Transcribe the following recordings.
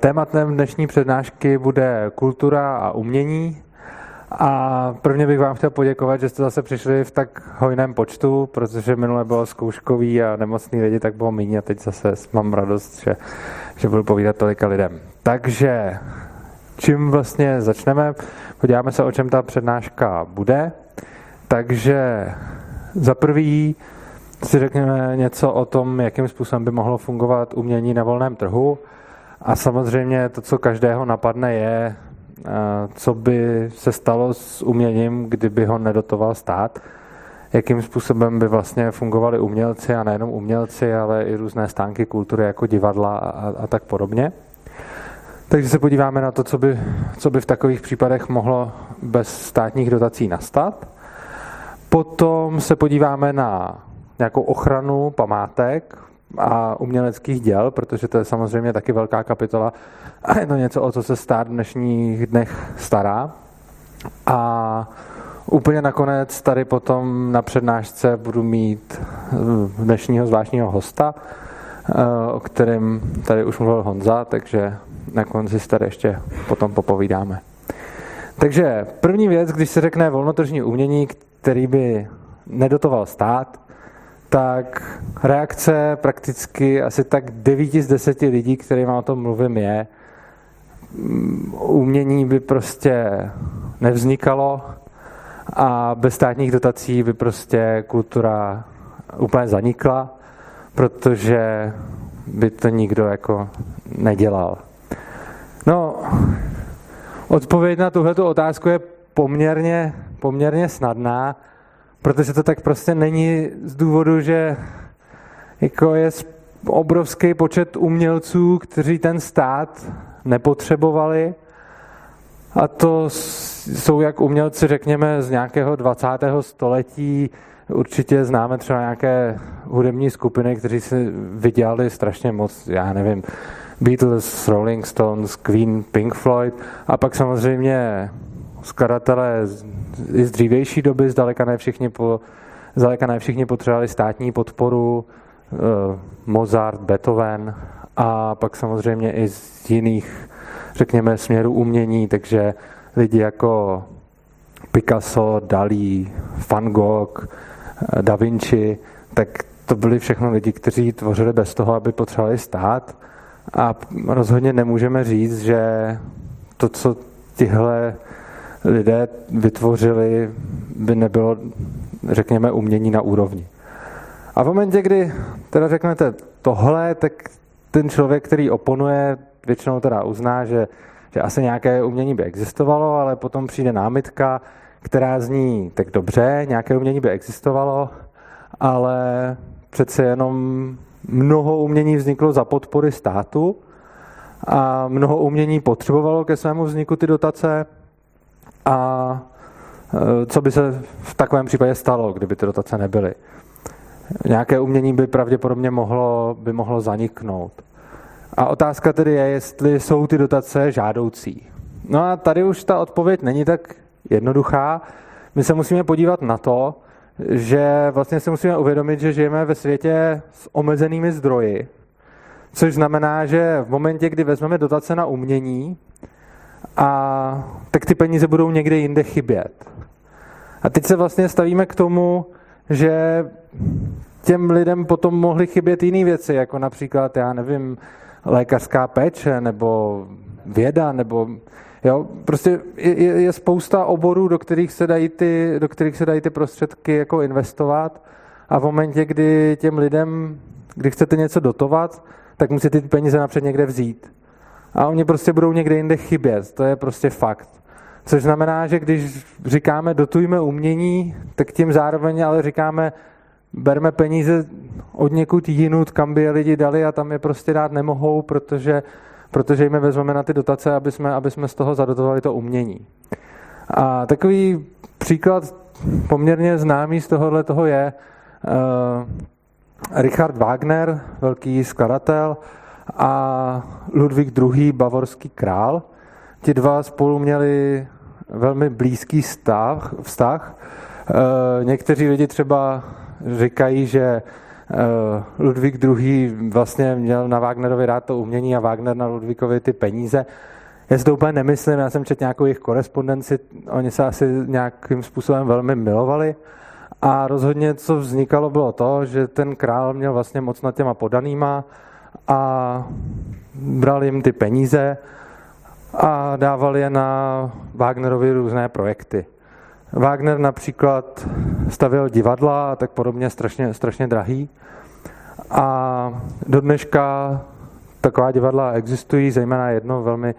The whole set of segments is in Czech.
Tématem dnešní přednášky bude kultura a umění. A prvně bych vám chtěl poděkovat, že jste zase přišli v tak hojném počtu, protože minule bylo zkouškový a nemocný lidi, tak bylo méně a teď zase mám radost, že, že budu povídat tolika lidem. Takže čím vlastně začneme? Podíváme se, o čem ta přednáška bude. Takže za prvý si řekněme něco o tom, jakým způsobem by mohlo fungovat umění na volném trhu. A samozřejmě to, co každého napadne, je, eh, co by se stalo s uměním, kdyby ho nedotoval stát. Jakým způsobem by vlastně fungovali umělci a nejenom umělci, ale i různé stánky kultury jako divadla a, a tak podobně. Takže se podíváme na to, co by, co by v takových případech mohlo bez státních dotací nastat. Potom se podíváme na nějakou ochranu památek a uměleckých děl, protože to je samozřejmě taky velká kapitola a je to něco, o co se stát v dnešních dnech stará. A úplně nakonec tady potom na přednášce budu mít eh, dnešního zvláštního hosta, eh, o kterém tady už mluvil Honza, takže na konci si tady ještě potom popovídáme. Takže první věc, když se řekne volnotržní umění, který by nedotoval stát, tak reakce prakticky asi tak 9 z 10 lidí, kterým o tom mluvím, je, mm, umění by prostě nevznikalo a bez státních dotací by prostě kultura úplně zanikla, protože by to nikdo jako nedělal. No, odpověď na tuhletu otázku je poměrně, poměrně snadná, Protože to tak prostě není z důvodu, že jako je obrovský počet umělců, kteří ten stát nepotřebovali. A to jsou jak umělci, řekněme, z nějakého 20. století. Určitě známe třeba nějaké hudební skupiny, kteří si vydělali strašně moc, já nevím, Beatles, Rolling Stones, Queen, Pink Floyd a pak samozřejmě skladatelé i z dřívější doby, zdaleka ne všichni, po, zdaleka ne všichni potřebovali státní podporu, eh, Mozart, Beethoven a pak samozřejmě i z jiných, řekněme, směrů umění, takže lidi jako Picasso, Dalí, Van Gogh, eh, Da Vinci, tak to byli všechno lidi, kteří tvořili bez toho, aby potřebovali stát. A rozhodně nemůžeme říct, že to, co tihle lidé vytvořili, by nebylo, řekněme, umění na úrovni. A v momentě, kdy teda řeknete tohle, tak ten člověk, který oponuje, většinou teda uzná, že, že asi nějaké umění by existovalo, ale potom přijde námitka, která zní tak dobře, nějaké umění by existovalo, ale přece jenom mnoho umění vzniklo za podpory státu a mnoho umění potřebovalo ke svému vzniku ty dotace a e, co by se v takovém případě stalo, kdyby ty dotace nebyly. Nějaké umění by pravděpodobně mohlo, by mohlo zaniknout. A otázka tedy je, jestli jsou ty dotace žádoucí. No a tady už ta odpověď není tak jednoduchá. My se musíme podívat na to, že vlastně si musíme uvědomit, že žijeme ve světě s omezenými zdroji, což znamená, že v momentě, kdy vezmeme dotace na umění, a tak ty peníze budou někde jinde chybět. A teď se vlastně stavíme k tomu, že těm lidem potom mohly chybět jiné věci, jako například, já nevím, lékařská péče, nebo věda, nebo jo, prostě je, je spousta oborů, do kterých se dají ty, do kterých se dají ty prostředky jako investovat a v momentě, kdy těm lidem, kdy chcete něco dotovat, tak musíte ty peníze napřed někde vzít a oni prostě budou někde jinde chybět. To je prostě fakt. Což znamená, že když říkáme dotujme umění, tak tím zároveň ale říkáme berme peníze od někud jinut, kam by je lidi dali a tam je prostě dát nemohou, protože, protože jim je vezmeme na ty dotace, aby jsme, aby jsme z toho zadotovali to umění. A takový příklad poměrně známý z tohohle toho je uh, Richard Wagner, velký skladatel, a Ludvík II. bavorský král. Ti dva spolu měli velmi blízký stav, vztah. E, někteří lidi třeba říkají, že Ludvík II. vlastně měl na Wagnerovi rád to umění a Wagner na Ludvíkovi ty peníze. Já si to úplně nemyslím, já jsem četl nějakou jejich korespondenci, oni se asi nějakým způsobem velmi milovali a rozhodně, co vznikalo, bylo to, že ten král měl vlastně moc nad těma podanýma a bral jim ty peníze a dával je na Wagnerovi různé projekty. Wagner například stavil divadla a tak podobně strašně, strašně drahý. A do dneška taková divadla existují, zejména jedno velmi,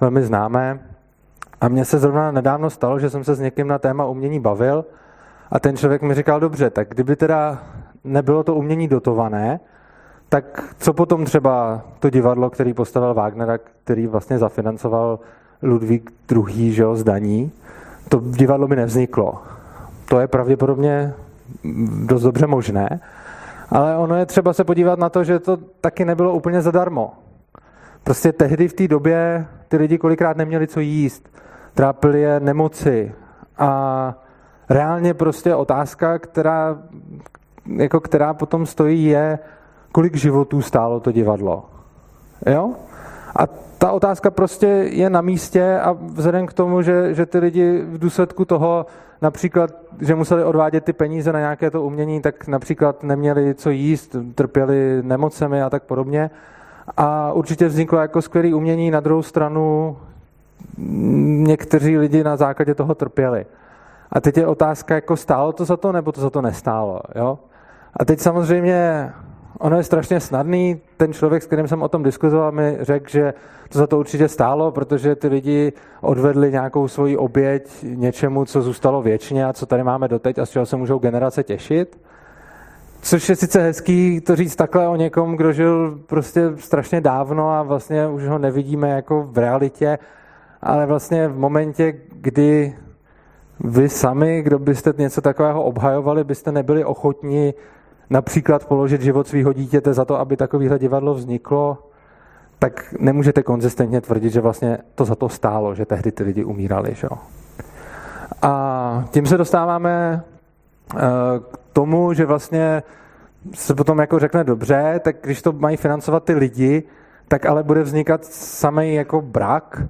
velmi známé. A mně se zrovna nedávno stalo, že jsem se s někým na téma umění bavil a ten člověk mi říkal, dobře, tak kdyby teda nebylo to umění dotované, tak co potom třeba to divadlo, který postavil Wagnera, který vlastně zafinancoval Ludvík II. Že jo, z daní, to divadlo by nevzniklo. To je pravděpodobně dost dobře možné, ale ono je třeba se podívat na to, že to taky nebylo úplně zadarmo. Prostě tehdy v té době ty lidi kolikrát neměli co jíst, trápili je nemoci a reálně prostě otázka, která, jako která potom stojí, je, kolik životů stálo to divadlo. Jo? A ta otázka prostě je na místě a vzhledem k tomu, že, že ty lidi v důsledku toho například, že museli odvádět ty peníze na nějaké to umění, tak například neměli co jíst, trpěli nemocemi a tak podobně. A určitě vzniklo jako skvělé umění, na druhou stranu někteří lidi na základě toho trpěli. A teď je otázka, jako stálo to za to, nebo to za to nestálo. Jo? A teď samozřejmě ono je strašně snadný. Ten člověk, s kterým jsem o tom diskutoval, mi řekl, že to za to určitě stálo, protože ty lidi odvedli nějakou svoji oběť něčemu, co zůstalo věčně a co tady máme doteď a z čeho se můžou generace těšit. Což je sice hezký to říct takhle o někom, kdo žil prostě strašně dávno a vlastně už ho nevidíme jako v realitě, ale vlastně v momentě, kdy vy sami, kdo byste něco takového obhajovali, byste nebyli ochotni například položit život svého dítěte za to, aby takovéhle divadlo vzniklo, tak nemůžete konzistentně tvrdit, že vlastně to za to stálo, že tehdy ty lidi umírali. Že? A tím se dostáváme eh, k tomu, že vlastně se potom jako řekne dobře, tak když to mají financovat ty lidi, tak ale bude vznikat samý jako brak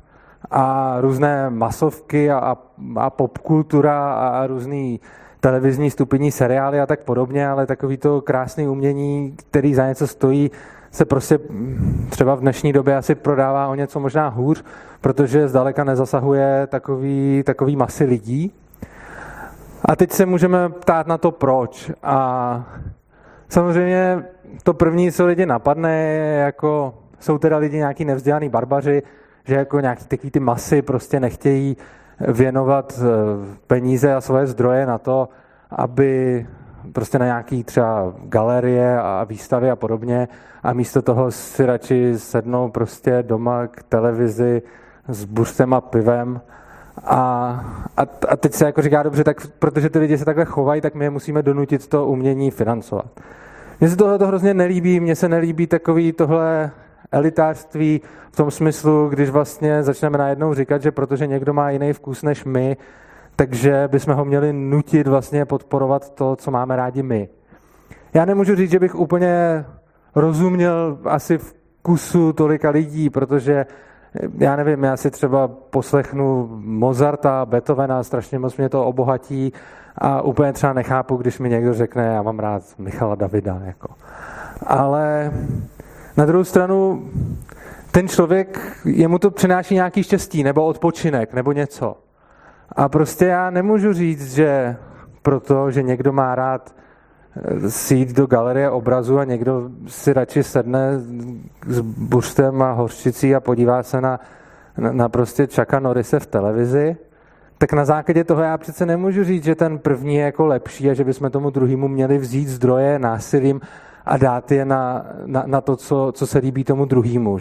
a různé masovky a, a, a popkultura a různý televizní stupidní seriály a tak podobně, ale takový to krásný umění, který za něco stojí, se prostě třeba v dnešní době asi prodává o něco možná hůř, protože zdaleka nezasahuje takový, takový masy lidí. A teď se můžeme ptát na to, proč. A samozřejmě to první, co lidi napadne, je jako, jsou teda lidi nějaký nevzdělaný barbaři, že jako nějaký takový ty masy prostě nechtějí věnovat eh, peníze a svoje zdroje na to, aby prostě na nějaký třeba galerie a výstavy a podobně a místo toho si radši sednou prostě doma k televizi s buřtem a pivem a, a, a teď se jako říká, dobře, tak protože ty lidi se takhle chovají, tak my je musíme donutit to umění financovat. Mně se tohle to hrozně nelíbí, mně se nelíbí takový tohle elitářství v tom smyslu, když vlastně začneme najednou říkat, že protože někdo má jiný vkus než my, takže bychom ho měli nutit vlastně podporovat to, co máme rádi my. Já nemůžu říct, že bych úplně rozuměl asi vkusu tolika lidí, protože já nevím, já si třeba poslechnu Mozarta, Beethovena, strašně moc mě to obohatí a úplně třeba nechápu, když mi někdo řekne, já mám rád Michala Davida. Jako. Ale na druhou stranu, ten člověk, jemu to přináší nějaký štěstí, nebo odpočinek, nebo něco. A prostě já nemůžu říct, že proto, že někdo má rád eh, si jít do galerie obrazu a někdo si radši sedne s buřtem a hořčicí a podívá se na, na, prostě Čaka Norise v televizi, tak na základě toho já přece nemůžu říct, že ten první je jako lepší a že bychom tomu druhému měli vzít zdroje násilím a dát je na, na, na to, co, co se líbí tomu druhému.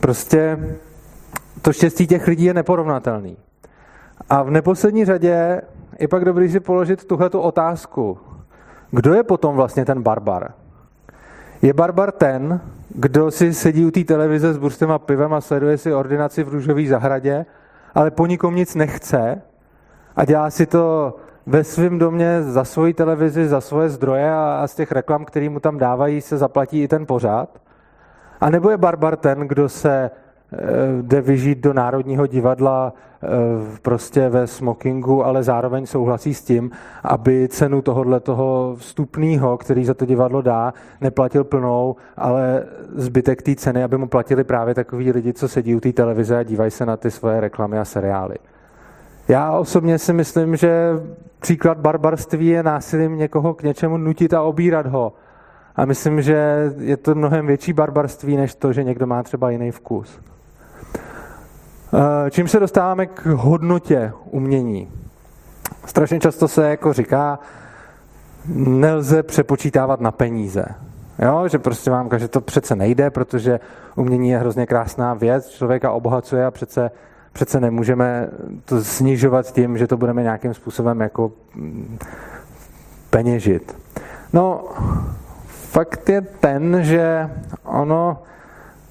Prostě to štěstí těch lidí je neporovnatelný. A v neposlední řadě je pak dobrý si položit tuhletu otázku. Kdo je potom vlastně ten barbar? Je barbar ten, kdo si sedí u té televize s burstem a pivem a sleduje si ordinaci v růžové zahradě, ale po nikom nic nechce a dělá si to ve svém domě za svoji televizi, za svoje zdroje a, a z těch reklam, které mu tam dávají, se zaplatí i ten pořád? A nebo je barbar ten, kdo se Eh, jde vyžít do Národního divadla eh, prostě ve smokingu, ale zároveň souhlasí s tím, aby cenu tohohle toho vstupného, který za to divadlo dá, neplatil plnou, ale zbytek té ceny, aby mu platili právě takový lidi, co sedí u té televize a dívají se na ty svoje reklamy a seriály. Já osobně si myslím, že příklad barbarství je násilím někoho k něčemu nutit a obírat ho. A myslím, že je to mnohem větší barbarství, než to, že někdo má třeba jiný vkus. Eh, čím se dostáváme k hodnotě umění? Strašně často se jako říká, nelze přepočítávat na peníze. Jo, že prostě vám že to přece nejde, protože umění je hrozně krásná věc, člověka obohacuje a přece, přece nemůžeme to snižovat tím, že to budeme nějakým způsobem jako mm, peněžit. No, fakt je ten, že ono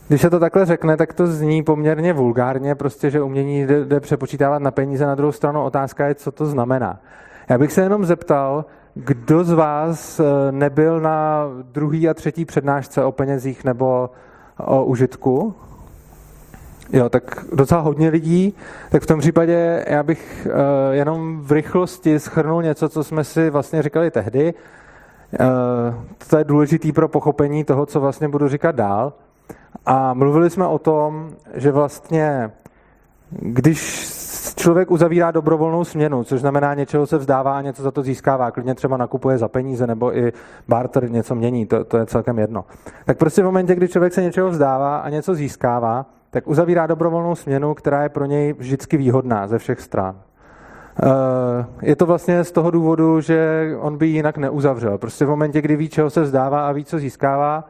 když se to takhle řekne, tak to zní poměrně vulgárně, prostě, že umění jde, jde přepočítávat na peníze. Na druhou stranu otázka je, co to znamená. Já bych se jenom zeptal, kdo z vás eh, nebyl na druhý a třetí přednášce o penězích nebo o užitku? Jo, tak docela hodně lidí. Tak v tom případě já bych uh, jenom v rychlosti schrnul něco, co jsme si vlastně říkali tehdy. Uh, to je důležitý pro pochopení toho, co vlastně budu říkat dál. A mluvili jsme o tom, že vlastně, když člověk uzavírá dobrovolnou směnu, což znamená něčeho se vzdává a něco za to získává, klidně třeba nakupuje za peníze nebo i barter něco mění, to, to je celkem jedno. Tak prostě v momentě, kdy člověk se něčeho vzdává a něco získává, tak uzavírá dobrovolnou směnu, která je pro něj vždycky výhodná ze všech stran. Eh, je to vlastně z toho důvodu, že on by jinak neuzavřel. Prostě v momentě, kdy ví, čeho se vzdává a ví, co získává,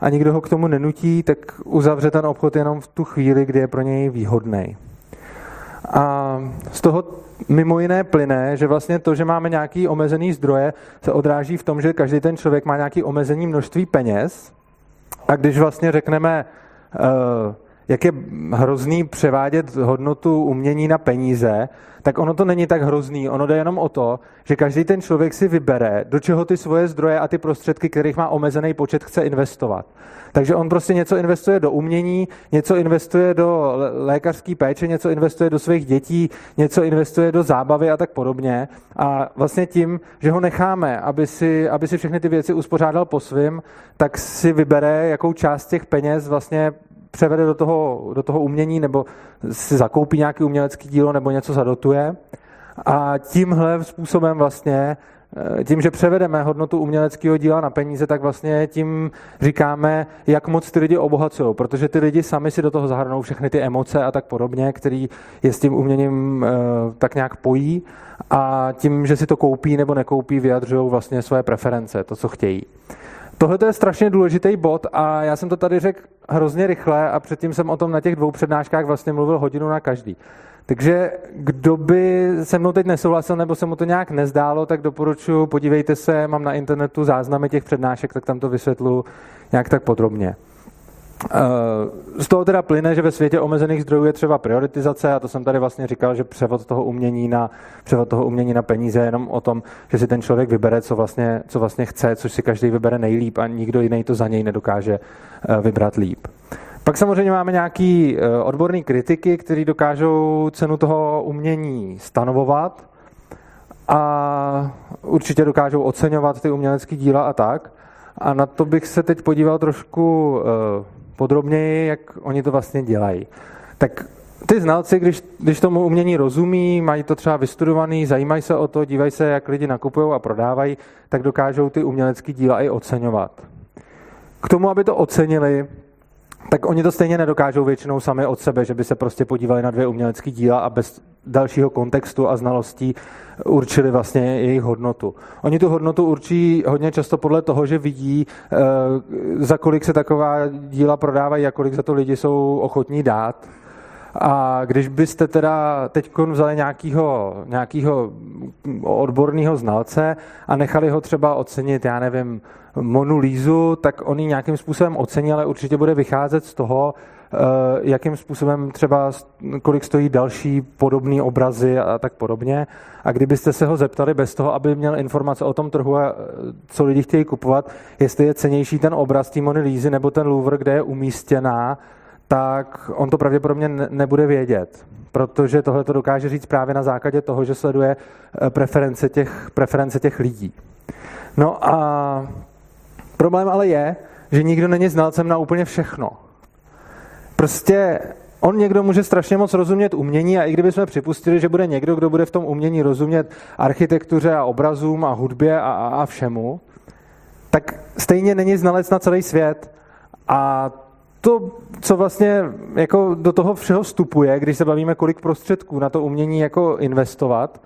a nikdo ho k tomu nenutí, tak uzavře ten obchod jenom v tu chvíli, kdy je pro něj výhodný. A z toho mimo jiné plyne, že vlastně to, že máme nějaký omezený zdroje, se odráží v tom, že každý ten člověk má nějaký omezený množství peněz. A když vlastně řekneme, uh, jak je hrozný převádět hodnotu umění na peníze, tak ono to není tak hrozný. Ono jde jenom o to, že každý ten člověk si vybere, do čeho ty svoje zdroje a ty prostředky, kterých má omezený počet, chce investovat. Takže on prostě něco investuje do umění, něco investuje do lékařské péče, něco investuje do svých dětí, něco investuje do zábavy a tak podobně. A vlastně tím, že ho necháme, aby si, aby si všechny ty věci uspořádal po svým, tak si vybere, jakou část těch peněz vlastně převede do toho, do toho umění nebo si zakoupí nějaký umělecký dílo nebo něco zadotuje. A tímhle způsobem vlastně, eh, tím, že převedeme hodnotu uměleckého díla na peníze, tak vlastně tím říkáme, jak moc ty lidi obohacují, protože ty lidi sami si do toho zahrnou všechny ty emoce a tak podobně, který je s tím uměním eh, tak nějak pojí a tím, že si to koupí nebo nekoupí, vyjadřují vlastně své preference, to, co chtějí. Tohle je strašně důležitý bod a já jsem to tady řekl hrozně rychle a předtím jsem o tom na těch dvou přednáškách vlastně mluvil hodinu na každý. Takže kdo by se mnou teď nesouhlasil nebo se mu to nějak nezdálo, tak doporučuji, podívejte se, mám na internetu záznamy těch přednášek, tak tam to vysvětlu nějak tak podrobně. Eh, z toho teda plyne, že ve světě omezených zdrojů je třeba prioritizace a to jsem tady vlastně říkal, že převod toho umění na, převod toho umění na peníze je jenom o tom, že si ten člověk vybere, co vlastně, co vlastně chce, což si každý vybere nejlíp a nikdo jiný to za něj nedokáže eh, vybrat líp. Pak samozřejmě máme nějaký eh, odborný kritiky, kteří dokážou cenu toho umění stanovovat a určitě dokážou oceňovat ty umělecké díla a tak. A na to bych se teď podíval trošku podrobněji, jak oni to vlastně dělají. Tak ty znalci, když, když tomu umění rozumí, mají to třeba vystudovaný, zajímají se o to, dívají se, jak lidi nakupují a prodávají, tak dokážou ty umělecké díla i oceňovat. K tomu, aby to ocenili, tak oni to stejně nedokážou většinou sami od sebe, že by se prostě podívali na dvě umělecké díla a bez dalšího kontextu a znalostí určili vlastně jejich hodnotu. Oni tu hodnotu určí hodně často podle toho, že vidí, eh, za kolik se taková díla prodávají a kolik za to lidi jsou ochotní dát. A když byste teda teď vzali nějakého, nějakého odborného znalce a nechali ho třeba ocenit, já nevím, Monu Lízu, tak on ji nějakým způsobem ocení, ale určitě bude vycházet z toho, jakým způsobem třeba, kolik stojí další podobné obrazy a tak podobně. A kdybyste se ho zeptali bez toho, aby měl informace o tom trhu a co lidi chtějí kupovat, jestli je cenější ten obraz té Mony Lízy nebo ten Louvre, kde je umístěná, tak on to pravděpodobně nebude vědět, protože tohle to dokáže říct právě na základě toho, že sleduje eh, preference těch, preference těch lidí. No a problém ale je, že nikdo není znalcem na úplně všechno. Prostě on někdo může strašně moc rozumět umění a i kdybychom připustili, že bude někdo, kdo bude v tom umění rozumět architektuře a obrazům a hudbě a, a, a všemu, tak stejně není znalec na celý svět. A to, co vlastně jako do toho všeho vstupuje, když se bavíme, kolik prostředků na to umění jako investovat,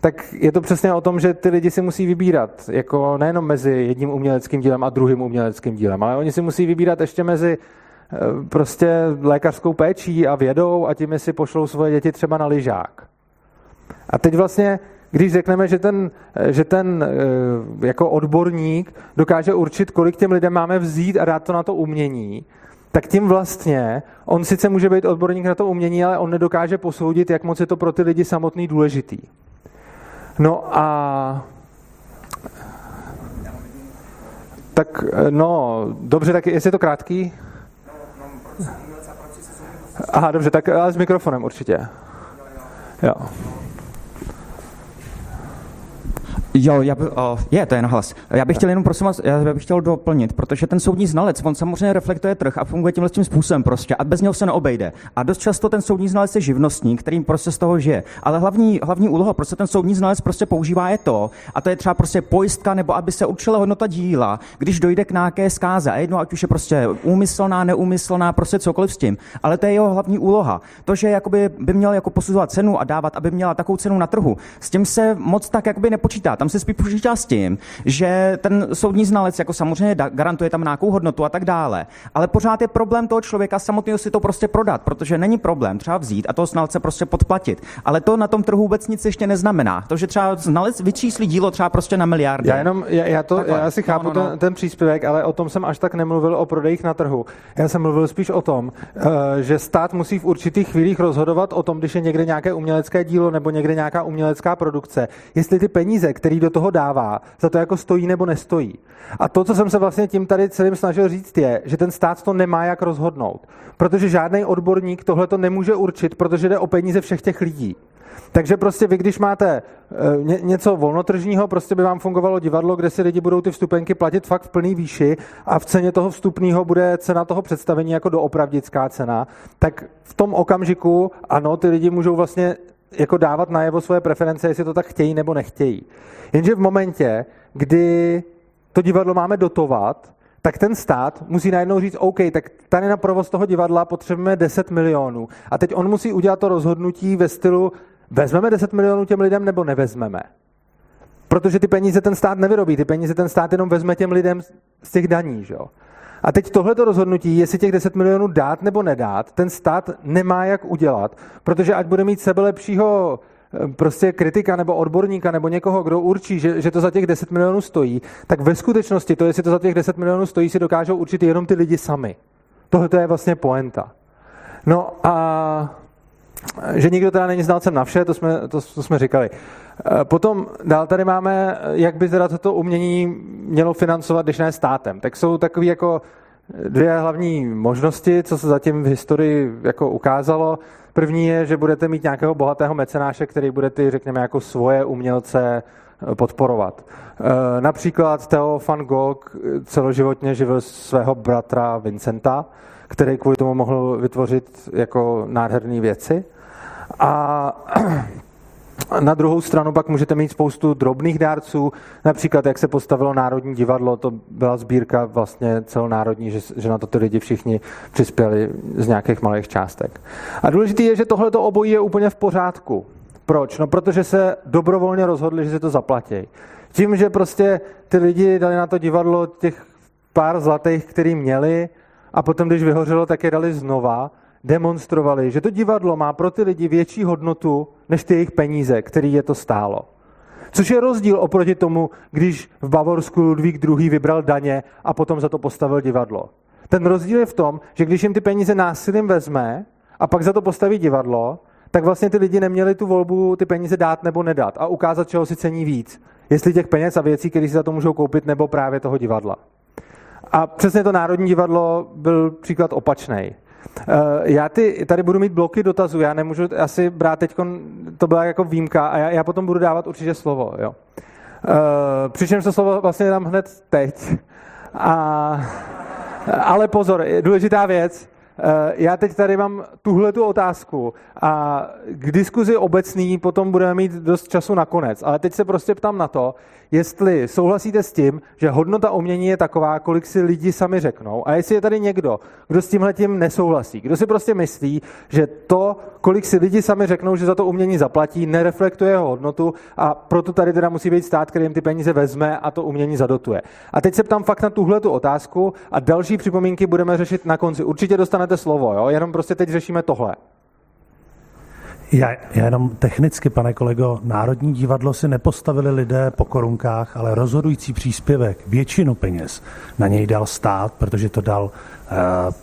tak je to přesně o tom, že ty lidi si musí vybírat, jako nejenom mezi jedním uměleckým dílem a druhým uměleckým dílem, ale oni si musí vybírat ještě mezi eh, prostě lékařskou péčí a vědou a tím si pošlou svoje děti třeba na lyžák. A teď vlastně, když řekneme, že ten, že ten eh, jako odborník dokáže určit, kolik těm lidem máme vzít a dát to na to umění, tak tím vlastně on sice může být odborník na to umění, ale on nedokáže posoudit, jak moc je to pro ty lidi samotný důležitý. No a tak no, dobře, tak jestli je to krátký? Aha, dobře, tak ale s mikrofonem určitě. Jo. Jo, já by, o, je, to je nahlas. Já bych chtěl jenom, prosím vás, já bych chtěl doplnit, protože ten soudní znalec, on samozřejmě reflektuje trh a funguje tímhle tím způsobem prostě a bez něho se neobejde. A dost často ten soudní znalec je živnostník, kterým prostě z toho žije. Ale hlavní, hlavní úloha, prostě ten soudní znalec prostě používá je to, a to je třeba prostě pojistka, nebo aby se určila hodnota díla, když dojde k nějaké zkáze. A jedno, ať už je prostě úmyslná, neúmyslná, prostě cokoliv s tím. Ale to je jeho hlavní úloha. To, že jakoby by měl jako posuzovat cenu a dávat, aby měla takovou cenu na trhu, s tím se moc tak jakoby nepočítá tam se spíš počítá s tím, že ten soudní znalec jako samozřejmě garantuje tam nějakou hodnotu a tak dále, ale pořád je problém toho člověka samotného si to prostě prodat, protože není problém třeba vzít a toho znalce prostě podplatit. Ale to na tom trhu vůbec nic ještě neznamená. To, že třeba znalec vyčíslí dílo třeba prostě na miliardy. Já jenom, já, já to, Takhle. já si chápu no, no, no. Ten, ten příspěvek, ale o tom jsem až tak nemluvil o prodejích na trhu. Já jsem mluvil spíš o tom, uh, že stát musí v určitých chvílích rozhodovat o tom, když je někde nějaké umělecké dílo nebo někde nějaká umělecká produkce, jestli ty peníze, které do toho dává, za to jako stojí nebo nestojí. A to, co jsem se vlastně tím tady celým snažil říct, je, že ten stát to nemá jak rozhodnout. Protože žádný odborník tohle to nemůže určit, protože jde o peníze všech těch lidí. Takže prostě vy, když máte e, něco volnotržního, prostě by vám fungovalo divadlo, kde si lidi budou ty vstupenky platit fakt v plný výši a v ceně toho vstupního bude cena toho představení jako doopravdická cena, tak v tom okamžiku, ano, ty lidi můžou vlastně jako dávat najevo svoje preference, jestli to tak chtějí nebo nechtějí. Jenže v momentě, kdy to divadlo máme dotovat, tak ten stát musí najednou říct, OK, tak tady na provoz toho divadla potřebujeme 10 milionů. A teď on musí udělat to rozhodnutí ve stylu, vezmeme 10 milionů těm lidem nebo nevezmeme. Protože ty peníze ten stát nevyrobí, ty peníze ten stát jenom vezme těm lidem z těch daní. Že jo? A teď tohleto rozhodnutí, jestli těch 10 milionů dát nebo nedát, ten stát nemá jak udělat, protože ať bude mít sebelepšího eh, prostě kritika nebo odborníka nebo někoho, kdo určí, že, že to za těch 10 milionů stojí, tak ve skutečnosti to, jestli to za těch 10 milionů stojí, si dokážou určit jenom ty lidi sami. Tohle je vlastně poenta. No a že nikdo teda není znalcem na vše, to jsme, to, to jsme říkali. Eh, potom dál tady máme, jak by teda toto umění mělo financovat, když ne státem. Tak jsou takové jako dvě hlavní možnosti, co se zatím v historii jako ukázalo. První je, že budete mít nějakého bohatého mecenáše, který bude ty, řekněme, jako svoje umělce eh, podporovat. Eh, například Theo van Gogh celoživotně živil svého bratra Vincenta, který kvůli tomu mohl vytvořit jako nádherné věci. A na druhou stranu pak můžete mít spoustu drobných dárců, například jak se postavilo Národní divadlo, to byla sbírka vlastně celonárodní, že, že na to ty lidi všichni přispěli z nějakých malých částek. A důležité je, že tohle obojí je úplně v pořádku. Proč? No protože se dobrovolně rozhodli, že si to zaplatí. Tím, že prostě ty lidi dali na to divadlo těch pár zlatých, který měli, a potom, když vyhořelo, tak je dali znova, demonstrovali, že to divadlo má pro ty lidi větší hodnotu než ty jejich peníze, který je to stálo. Což je rozdíl oproti tomu, když v Bavorsku Ludvík II. vybral daně a potom za to postavil divadlo. Ten rozdíl je v tom, že když jim ty peníze násilím vezme a pak za to postaví divadlo, tak vlastně ty lidi neměli tu volbu ty peníze dát nebo nedat a ukázat, čeho si cení víc. Jestli těch peněz a věcí, které si za to můžou koupit, nebo právě toho divadla. A přesně to Národní divadlo byl příklad opačný. Eh, já ty, tady budu mít bloky dotazů, já nemůžu asi brát teď, to byla jako výjimka a já, já potom budu dávat určitě slovo. Jo. Uh, přičemž to slovo vlastně dám hned teď. A, ale pozor, důležitá věc, Eh, já teď tady mám tuhle tu otázku a k diskuzi obecný potom budeme mít dost času nakonec, ale teď se prostě ptám na to, jestli souhlasíte s tím, že hodnota umění je taková, kolik si lidi sami řeknou a jestli je tady někdo, kdo s tímhle tím nesouhlasí, kdo si prostě myslí, že to, kolik si lidi sami řeknou, že za to umění zaplatí, nereflektuje jeho hodnotu a proto tady teda musí být stát, který jim ty peníze vezme a to umění zadotuje. A teď se ptám fakt na tuhle tu otázku a další připomínky budeme řešit na konci. Určitě dostanete slovo, jo? jenom prostě teď řešíme tohle. Já, já jenom technicky, pane kolego, Národní divadlo si nepostavili lidé po korunkách, ale rozhodující příspěvek, většinu peněz na něj dal stát, protože to dal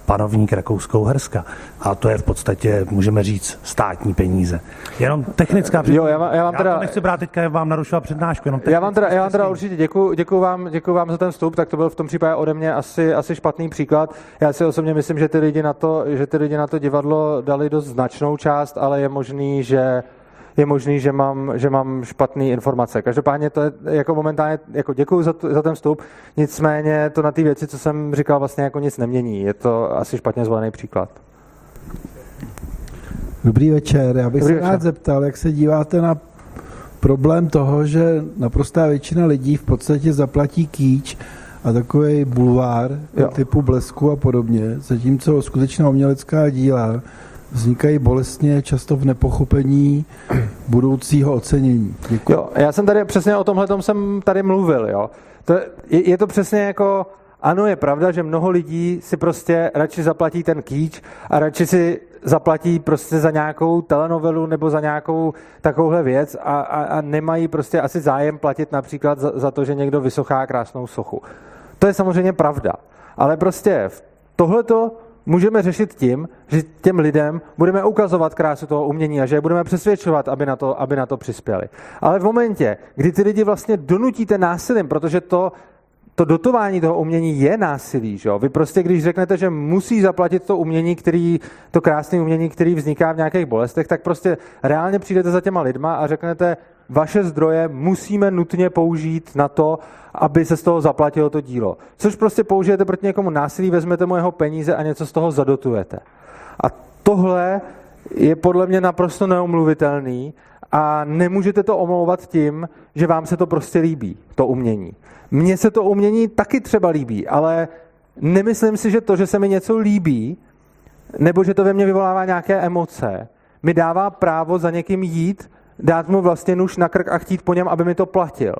panovník Rakouskou-Herska. A to je v podstatě, můžeme říct, státní peníze. Jenom technická Jo, já, vám, já, vám teda, já to nechci brát teďka, vám narušovat přednášku. Jenom já vám teda, já vám teda určitě děkuji, děkuji, vám, děkuji vám za ten vstup, tak to byl v tom případě ode mě asi, asi špatný příklad. Já si osobně myslím, že ty lidi na to, že ty lidi na to divadlo dali dost značnou část, ale je možný, že je možný, že mám, že mám špatné informace. Každopádně to je jako momentálně, jako děkuji za, za ten vstup, nicméně to na ty věci, co jsem říkal, vlastně jako nic nemění. Je to asi špatně zvolený příklad. Dobrý večer, já bych Dobrý se večer. rád zeptal, jak se díváte na problém toho, že naprostá většina lidí v podstatě zaplatí kýč a takový bulvár jo. typu blesku a podobně, zatímco skutečná umělecká díla vznikají bolestně, často v nepochopení budoucího ocenění. Děkuji. Jo, já jsem tady přesně o tomhle jsem tady mluvil. Jo. To je, je to přesně jako, ano, je pravda, že mnoho lidí si prostě radši zaplatí ten kýč a radši si zaplatí prostě za nějakou telenovelu nebo za nějakou takovouhle věc a, a, a nemají prostě asi zájem platit například za, za to, že někdo vysochá krásnou sochu. To je samozřejmě pravda. Ale prostě tohleto můžeme řešit tím, že těm lidem budeme ukazovat krásu toho umění a že je budeme přesvědčovat, aby na to, aby na to přispěli. Ale v momentě, kdy ty lidi vlastně donutíte násilím, protože to to dotování toho umění je násilí. Že? Vy prostě, když řeknete, že musí zaplatit to umění, který, to krásné umění, který vzniká v nějakých bolestech, tak prostě reálně přijdete za těma lidma a řeknete, vaše zdroje musíme nutně použít na to, aby se z toho zaplatilo to dílo. Což prostě použijete proti někomu násilí, vezmete mu jeho peníze a něco z toho zadotujete. A tohle je podle mě naprosto neomluvitelný a nemůžete to omlouvat tím, že vám se to prostě líbí, to umění. Mně se to umění taky třeba líbí, ale nemyslím si, že to, že se mi něco líbí, nebo že to ve mně vyvolává nějaké emoce, mi dává právo za někým jít, dát mu vlastně nůž na krk a chtít po něm, aby mi to platil.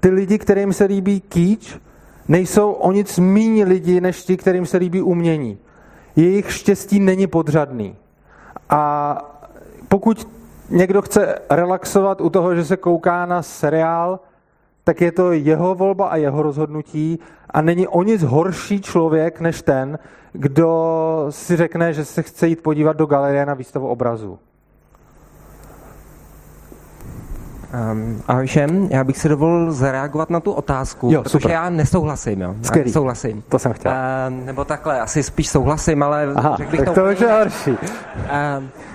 Ty lidi, kterým se líbí kýč, nejsou o nic méně lidi, než ti, kterým se líbí umění. Jejich štěstí není podřadný. A pokud někdo chce relaxovat u toho, že se kouká na seriál, tak je to jeho volba a jeho rozhodnutí a není o nic horší člověk než ten, kdo si řekne, že se chce jít podívat do galerie na výstavu obrazu. Um, ahoj všem, já bych si dovolil zareagovat na tu otázku, jo, protože super. já nesouhlasím. Jo. Skvělý. Nesouhlasím. To jsem chtěl. Uh, nebo takhle, asi spíš souhlasím, ale Aha, řekl bych tak to, to už je horší. Uh,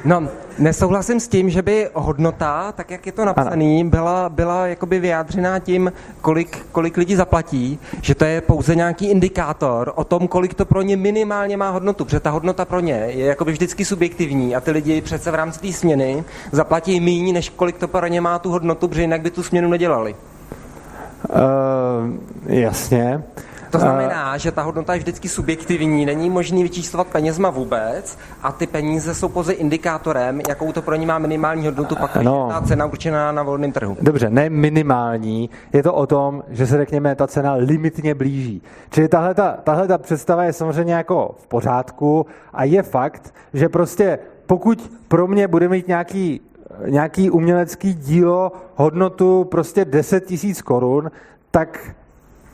no, Nesouhlasím s tím, že by hodnota, tak jak je to napsaný, byla, byla jakoby vyjádřená tím, kolik, kolik lidí zaplatí, že to je pouze nějaký indikátor o tom, kolik to pro ně minimálně má hodnotu, protože ta hodnota pro ně je jakoby vždycky subjektivní a ty lidi přece v rámci té směny zaplatí méně, než kolik to pro ně má tu hodnotu, protože jinak by tu směnu nedělali. Uh, jasně. To znamená, že ta hodnota je vždycky subjektivní, není možný vyčíslovat penězma vůbec a ty peníze jsou pouze indikátorem, jakou to pro ní má minimální hodnotu, pak no. ta cena určená na volném trhu. Dobře, ne minimální, je to o tom, že se řekněme, ta cena limitně blíží. Čili tahle ta představa je samozřejmě jako v pořádku a je fakt, že prostě pokud pro mě bude mít nějaký nějaký umělecký dílo hodnotu prostě 10 tisíc korun, tak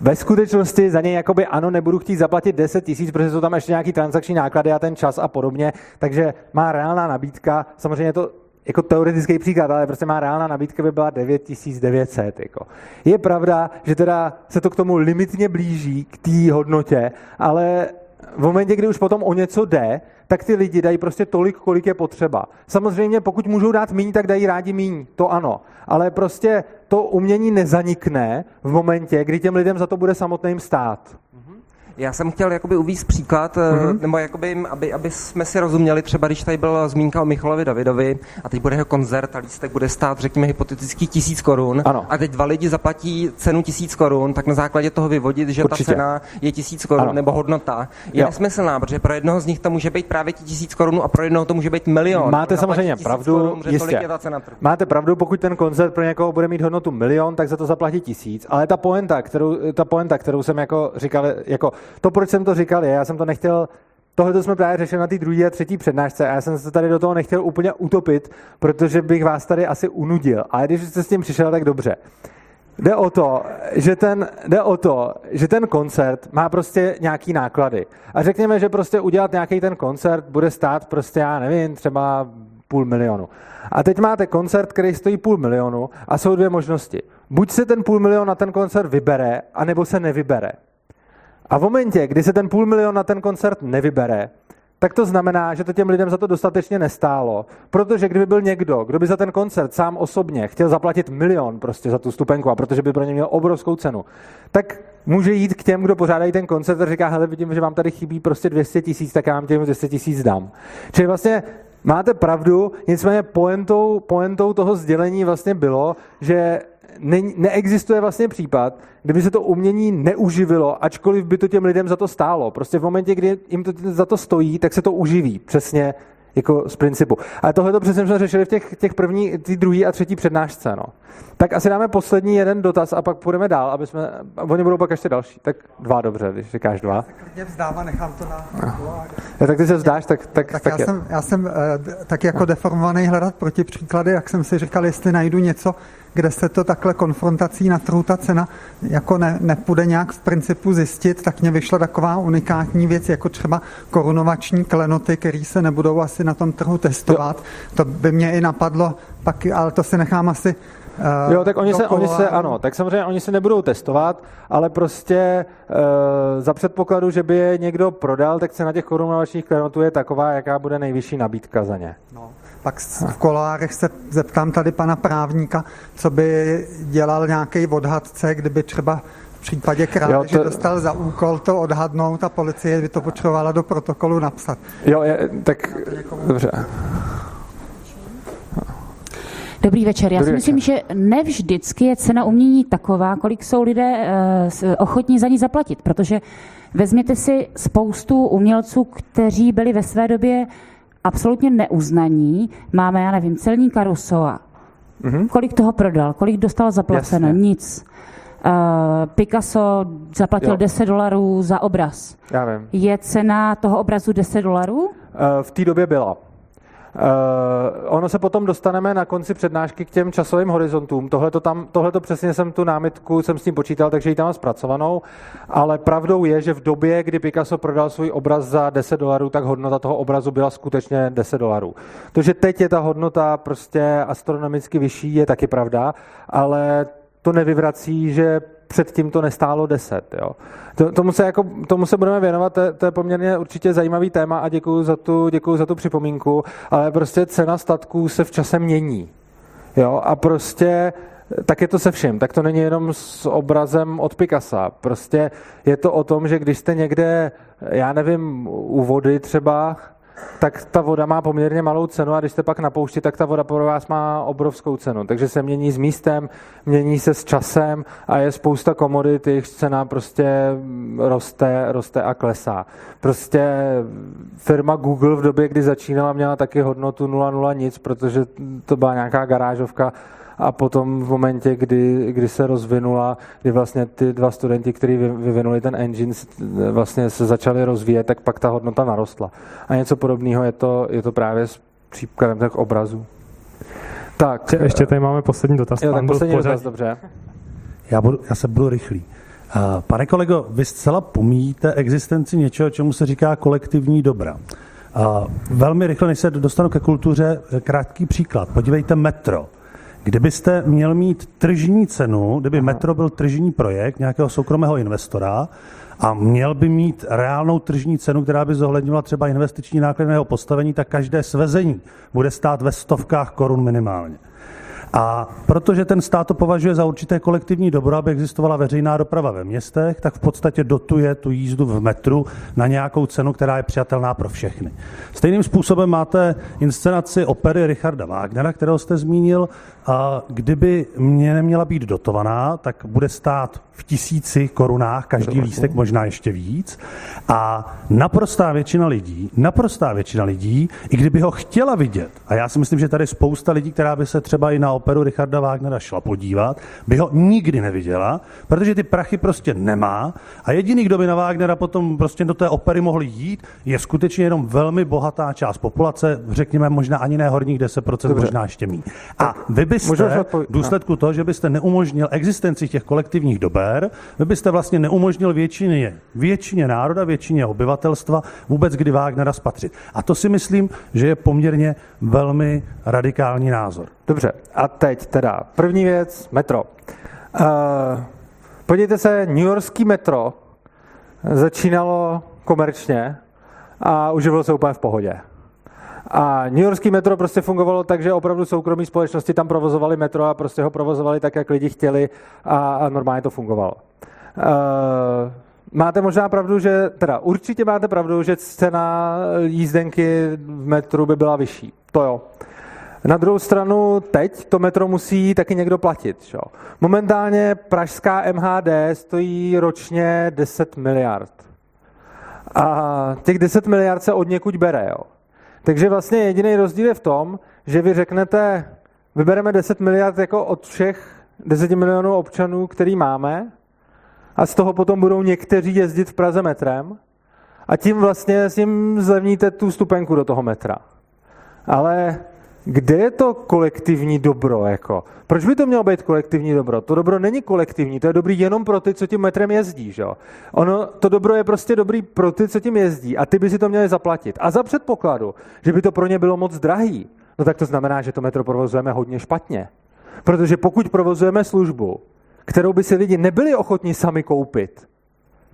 ve skutečnosti za něj jakoby ano, nebudu chtít zaplatit 10 tisíc, protože jsou tam ještě nějaký transakční náklady a ten čas a podobně, takže má reálná nabídka, samozřejmě to jako teoretický příklad, ale prostě má reálná nabídka by byla 9900. Jako. Je pravda, že teda se to k tomu limitně blíží, k té hodnotě, ale v momentě, kdy už potom o něco jde, tak ty lidi dají prostě tolik, kolik je potřeba. Samozřejmě, pokud můžou dát míň, tak dají rádi míň, to ano. Ale prostě to umění nezanikne v momentě, kdy těm lidem za to bude samotným stát. Já jsem chtěl jakoby uvíct příklad, mm-hmm. nebo jakoby, aby, aby jsme si rozuměli, třeba když tady byla zmínka o Michalovi Davidovi a teď bude jeho koncert a lístek bude stát, řekněme, hypotetický tisíc korun ano. a teď dva lidi zaplatí cenu tisíc korun, tak na základě toho vyvodit, že Určitě. ta cena je tisíc korun ano. nebo hodnota, je jo. nesmyslná, protože pro jednoho z nich to může být právě tisíc korun a pro jednoho to může být milion. Máte samozřejmě pravdu, korun, jistě. Je ta cena Máte pravdu, pokud ten koncert pro někoho bude mít hodnotu milion, tak za to zaplatí tisíc, ale ta poenta, kterou, ta poenta, kterou jsem jako říkal, jako to, proč jsem to říkal, je, já jsem to nechtěl Tohle jsme právě řešili na té druhé a třetí přednášce a já jsem se tady do toho nechtěl úplně utopit, protože bych vás tady asi unudil. Ale když jste s tím přišel, tak dobře. Jde o to, že ten, jde o to, že ten koncert má prostě nějaký náklady. A řekněme, že prostě udělat nějaký ten koncert bude stát prostě, já nevím, třeba půl milionu. A teď máte koncert, který stojí půl milionu a jsou dvě možnosti. Buď se ten půl milion na ten koncert vybere, anebo se nevybere. A v momentě, kdy se ten půl milion na ten koncert nevybere, tak to znamená, že to těm lidem za to dostatečně nestálo. Protože kdyby byl někdo, kdo by za ten koncert sám osobně chtěl zaplatit milion prostě za tu stupenku, a protože by pro ně měl obrovskou cenu, tak může jít k těm, kdo pořádají ten koncert a říká, hele, vidím, že vám tady chybí prostě 200 tisíc, tak já vám těm 200 tisíc dám. Čili vlastně máte pravdu, nicméně poentou, poentou toho sdělení vlastně bylo, že ne, neexistuje vlastně případ, kdyby se to umění neuživilo, ačkoliv by to těm lidem za to stálo. Prostě v momentě, kdy jim to za to stojí, tak se to uživí. Přesně jako z principu. Ale tohle to přesně jsme řešili v těch, těch první, ty druhý a třetí přednášce. No. Tak asi dáme poslední jeden dotaz a pak půjdeme dál, aby jsme, oni budou pak ještě další. Tak dva dobře, když říkáš dva. Tak vzdává, nechám to na... No. Ja, tak ty se vzdáš, tak, tak, tak, tak já, jsem, já jsem uh, tak jako deformovaný hledat proti příklady, jak jsem si říkal, jestli najdu něco, kde se to takhle konfrontací na trhu ta cena jako ne, nepůjde nějak v principu zjistit, tak mě vyšla taková unikátní věc, jako třeba korunovační klenoty, které se nebudou asi na tom trhu testovat. Jo. To by mě i napadlo, pak, ale to si nechám asi Uh, jo, tak oni se, oni se, ano, tak samozřejmě oni se nebudou testovat, ale prostě uh, za předpokladu, že by je někdo prodal, tak cena těch korunovačních klenotů je taková, jaká bude nejvyšší nabídka za ně. No. Pak v kolárech se zeptám tady pana právníka, co by dělal nějaký odhadce, kdyby třeba v případě krádeže to... dostal za úkol to odhadnout a policie by to potřebovala do protokolu napsat. Jo, je, tak dobře. Dobrý večer. Já Dobrý si myslím, večer. že ne vždycky je cena umění taková, kolik jsou lidé uh, ochotní za ní zaplatit, protože vezměte si spoustu umělců, kteří byli ve své době absolutně neuznaní. Máme, já nevím, celníka Rusova. Mm-hmm. Kolik toho prodal? Kolik dostal zaplaceno? Jasně. Nic. Uh, Picasso zaplatil jo. 10 dolarů za obraz. Já vím. Je cena toho obrazu 10 dolarů? Uh, v té době byla. Uh, ono se potom dostaneme na konci přednášky k těm časovým horizontům. Tohle to přesně jsem tu námitku, jsem s tím počítal, takže ji tam mám zpracovanou, ale pravdou je, že v době, kdy Picasso prodal svůj obraz za 10 dolarů, tak hodnota toho obrazu byla skutečně 10 dolarů. To, že teď je ta hodnota prostě astronomicky vyšší, je taky pravda, ale to nevyvrací, že předtím to nestálo 10. Jo. To, tomu, se jako, tomu se budeme věnovat, to, to je poměrně určitě zajímavý téma a děkuji za tu, děkuji za tu připomínku, ale prostě cena statků se v čase mění. Jo, a prostě tak je to se vším. Tak to není jenom s obrazem od Picasa. Prostě je to o tom, že když jste někde, já nevím, u vody třeba, tak ta voda má poměrně malou cenu a když jste pak na poušti, tak ta voda pro vás má obrovskou cenu. Takže se mění s místem, mění se s časem a je spousta komodit, jejich cena prostě roste, roste a klesá. Prostě firma Google v době, kdy začínala, měla taky hodnotu 0,0 nic, protože to byla nějaká garážovka a potom v momentě, kdy, kdy se rozvinula, kdy vlastně ty dva studenti, kteří vyvinuli ten engine, vlastně se začali rozvíjet, tak pak ta hodnota narostla. A něco podobného je to, je to právě s příkladem těch obrazů. Tak. Ještě, ještě tady máme poslední dotaz. Jo, tak poslední dotaz, dobře. Já, budu, já se budu rychlý. Pane kolego, vy zcela pomíjíte existenci něčeho, čemu se říká kolektivní dobra. Velmi rychle, než se dostanu ke kultuře, krátký příklad. Podívejte metro. Kdybyste měl mít tržní cenu, kdyby metro byl tržní projekt nějakého soukromého investora a měl by mít reálnou tržní cenu, která by zohlednila třeba investiční náklady jeho postavení, tak každé svezení bude stát ve stovkách korun minimálně. A protože ten stát to považuje za určité kolektivní dobro, aby existovala veřejná doprava ve městech, tak v podstatě dotuje tu jízdu v metru na nějakou cenu, která je přijatelná pro všechny. Stejným způsobem máte inscenaci opery Richarda Wagnera, kterou jste zmínil, a kdyby mě neměla být dotovaná, tak bude stát v tisíci korunách každý lístek, možná ještě víc. A naprostá většina lidí, naprostá většina lidí, i kdyby ho chtěla vidět, a já si myslím, že tady spousta lidí, která by se třeba i na operu Richarda Wagnera šla podívat, by ho nikdy neviděla, protože ty prachy prostě nemá a jediný, kdo by na Wagnera potom prostě do té opery mohl jít, je skutečně jenom velmi bohatá část populace, řekněme možná ani ne horních 10%, Dobře. možná ještě mí. A vy byste v důsledku toho, že byste neumožnil existenci těch kolektivních dober, vy byste vlastně neumožnil většině, většině národa, většině obyvatelstva vůbec kdy Wagnera spatřit. A to si myslím, že je poměrně velmi radikální názor. Dobře, a teď teda první věc, metro. Uh, podívejte se, New Yorkský metro začínalo komerčně a uživilo se úplně v pohodě. A New Yorkský metro prostě fungovalo tak, že opravdu soukromí společnosti tam provozovali metro a prostě ho provozovali tak, jak lidi chtěli a, a normálně to fungovalo. Uh, máte možná pravdu, že, teda určitě máte pravdu, že cena jízdenky v metru by byla vyšší. To jo. Na druhou stranu teď to metro musí taky někdo platit. Čo? Momentálně pražská MHD stojí ročně 10 miliard. A těch 10 miliard se od někud bere. Jo? Takže vlastně jediný rozdíl je v tom, že vy řeknete, vybereme 10 miliard jako od všech 10 milionů občanů, který máme, a z toho potom budou někteří jezdit v Praze metrem a tím vlastně s ním zlevníte tu stupenku do toho metra. Ale kde je to kolektivní dobro? Jako? Proč by to mělo být kolektivní dobro? To dobro není kolektivní, to je dobrý jenom pro ty, co tím metrem jezdí. Že? Ono, to dobro je prostě dobrý pro ty, co tím jezdí a ty by si to měli zaplatit. A za předpokladu, že by to pro ně bylo moc drahý, no tak to znamená, že to metro provozujeme hodně špatně. Protože pokud provozujeme službu, kterou by si lidi nebyli ochotni sami koupit,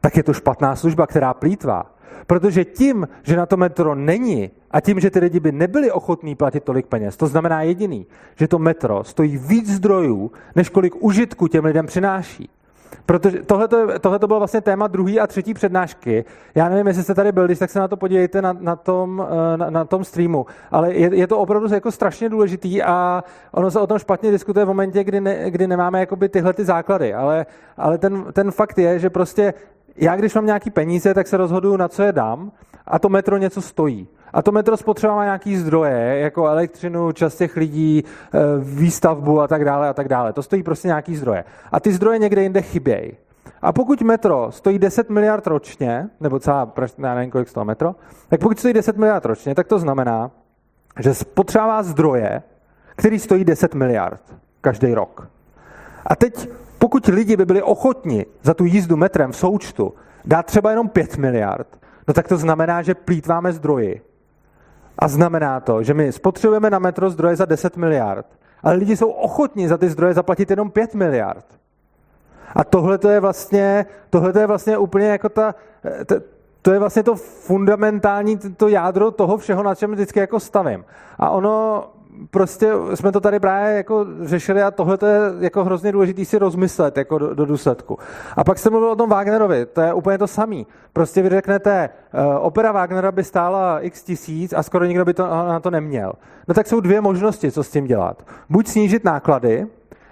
tak je to špatná služba, která plítvá. Protože tím, že na to metro není a tím, že ty lidi by nebyli ochotní platit tolik peněz, to znamená jediný, že to metro stojí víc zdrojů, než kolik užitku těm lidem přináší. Protože tohle to bylo vlastně téma druhý a třetí přednášky. Já nevím, jestli jste tady byl, tak se na to podívejte na, na, tom, eh, na, na tom streamu. Ale je, je to opravdu jako strašně důležitý a ono se o tom špatně diskutuje v momentě, kdy, ne, kdy nemáme jakoby tyhle ty základy. Ale, ale ten, ten fakt je, že prostě já když mám nějaký peníze, tak se rozhoduju, na co je dám a to metro něco stojí. A to metro spotřebuje nějaký zdroje, jako elektřinu, čas těch lidí, eh, výstavbu a tak dále a tak dále. To stojí prostě nějaký zdroje. A ty zdroje někde jinde chybějí. A pokud metro stojí 10 miliard ročně, nebo celá, já nevím, kolik stojí metro, tak pokud stojí 10 miliard ročně, tak to znamená, že spotřebává zdroje, který stojí 10 miliard každý rok. A teď pokud lidi by byli ochotni za tu jízdu metrem v součtu dát třeba jenom 5 miliard, no tak to znamená, že plítváme zdroji. A znamená to, že my spotřebujeme na metro zdroje za 10 miliard, ale lidi jsou ochotni za ty zdroje zaplatit jenom 5 miliard. A tohle to je vlastně, tohle to je vlastně úplně jako ta, to, to je vlastně to fundamentální, to jádro toho všeho, na čem vždycky jako stavím. A ono prostě jsme to tady právě jako řešili a tohle je jako hrozně důležité si rozmyslet jako do, do důsledku. A pak jste mluvil o tom Wagnerovi, to je úplně to samý. Prostě vy řeknete, uh, opera Wagnera by stála x tisíc a skoro nikdo by to, na to neměl. No tak jsou dvě možnosti, co s tím dělat. Buď snížit náklady,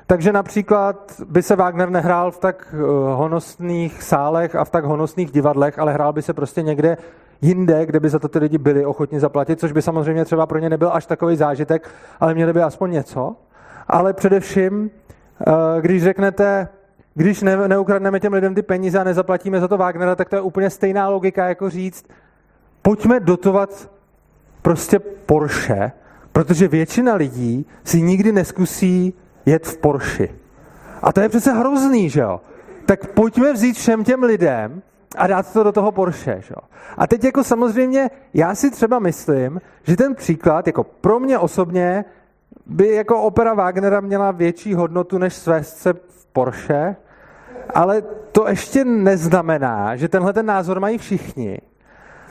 takže například by se Wagner nehrál v tak uh, honosných sálech a v tak honosných divadlech, ale hrál by se prostě někde jinde, kde by za to ty lidi byli ochotni zaplatit, což by samozřejmě třeba pro ně nebyl až takový zážitek, ale měli by aspoň něco. Ale především, eh, když řeknete, když ne, neukradneme těm lidem ty peníze a nezaplatíme za to Wagnera, tak to je úplně stejná logika, jako říct, pojďme dotovat prostě Porsche, protože většina lidí si nikdy neskusí jet v Porsche. A to je přece hrozný, že jo? tak pojďme vzít všem těm lidem a dát to do toho Porsche. Že? A teď jako samozřejmě, já si třeba myslím, že ten příklad, jako pro mě osobně, by jako opera Wagnera měla větší hodnotu než svést v Porsche, ale to ještě neznamená, že tenhle ten názor mají všichni.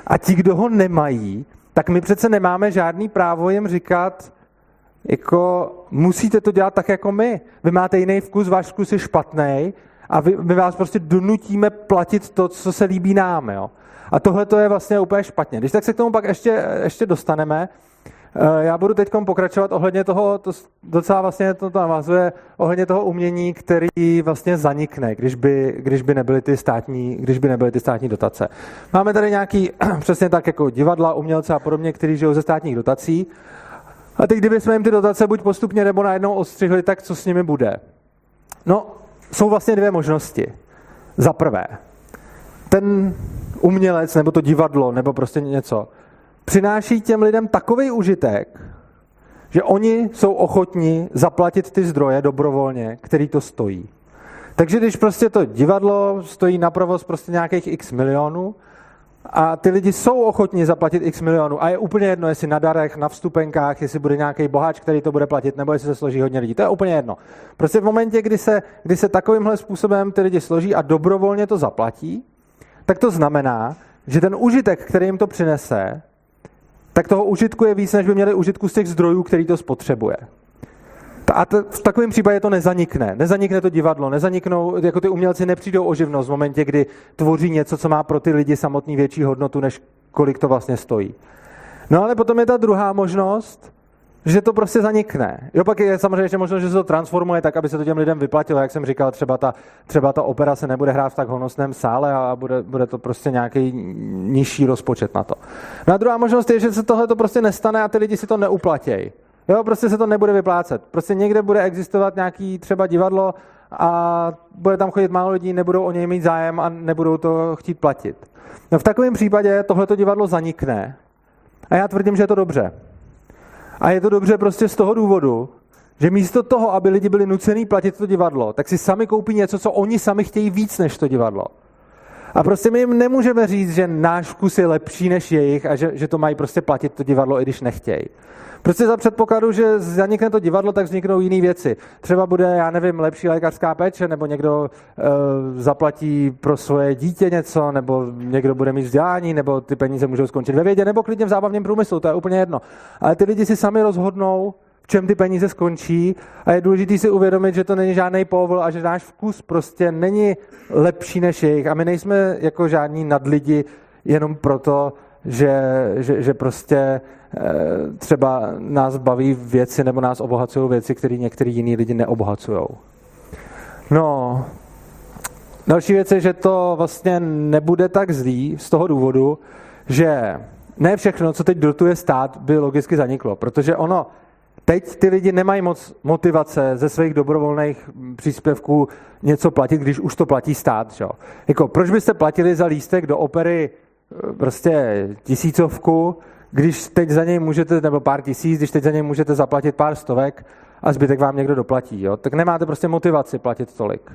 A ti, kdo ho nemají, tak my přece nemáme žádný právo jim říkat, jako musíte to dělat tak jako my. Vy máte jiný vkus, váš vkus je špatný a vy, my vás prostě donutíme platit to, co se líbí nám. Jo? A tohle to je vlastně úplně špatně. Když tak se k tomu pak ještě, ještě dostaneme, eh, já budu teď pokračovat ohledně toho, to docela vlastně to navazuje, ohledně toho umění, který vlastně zanikne, když by, když by, nebyly, ty státní, když by nebyly ty státní dotace. Máme tady nějaký, přesně tak jako divadla, umělce a podobně, kteří žijou ze státních dotací. A teď, kdyby jsme jim ty dotace buď postupně nebo najednou ostřihli, tak co s nimi bude? No, jsou vlastně dvě možnosti. Za prvé, ten umělec nebo to divadlo nebo prostě něco přináší těm lidem takový užitek, že oni jsou ochotní zaplatit ty zdroje dobrovolně, který to stojí. Takže když prostě to divadlo stojí na provoz prostě nějakých x milionů, a ty lidi jsou ochotní zaplatit x milionů a je úplně jedno, jestli na darech, na vstupenkách, jestli bude nějaký boháč, který to bude platit, nebo jestli se složí hodně lidí. To je úplně jedno. Prostě v momentě, kdy se, kdy se takovýmhle způsobem ty lidi složí a dobrovolně to zaplatí, tak to znamená, že ten užitek, který jim to přinese, tak toho užitku je víc, než by měli užitku z těch zdrojů, který to spotřebuje. A to, v takovém případě to nezanikne. Nezanikne to divadlo, nezaniknou, jako ty umělci nepřijdou o živnost v momentě, kdy tvoří něco, co má pro ty lidi samotný větší hodnotu, než kolik to vlastně stojí. No ale potom je ta druhá možnost, že to prostě zanikne. Jo, pak je samozřejmě ještě možnost, že se to transformuje tak, aby se to těm lidem vyplatilo. Jak jsem říkal, třeba ta, třeba ta opera se nebude hrát v tak honosném sále a bude, bude to prostě nějaký nižší rozpočet na to. No a druhá možnost je, že se tohle to prostě nestane a ty lidi si to neuplatějí. Jo, prostě se to nebude vyplácet. Prostě někde bude existovat nějaký třeba divadlo a bude tam chodit málo lidí, nebudou o něj mít zájem a nebudou to chtít platit. No v takovém případě tohleto divadlo zanikne a já tvrdím, že je to dobře. A je to dobře prostě z toho důvodu, že místo toho, aby lidi byli nucený platit to divadlo, tak si sami koupí něco, co oni sami chtějí víc než to divadlo. A prostě my jim nemůžeme říct, že náš vkus je lepší než jejich a že, že to mají prostě platit to divadlo, i když nechtějí. Prostě za předpokladu, že zanikne to divadlo, tak vzniknou jiné věci. Třeba bude, já nevím, lepší lékařská péče, nebo někdo uh, zaplatí pro svoje dítě něco, nebo někdo bude mít vzdělání, nebo ty peníze můžou skončit ve vědě, nebo klidně v zábavním průmyslu, to je úplně jedno. Ale ty lidi si sami rozhodnou, v čem ty peníze skončí a je důležité si uvědomit, že to není žádný povol a že náš vkus prostě není lepší než jejich a my nejsme jako žádní nadlidi jenom proto, že, že, že prostě eh, třeba nás baví věci nebo nás obohacují věci, které některý jiný lidi neobohacují. No, další věc je, že to vlastně nebude tak zlý z toho důvodu, že ne všechno, co teď dotuje stát, by logicky zaniklo, protože ono Teď ty lidi nemají moc motivace ze svých dobrovolných příspěvků něco platit, když už to platí stát. Že? Jako, proč byste platili za lístek do opery prostě tisícovku, když teď za něj můžete, nebo pár tisíc, když teď za něj můžete zaplatit pár stovek a zbytek vám někdo doplatí. Jo? Tak nemáte prostě motivaci platit tolik.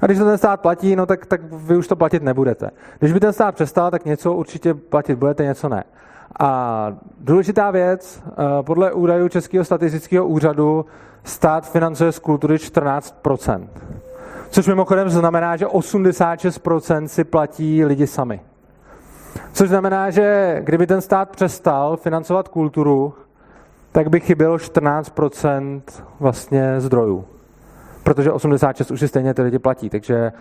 A když to ten stát platí, no tak, tak vy už to platit nebudete. Když by ten stát přestal, tak něco určitě platit budete, něco ne. A důležitá věc, eh, podle údajů Českého statistického úřadu stát financuje z kultury 14%. Což mimochodem znamená, že 86% si platí lidi sami. Což znamená, že kdyby ten stát přestal financovat kulturu, tak by chybělo 14% vlastně zdrojů. Protože 86 už si stejně ty lidi platí, takže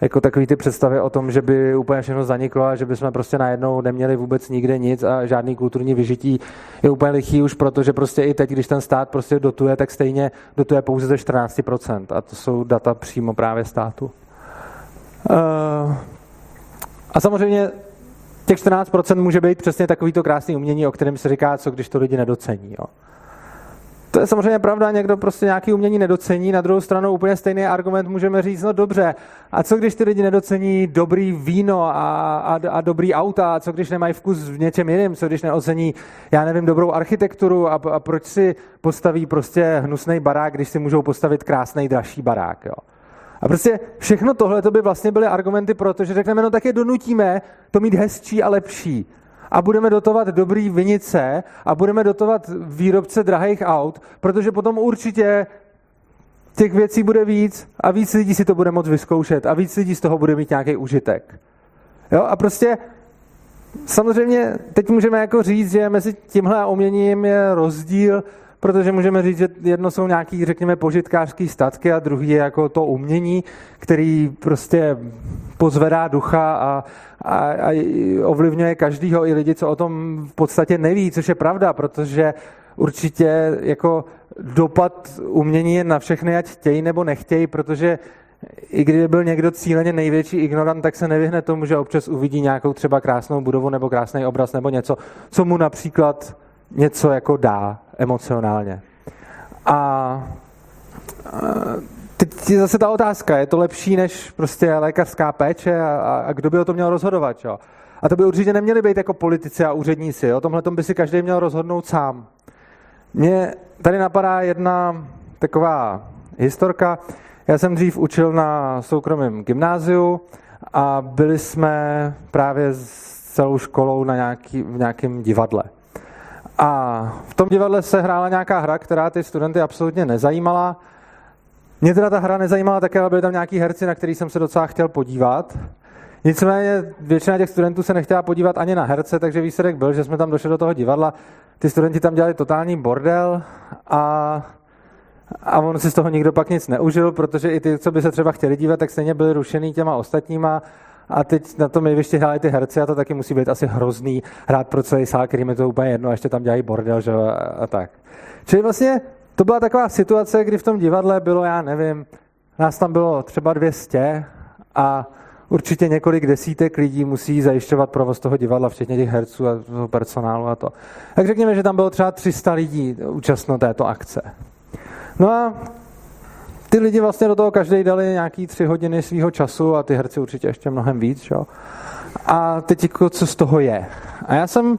jako takový ty představy o tom, že by úplně všechno zaniklo a že bychom prostě najednou neměli vůbec nikde nic a žádný kulturní vyžití je úplně lichý už proto, že prostě i teď, když ten stát prostě dotuje, tak stejně dotuje pouze ze 14%. A to jsou data přímo právě státu. Uh, a samozřejmě těch 14% může být přesně takovýto krásný umění, o kterém se říká, co když to lidi nedocení. Jo. To je samozřejmě pravda, někdo prostě nějaký umění nedocení, na druhou stranu úplně stejný argument můžeme říct, no dobře, a co když ty lidi nedocení dobrý víno a, a, a dobrý auta, a co když nemají vkus v něčem jiném, co když neocení, já nevím, dobrou architekturu a, a proč si postaví prostě hnusný barák, když si můžou postavit krásný, dražší barák, jo. A prostě všechno tohle to by vlastně byly argumenty pro to, že řekneme, no tak je donutíme to mít hezčí a lepší. A budeme dotovat dobrý vinice a budeme dotovat výrobce drahých aut, protože potom určitě těch věcí bude víc a víc lidí si to bude moct vyzkoušet a víc lidí z toho bude mít nějaký užitek. Jo? A prostě samozřejmě teď můžeme jako říct, že mezi tímhle a uměním je rozdíl, protože můžeme říct, že jedno jsou nějaký, řekněme, požitkářský statky a druhý je jako to umění, který prostě pozvedá ducha a, a, a ovlivňuje každýho. I lidi, co o tom v podstatě neví, což je pravda, protože určitě jako dopad umění je na všechny, ať chtějí nebo nechtějí, protože i kdyby byl někdo cíleně největší ignorant, tak se nevyhne tomu, že občas uvidí nějakou třeba krásnou budovu nebo krásný obraz nebo něco, co mu například něco jako dá emocionálně. A teď je zase ta otázka, je to lepší než prostě lékařská péče a, a kdo by o to měl rozhodovat, čo? A to by určitě neměli být jako politici a úředníci, o tomhle by si každý měl rozhodnout sám. Mně tady napadá jedna taková historka. Já jsem dřív učil na soukromém gymnáziu a byli jsme právě s celou školou na nějaký, v nějakém divadle. A v tom divadle se hrála nějaká hra, která ty studenty absolutně nezajímala. Mě teda ta hra nezajímala také, ale byly tam nějaký herci, na který jsem se docela chtěl podívat. Nicméně většina těch studentů se nechtěla podívat ani na herce, takže výsledek byl, že jsme tam došli do toho divadla. Ty studenti tam dělali totální bordel a, a on si z toho nikdo pak nic neužil, protože i ty, co by se třeba chtěli dívat, tak stejně byli rušený těma ostatníma a teď na tom jevišti hráli ty herci a to taky musí být asi hrozný hrát pro celý sál, který mi to úplně jedno a ještě tam dělají bordel že? A, a tak. Čili vlastně to byla taková situace, kdy v tom divadle bylo, já nevím, nás tam bylo třeba 200 a určitě několik desítek lidí musí zajišťovat provoz toho divadla, včetně těch herců a toho personálu a to. Tak řekněme, že tam bylo třeba 300 lidí účastno této akce. No a ty lidi vlastně do toho každý dali nějaký tři hodiny svého času a ty herci určitě ještě mnohem víc. Čo? A teď jako, co z toho je? A já jsem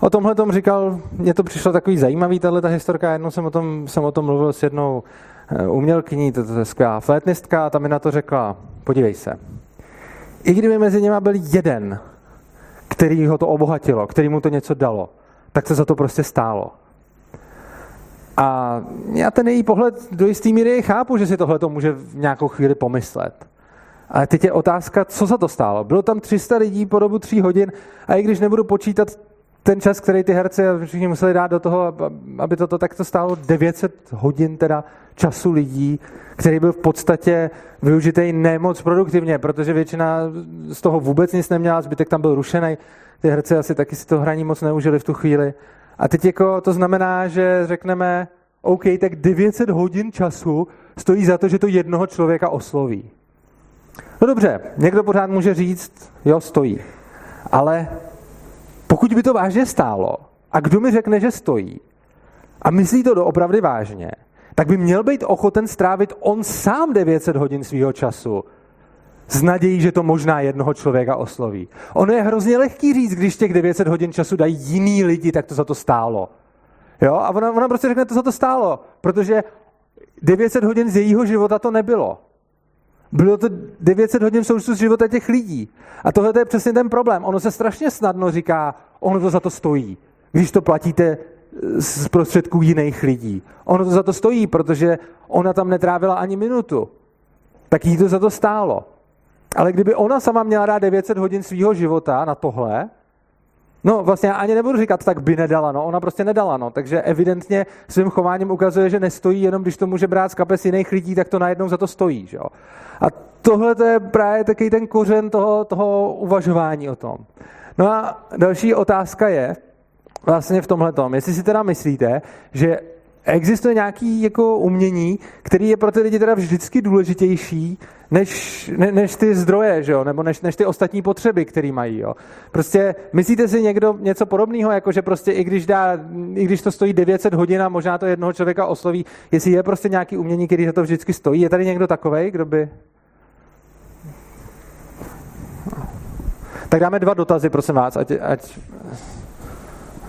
o tomhle tom říkal, mně to přišlo takový zajímavý, tahle ta historka, jednou jsem o tom, jsem o tom mluvil s jednou eh, umělkyní, to, to je skvělá flétnistka, a ta mi na to řekla, podívej se, i kdyby mezi nimi byl jeden, který ho to obohatilo, který mu to něco dalo, tak se za to prostě stálo. A já ten její pohled do jistý míry chápu, že si tohle to může v nějakou chvíli pomyslet. Ale teď je otázka, co za to stálo. Bylo tam 300 lidí po dobu tří hodin a i když nebudu počítat ten čas, který ty herci všichni museli dát do toho, aby toto takto stálo 900 hodin teda času lidí, který byl v podstatě využitý nemoc produktivně, protože většina z toho vůbec nic neměla, zbytek tam byl rušený. Ty herci asi taky si to hraní moc neužili v tu chvíli. A teď jako to znamená, že řekneme, OK, tak 900 hodin času stojí za to, že to jednoho člověka osloví. No dobře, někdo pořád může říct, jo, stojí. Ale pokud by to vážně stálo, a kdo mi řekne, že stojí, a myslí to doopravdy vážně, tak by měl být ochoten strávit on sám 900 hodin svého času s nadějí, že to možná jednoho člověka osloví. Ono je hrozně lehký říct, když těch 900 hodin času dají jiný lidi, tak to za to stálo. Jo? A ona, ona prostě řekne, to za to stálo, protože 900 hodin z jejího života to nebylo. Bylo to 900 hodin součtu z života těch lidí. A tohle je přesně ten problém. Ono se strašně snadno říká, ono to za to stojí. Když to platíte z prostředků jiných lidí. Ono to za to stojí, protože ona tam netrávila ani minutu. Tak jí to za to stálo. Ale kdyby ona sama měla dát 900 hodin svého života na tohle, no vlastně já ani nebudu říkat, tak by nedala, no ona prostě nedala, no. Takže evidentně svým chováním ukazuje, že nestojí, jenom když to může brát z kapes jiných lidí, tak to najednou za to stojí, že jo. A tohle to je právě taky ten kořen toho, toho uvažování o tom. No a další otázka je, vlastně v tomhle tom, jestli si teda myslíte, že existuje nějaký jako umění, který je pro ty lidi teda vždycky důležitější než, ne, než ty zdroje, že jo? nebo než, než ty ostatní potřeby, které mají. Jo? Prostě myslíte si někdo něco podobného, jako že prostě i když, dá, i když to stojí 900 hodin a možná to jednoho člověka osloví, jestli je prostě nějaký umění, který za to vždycky stojí. Je tady někdo takovej, kdo by... Tak dáme dva dotazy, prosím vás, ať, ať...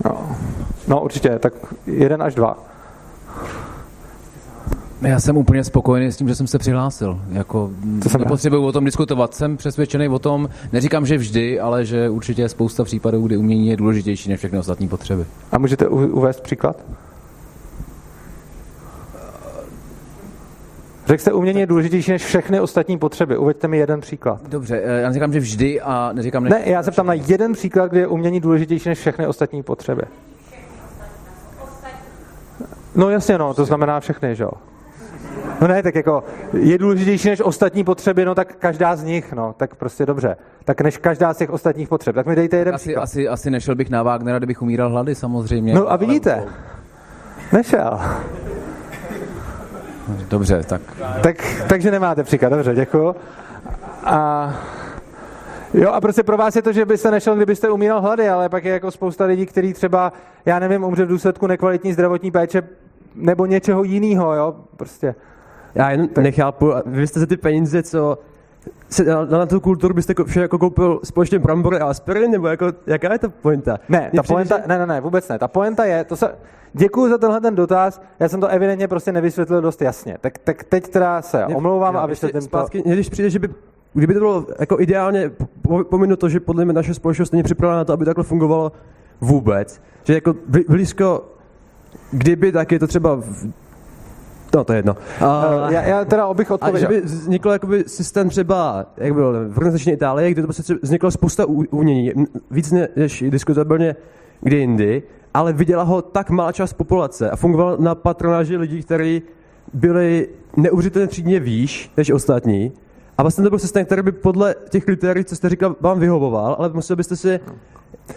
No. no určitě, tak jeden až dva. Já jsem úplně spokojený s tím, že jsem se přihlásil. Jako, to nepotřebuji o tom diskutovat. Jsem přesvědčený o tom, neříkám, že vždy, ale že určitě je spousta případů, kdy umění je důležitější než všechny ostatní potřeby. A můžete uvést příklad? Řekl jste, umění je důležitější než všechny ostatní potřeby. Uveďte mi jeden příklad. Dobře, eh, já neříkám, že vždy a neříkám... Než... Ne, já se ptám na jeden příklad, kde je umění důležitější než všechny ostatní potřeby. No jasně, no, to znamená všechny, že jo. No ne, tak jako je důležitější než ostatní potřeby, no tak každá z nich, no, tak prostě dobře. Tak než každá z těch ostatních potřeb. Tak mi dejte jeden asi, asi, asi nešel bych na Wagnera, kdybych umíral hlady, samozřejmě. No a vidíte, nešel. Dobře, tak. tak. Takže nemáte příklad, dobře, děkuji. A Jo, a prostě pro vás je to, že byste nešel, kdybyste umíral hlady, ale pak je jako spousta lidí, kteří třeba, já nevím, umře v důsledku nekvalitní zdravotní péče nebo něčeho jiného, jo, prostě. Já jen nechápu, vy jste za ty peníze, co se, na, na tu kulturu byste vše jako koupil společně brambory a aspirin, nebo jako, jaká je ta pointa? Ne, ta pointa, že... ne, ne, ne, vůbec ne. Ta pointa je, to se, děkuji za tenhle ten dotaz, já jsem to evidentně prostě nevysvětlil dost jasně. Tak, tak teď teda se omlouvám a vysvětlím to. Když přijde, že by Kdyby to bylo jako ideálně, pominu to, že podle mě naše společnost není připravena na to, aby takhle fungovalo vůbec. Že jako blízko, kdyby, tak je to třeba v, No, to je jedno. A, já, já teda abych odpověděl. A že by vznikl jakoby systém třeba, jak byl v organizační Itálii, kde to prostě vzniklo spousta umění, víc než diskutabilně kdy jindy, ale viděla ho tak malá část populace a fungoval na patronáži lidí, kteří byli neuvěřitelně třídně výš než ostatní a vlastně to byl systém, který by podle těch kritérií, co jste říkal, vám vyhovoval, ale musel byste si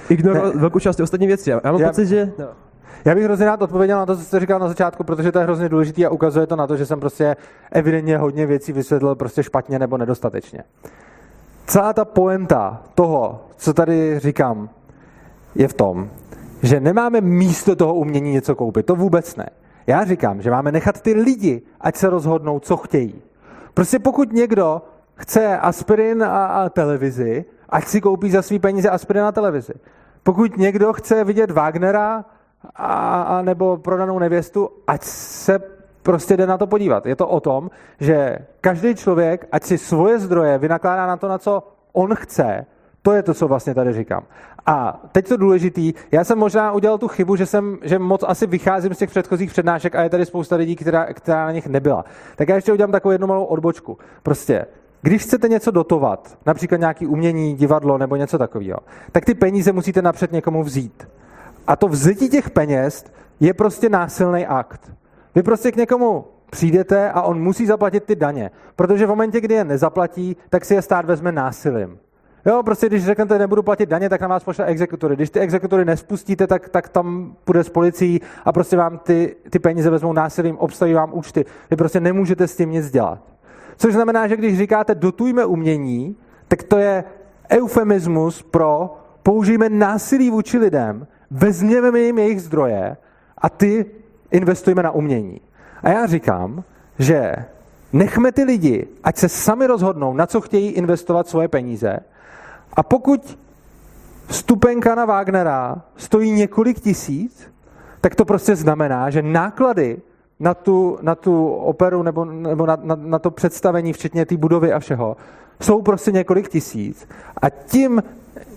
ignorovat ne. velkou část ostatní věcí. Já mám já, pocit, že... No. Já bych hrozně rád odpověděl na to, co jste říkal na začátku, protože to je hrozně důležité a ukazuje to na to, že jsem prostě evidentně hodně věcí vysvětlil prostě špatně nebo nedostatečně. Celá ta poenta toho, co tady říkám, je v tom, že nemáme místo toho umění něco koupit. To vůbec ne. Já říkám, že máme nechat ty lidi, ať se rozhodnou, co chtějí. Prostě pokud někdo chce aspirin a, a televizi, ať si koupí za svý peníze aspirin a televizi. Pokud někdo chce vidět Wagnera a, a nebo prodanou nevěstu, ať se prostě jde na to podívat. Je to o tom, že každý člověk, ať si svoje zdroje vynakládá na to, na co on chce, to je to, co vlastně tady říkám. A teď to důležitý, já jsem možná udělal tu chybu, že jsem, že moc asi vycházím z těch předchozích přednášek a je tady spousta lidí, která, která na nich nebyla. Tak já ještě udělám takovou jednu malou odbočku. Prostě když chcete něco dotovat, například nějaký umění, divadlo nebo něco takového, tak ty peníze musíte napřed někomu vzít. A to vzetí těch peněz je prostě násilný akt. Vy prostě k někomu přijdete a on musí zaplatit ty daně, protože v momentě, kdy je nezaplatí, tak si je stát vezme násilím. Jo, prostě když řeknete, nebudu platit daně, tak na vás pošle exekutory. Když ty exekutory nespustíte, tak, tak tam půjde s policií a prostě vám ty, ty peníze vezmou násilím, obstaví vám účty. Vy prostě nemůžete s tím nic dělat. Což znamená, že když říkáte dotujme umění, tak to je eufemismus pro použijeme násilí vůči lidem, vezměme jim jejich zdroje a ty investujeme na umění. A já říkám, že nechme ty lidi, ať se sami rozhodnou, na co chtějí investovat svoje peníze. A pokud stupenka na Wagnera stojí několik tisíc, tak to prostě znamená, že náklady na tu, na tu operu nebo, nebo na, na, na to představení, včetně té budovy a všeho, jsou prostě několik tisíc. A tím,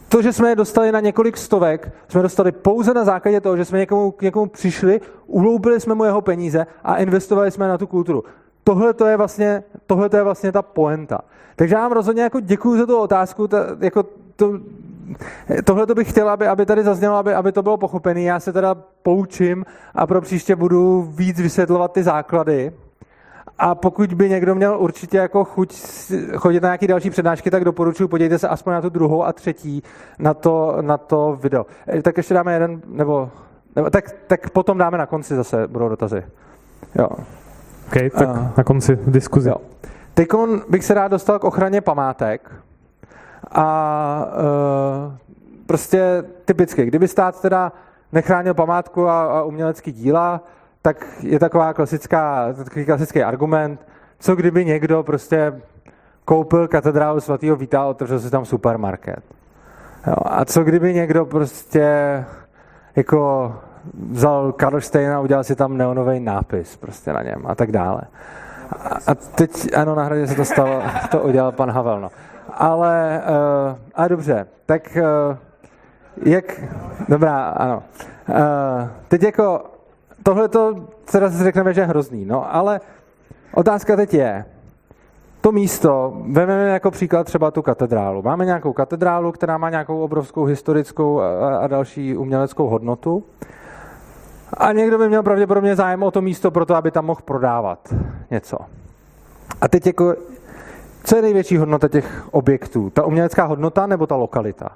to, že jsme je dostali na několik stovek, jsme dostali pouze na základě toho, že jsme někomu, k někomu přišli, uloupili jsme mu jeho peníze a investovali jsme na tu kulturu. Tohle to je vlastně, tohle to je vlastně ta poenta. Takže já vám rozhodně jako děkuji za tu otázku, ta, jako to, tohle to bych chtěl, aby, aby tady zaznělo, aby, aby to bylo pochopené. Já se teda poučím a pro příště budu víc vysvětlovat ty základy. A pokud by někdo měl určitě jako chuť chodit na nějaké další přednášky, tak doporučuji, podívejte se aspoň na tu druhou a třetí, na to, na to video. Eh, tak ještě dáme jeden, nebo, nebo tak, tak potom dáme na konci zase, budou dotazy. Jo. OK, tak uh, na konci diskuzi. Jo. Teď bych se rád dostal k ochraně památek. A uh, prostě typicky, kdyby stát teda nechránil památku a, a umělecký díla, tak je taková klasická, takový klasický argument, co kdyby někdo prostě koupil katedrálu svatého Víta a otevřel si tam supermarket. Jo, a co kdyby někdo prostě jako vzal Karlštejn a udělal si tam neonový nápis prostě na něm a tak dále. A, a teď, ano, na hradě se to stalo, to udělal pan Havel, no. Ale, uh, a dobře, tak uh, jak, dobrá, ano. Uh, teď jako, tohle to teda si řekneme, že je hrozný, no, ale otázka teď je, to místo, vezmeme jako příklad třeba tu katedrálu. Máme nějakou katedrálu, která má nějakou obrovskou historickou a další uměleckou hodnotu. A někdo by měl pravděpodobně zájem o to místo pro to, aby tam mohl prodávat něco. A teď jako, co je největší hodnota těch objektů? Ta umělecká hodnota nebo ta lokalita?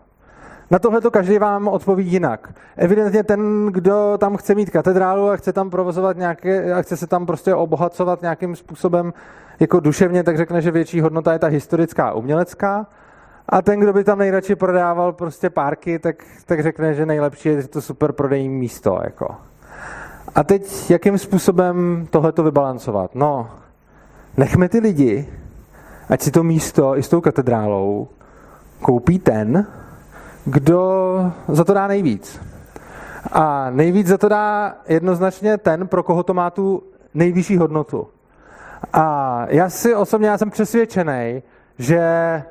Na tohle to každý vám odpoví jinak. Evidentně ten, kdo tam chce mít katedrálu a chce tam provozovat nějaké, a chce se tam prostě obohacovat nějakým způsobem jako duševně, tak řekne, že větší hodnota je ta historická umělecká. A ten, kdo by tam nejradši prodával prostě párky, tak, tak řekne, že nejlepší je to super prodejní místo. Jako. A teď, jakým způsobem tohle to vybalancovat? No, nechme ty lidi, ať si to místo i s tou katedrálou koupí ten, kdo za to dá nejvíc. A nejvíc za to dá jednoznačně ten, pro koho to má tu nejvyšší hodnotu. A já si osobně já jsem přesvědčený, že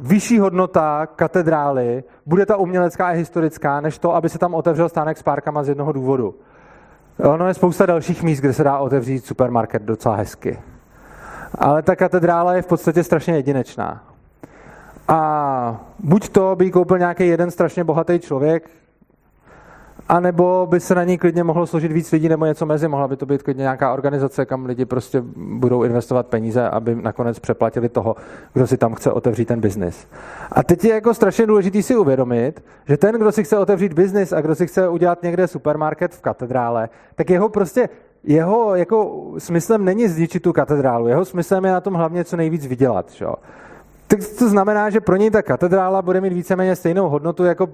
vyšší hodnota katedrály bude ta umělecká a historická, než to, aby se tam otevřel stánek s párkama z jednoho důvodu. Ono je spousta dalších míst, kde se dá otevřít supermarket docela hezky. Ale ta katedrála je v podstatě strašně jedinečná. A buď to by koupil nějaký jeden strašně bohatý člověk, a nebo by se na ní klidně mohlo složit víc lidí nebo něco mezi. Mohla by to být klidně nějaká organizace, kam lidi prostě budou investovat peníze, aby nakonec přeplatili toho, kdo si tam chce otevřít ten biznis. A teď je jako strašně důležité si uvědomit, že ten, kdo si chce otevřít biznis a kdo si chce udělat někde supermarket v katedrále, tak jeho prostě jeho jako smyslem není zničit tu katedrálu, jeho smyslem je na tom hlavně co nejvíc vydělat. Čo? Tak to znamená, že pro něj ta katedrála bude mít víceméně stejnou hodnotu jako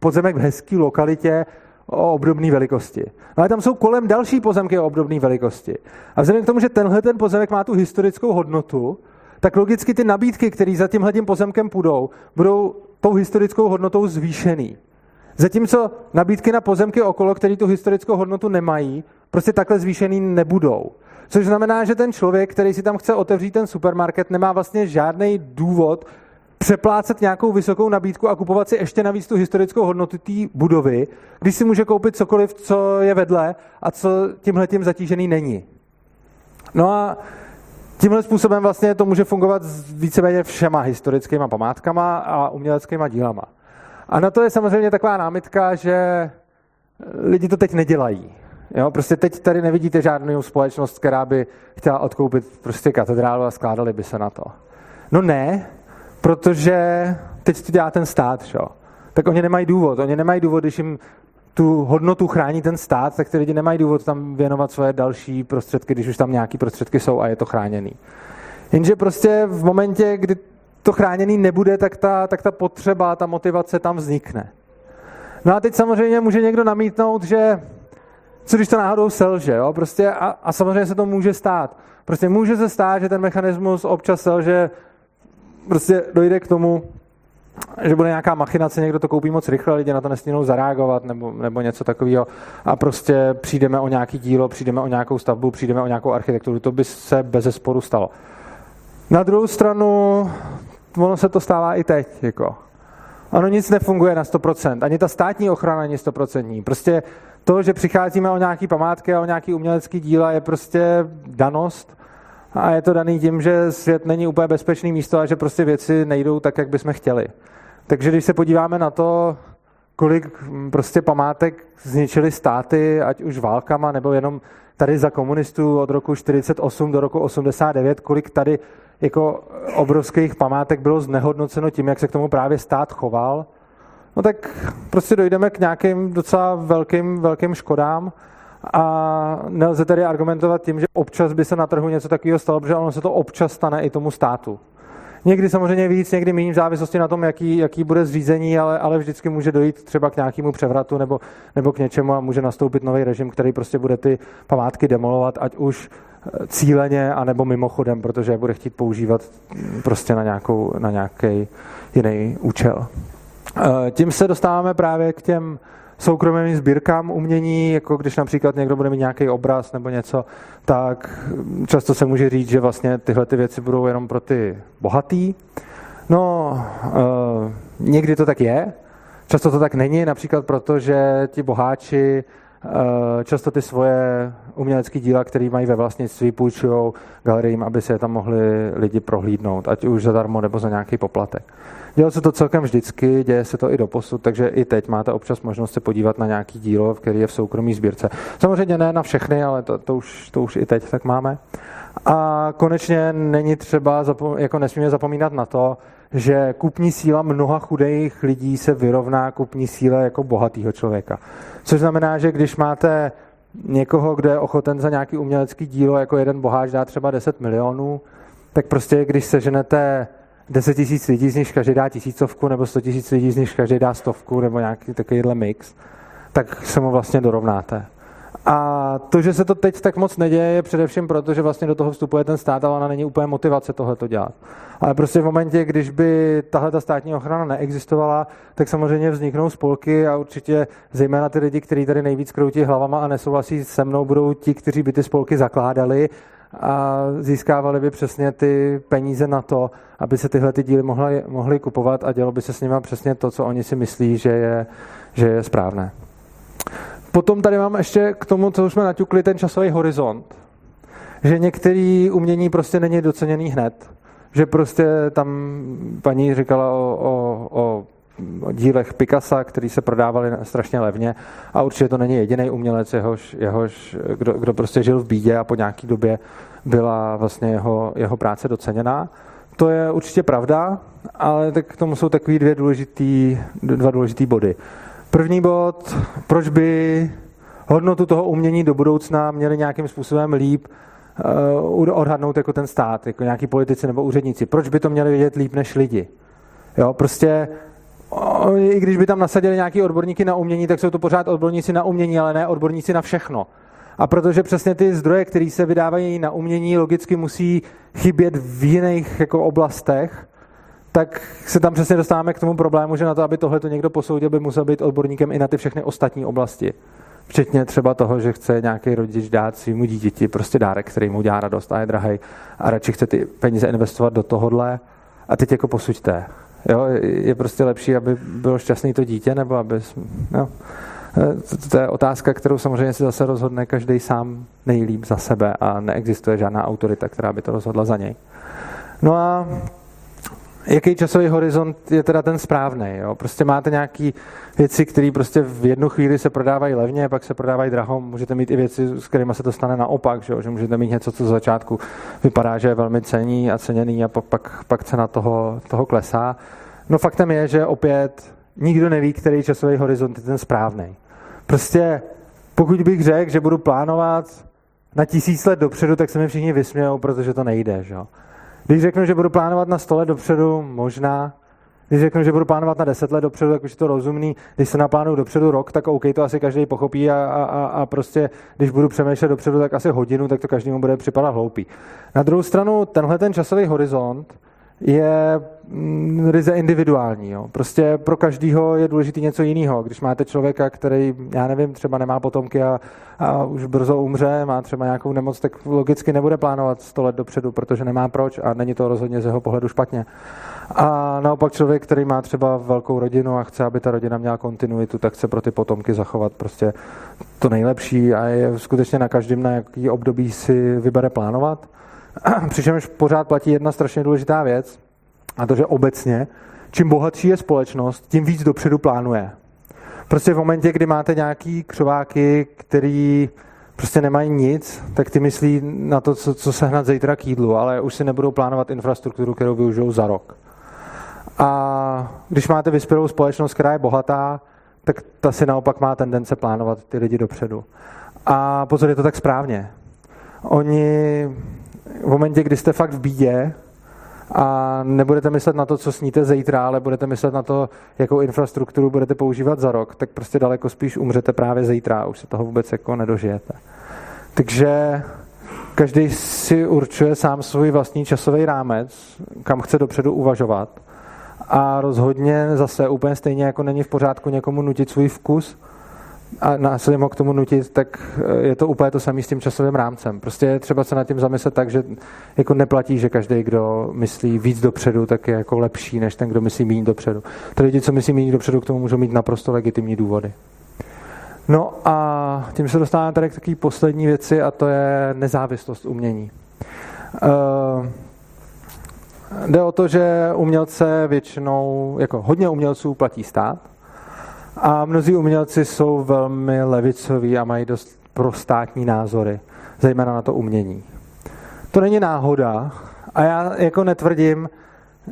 pozemek v hezké lokalitě o obdobné velikosti. No ale tam jsou kolem další pozemky o obdobné velikosti. A vzhledem k tomu, že tenhle ten pozemek má tu historickou hodnotu, tak logicky ty nabídky, které za tímhle tím pozemkem půjdou, budou tou historickou hodnotou zvýšený. Zatímco nabídky na pozemky okolo, které tu historickou hodnotu nemají, prostě takhle zvýšený nebudou. Což znamená, že ten člověk, který si tam chce otevřít ten supermarket, nemá vlastně žádný důvod přeplácet nějakou vysokou nabídku a kupovat si ještě navíc tu historickou hodnotu té budovy, když si může koupit cokoliv, co je vedle a co tímhle tím zatížený není. No a tímhle způsobem vlastně to může fungovat s víceméně všema historickýma památkama a uměleckýma dílama. A na to je samozřejmě taková námitka, že lidi to teď nedělají. Jo, prostě teď tady nevidíte žádnou společnost, která by chtěla odkoupit prostě katedrálu a skládali by se na to. No ne, protože teď to dělá ten stát, šo? tak oni nemají důvod. Oni nemají důvod, když jim tu hodnotu chrání ten stát, tak ty lidi nemají důvod tam věnovat svoje další prostředky, když už tam nějaký prostředky jsou a je to chráněný. Jenže prostě v momentě, kdy to chráněný nebude, tak ta, tak ta potřeba, ta motivace tam vznikne. No a teď samozřejmě může někdo namítnout, že co když to náhodou selže, jo? Prostě a, a samozřejmě se to může stát. Prostě může se stát, že ten mechanismus občas selže, prostě dojde k tomu, že bude nějaká machinace, někdo to koupí moc rychle, lidi na to nesmínou zareagovat nebo, nebo něco takového a prostě přijdeme o nějaký dílo, přijdeme o nějakou stavbu, přijdeme o nějakou architekturu, to by se bez zesporu stalo. Na druhou stranu, ono se to stává i teď, jako. Ono nic nefunguje na 100%, ani ta státní ochrana není 100%. Prostě to, že přicházíme o nějaký památky a o nějaký umělecký díla, je prostě danost a je to daný tím, že svět není úplně bezpečný místo a že prostě věci nejdou tak, jak bychom chtěli. Takže když se podíváme na to, kolik prostě památek zničily státy, ať už válkama, nebo jenom tady za komunistů od roku 48 do roku 89, kolik tady jako obrovských památek bylo znehodnoceno tím, jak se k tomu právě stát choval, no tak prostě dojdeme k nějakým docela velkým, velkým škodám a nelze tedy argumentovat tím, že občas by se na trhu něco takového stalo, protože ono se to občas stane i tomu státu. Někdy samozřejmě víc, někdy méně v závislosti na tom, jaký, jaký bude zřízení, ale, ale vždycky může dojít třeba k nějakému převratu nebo, nebo k něčemu a může nastoupit nový režim, který prostě bude ty památky demolovat, ať už eh, cíleně, anebo mimochodem, protože je bude chtít používat prostě na, nějakou, na nějaký jiný účel. Eh, tím se dostáváme právě k těm soukromým sbírkám umění, jako když například někdo bude mít nějaký obraz nebo něco, tak často se může říct, že vlastně tyhle ty věci budou jenom pro ty bohatý. No, uh, někdy to tak je, často to tak není, například proto, že ti boháči Eh, často ty svoje umělecké díla, které mají ve vlastnictví, půjčují galeriím, aby se je tam mohli lidi prohlídnout, ať už zadarmo nebo za nějaký poplatek. Dělo se to celkem vždycky, děje se to i do posud, takže i teď máte občas možnost se podívat na nějaký dílo, který je v soukromí sbírce. Samozřejmě ne na všechny, ale to, to, už, to už i teď tak máme. A konečně není třeba, jako nesmíme zapomínat na to, že kupní síla mnoha chudých lidí se vyrovná kupní síle jako bohatého člověka. Což znamená, že když máte někoho, kdo je ochoten za nějaký umělecký dílo, jako jeden boháč dá třeba 10 milionů, tak prostě když seženete 10 tisíc lidí, z nich každý dá tisícovku, nebo 100 tisíc lidí, z nich každý dá stovku, nebo nějaký takovýhle mix, tak se mu vlastně dorovnáte. A to, že se to teď tak moc neděje, je především proto, že vlastně do toho vstupuje ten stát, ale ona není úplně motivace tohle to dělat. Ale prostě v momentě, když by tahle ta státní ochrana neexistovala, tak samozřejmě vzniknou spolky a určitě zejména ty lidi, kteří tady nejvíc kroutí hlavama a nesouhlasí se mnou, budou ti, kteří by ty spolky zakládali a získávali by přesně ty peníze na to, aby se tyhle ty díly mohly, mohly kupovat a dělo by se s nimi přesně to, co oni si myslí, že je, že je správné. Potom tady mám ještě k tomu, co už jsme naťukli, ten časový horizont. Že některý umění prostě není doceněný hned. Že prostě tam paní říkala o, o, o o dílech Picasa, který se prodávali strašně levně a určitě to není jediný umělec, jehož, jehož kdo, kdo prostě žil v bídě a po nějaký době byla vlastně jeho, jeho práce doceněná. To je určitě pravda, ale tak k tomu jsou takový dvě důležitý, dva důležitý body. První bod, proč by hodnotu toho umění do budoucna měli nějakým způsobem líp uh, odhadnout jako ten stát, jako nějaký politici nebo úředníci. Proč by to měli vědět líp než lidi? Jo, prostě i když by tam nasadili nějaký odborníky na umění, tak jsou to pořád odborníci na umění, ale ne odborníci na všechno. A protože přesně ty zdroje, které se vydávají na umění, logicky musí chybět v jiných jako oblastech, tak se tam přesně dostáváme k tomu problému, že na to, aby tohle to někdo posoudil, by musel být odborníkem i na ty všechny ostatní oblasti. Včetně třeba toho, že chce nějaký rodič dát svýmu dítěti prostě dárek, který mu dělá radost a je drahý a radši chce ty peníze investovat do tohohle a teď jako posuďte. Jo, je prostě lepší, aby bylo šťastný to dítě, nebo aby... Jo. To, to je otázka, kterou samozřejmě si zase rozhodne každý sám nejlíp za sebe a neexistuje žádná autorita, která by to rozhodla za něj. No a jaký časový horizont je teda ten správný. Jo? Prostě máte nějaké věci, které prostě v jednu chvíli se prodávají levně, pak se prodávají draho. Můžete mít i věci, s kterými se to stane naopak, že, jo? že můžete mít něco, co z začátku vypadá, že je velmi cení a ceněný a pak, pak, pak cena toho, toho klesá. No faktem je, že opět nikdo neví, který časový horizont je ten správný. Prostě pokud bych řekl, že budu plánovat na tisíc let dopředu, tak se mi všichni vysmějou, protože to nejde. Že? Když řeknu, že budu plánovat na 100 let dopředu, možná. Když řeknu, že budu plánovat na 10 let dopředu, tak už je to rozumný. Když se naplánuju dopředu rok, tak OK, to asi každý pochopí a, a, a prostě, když budu přemýšlet dopředu, tak asi hodinu, tak to každému bude připadat hloupý. Na druhou stranu, tenhle ten časový horizont je ryze individuální. Jo. Prostě pro každého je důležité něco jiného. Když máte člověka, který, já nevím, třeba nemá potomky a, a už brzo umře, má třeba nějakou nemoc, tak logicky nebude plánovat 100 let dopředu, protože nemá proč a není to rozhodně z jeho pohledu špatně. A naopak člověk, který má třeba velkou rodinu a chce, aby ta rodina měla kontinuitu, tak chce pro ty potomky zachovat prostě to nejlepší a je skutečně na každém, na jaký období si vybere plánovat. Přičemž pořád platí jedna strašně důležitá věc, a to, že obecně, čím bohatší je společnost, tím víc dopředu plánuje. Prostě v momentě, kdy máte nějaký křováky, který prostě nemají nic, tak ty myslí na to, co, co se hnat zítra k jídlu, ale už si nebudou plánovat infrastrukturu, kterou využijou za rok. A když máte vyspělou společnost, která je bohatá, tak ta si naopak má tendence plánovat ty lidi dopředu. A pozor, je to tak správně. Oni v momentě, kdy jste fakt v bídě a nebudete myslet na to, co sníte zítra, ale budete myslet na to, jakou infrastrukturu budete používat za rok, tak prostě daleko spíš umřete právě zítra už se toho vůbec jako nedožijete. Takže každý si určuje sám svůj vlastní časový rámec, kam chce dopředu uvažovat. A rozhodně zase úplně stejně jako není v pořádku někomu nutit svůj vkus, a násilím ho k tomu nutit, tak eh, je to úplně to samé s tím časovým rámcem. Prostě je třeba se nad tím zamyslet tak, že jako neplatí, že každý, kdo myslí víc dopředu, tak je jako lepší, než ten, kdo myslí méně dopředu. Ty lidi, co myslí méně dopředu, k tomu můžou mít naprosto legitimní důvody. No a tím se dostáváme tady k takové poslední věci a to je nezávislost umění. Uh, jde o to, že umělce většinou, jako hodně umělců platí stát, a mnozí umělci jsou velmi levicoví a mají dost prostátní názory, zejména na to umění. To není náhoda a já jako netvrdím,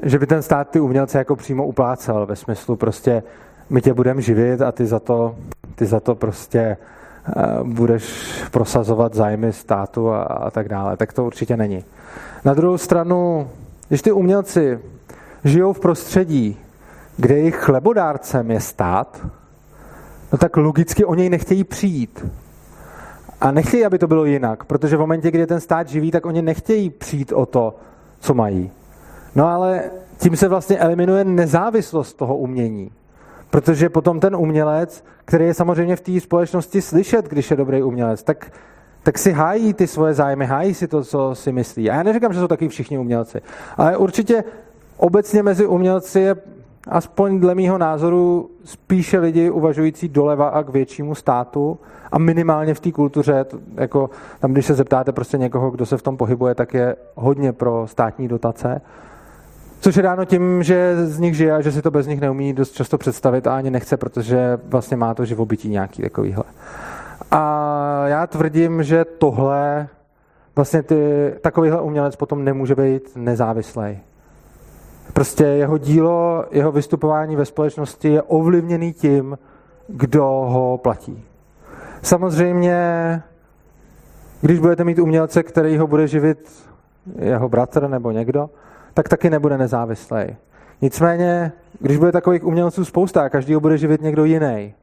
že by ten stát ty umělce jako přímo uplácel ve smyslu prostě my tě budeme živit a ty za to, ty za to prostě uh, budeš prosazovat zájmy státu a, a tak dále. Tak to určitě není. Na druhou stranu, když ty umělci žijou v prostředí, kde jejich chlebodárcem je stát, no tak logicky o něj nechtějí přijít. A nechtějí, aby to bylo jinak, protože v momentě, kdy ten stát živí, tak oni nechtějí přijít o to, co mají. No ale tím se vlastně eliminuje nezávislost toho umění. Protože potom ten umělec, který je samozřejmě v té společnosti slyšet, když je dobrý umělec, tak, tak si hájí ty svoje zájmy, hájí si to, co si myslí. A já neříkám, že jsou taky všichni umělci, ale určitě obecně mezi umělci je aspoň dle mýho názoru spíše lidi uvažující doleva a k většímu státu a minimálně v té kultuře, jako tam, když se zeptáte prostě někoho, kdo se v tom pohybuje, tak je hodně pro státní dotace. Což je dáno tím, že z nich žije a že si to bez nich neumí dost často představit a ani nechce, protože vlastně má to živobytí nějaký takovýhle. A já tvrdím, že tohle, vlastně ty, takovýhle umělec potom nemůže být nezávislý. Prostě jeho dílo, jeho vystupování ve společnosti je ovlivněný tím, kdo ho platí. Samozřejmě, když budete mít umělce, který ho bude živit jeho bratr nebo někdo, tak taky nebude nezávislý. Nicméně, když bude takových umělců spousta a každý ho bude živit někdo jiný,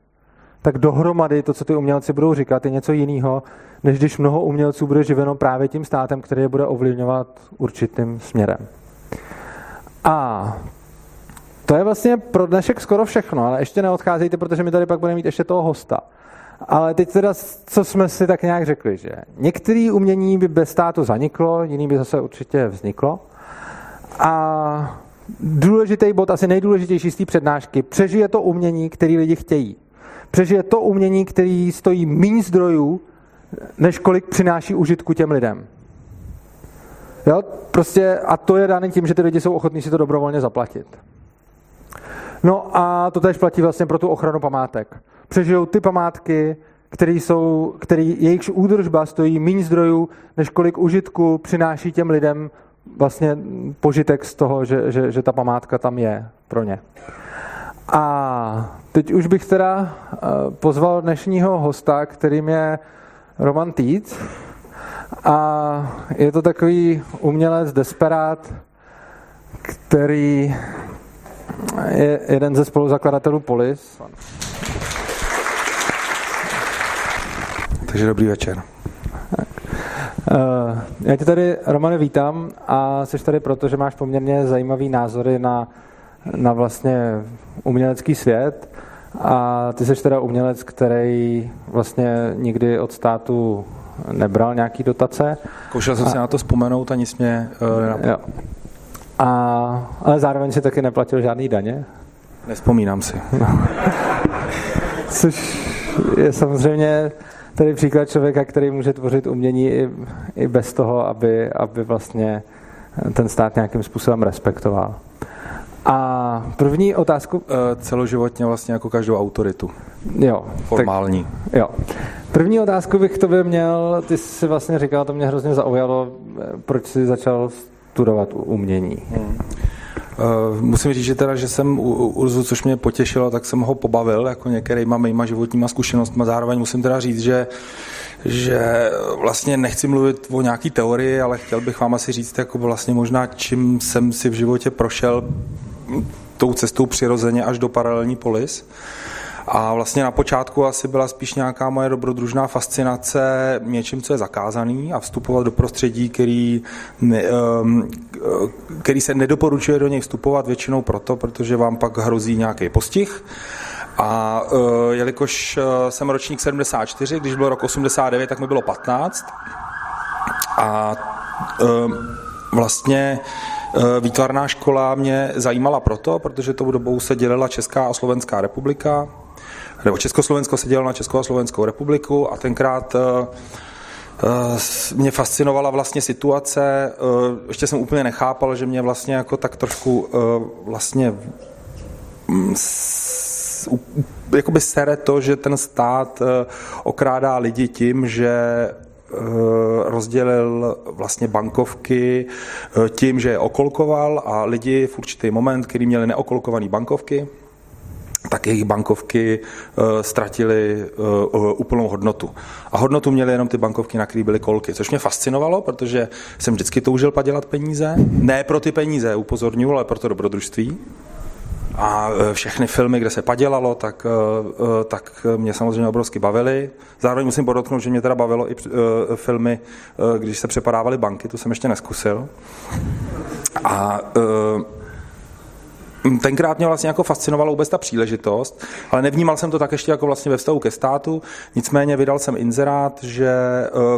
tak dohromady to, co ty umělci budou říkat, je něco jiného, než když mnoho umělců bude živeno právě tím státem, který je bude ovlivňovat určitým směrem. A to je vlastně pro dnešek skoro všechno, ale ještě neodcházejte, protože my tady pak budeme mít ještě toho hosta. Ale teď teda, co jsme si tak nějak řekli, že některé umění by bez státu zaniklo, jiný by zase určitě vzniklo. A důležitý bod, asi nejdůležitější z té přednášky, přežije to umění, který lidi chtějí. Přežije to umění, který stojí méně zdrojů, než kolik přináší užitku těm lidem. Jo? Prostě, a to je dáno tím, že ty lidi jsou ochotní si to dobrovolně zaplatit. No a to tež platí vlastně pro tu ochranu památek. Přežijou ty památky, který jsou, který, jejichž údržba stojí méně zdrojů, než kolik užitku přináší těm lidem vlastně požitek z toho, že, že, že ta památka tam je pro ně. A teď už bych teda eh, pozval dnešního hosta, kterým je Roman Týc. A je to takový umělec, desperát, který je jeden ze spoluzakladatelů Polis. Takže dobrý večer. Eh, já tě tady, Romane, vítám a jsi tady proto, že máš poměrně zajímavý názory na, na vlastně umělecký svět a ty jsi teda umělec, který vlastně nikdy od státu nebral nějaký dotace. Koušel jsem a, si na to vzpomenout a nic mě uh, jo. A, ale zároveň si taky neplatil žádný daně? Nespomínám si. No. Což je samozřejmě tady příklad člověka, který může tvořit umění i, i bez toho, aby, aby vlastně ten stát nějakým způsobem respektoval. A první otázku... Eh, celoživotně vlastně jako každou autoritu. Jo. Formální. Tak, jo. První otázku bych to by měl, ty jsi vlastně říkal, to mě hrozně zaujalo, eh, proč jsi začal studovat umění. Hmm. Uh, musím říct, že teda, že jsem u Urzu, což mě potěšilo, tak jsem ho pobavil jako některýma mýma životníma zkušenostmi. Zároveň musím teda říct, že že vlastně nechci mluvit o nějaký teorii, ale chtěl bych vám asi říct, jako vlastně možná, čím jsem si v životě prošel tou cestou přirozeně až do paralelní polis. A vlastně na počátku asi byla spíš nějaká moje dobrodružná fascinace něčím, co je zakázaný a vstupovat do prostředí, který, ne, um, který se nedoporučuje do něj vstupovat většinou proto, protože vám pak hrozí nějaký postih A uh, jelikož uh, jsem ročník 74, když byl rok 89, tak mi bylo 15. A uh, vlastně Výtvarná škola mě zajímala proto, protože tou dobou se dělila Česká a Slovenská republika, nebo Československo se dělalo na Českou a Slovenskou republiku a tenkrát mě fascinovala vlastně situace, ještě jsem úplně nechápal, že mě vlastně jako tak trošku vlastně mm, jakoby sere to, že ten stát eh, okrádá lidi tím, že eh, rozdělil vlastně bankovky eh, tím, že je okolkoval a lidi v určitý moment, který měli neokolkované bankovky, tak jejich bankovky uh, ztratily uh, úplnou hodnotu. A hodnotu měly jenom ty bankovky, na které byly kolky, což mě fascinovalo, protože jsem vždycky toužil padělat peníze. Ne pro ty peníze, upozorňuji, ale pro to dobrodružství. A e, všechny filmy, kde se padělalo, tak, tak mě samozřejmě obrovsky bavily. Zároveň musím podotknout, že mě teda bavilo i filmy, když se přepadávaly banky, to jsem ještě neskusil. A tenkrát mě vlastně jako fascinovala vůbec ta příležitost, ale nevnímal jsem to tak ještě jako vlastně ve vztahu ke státu. Nicméně vydal jsem inzerát, že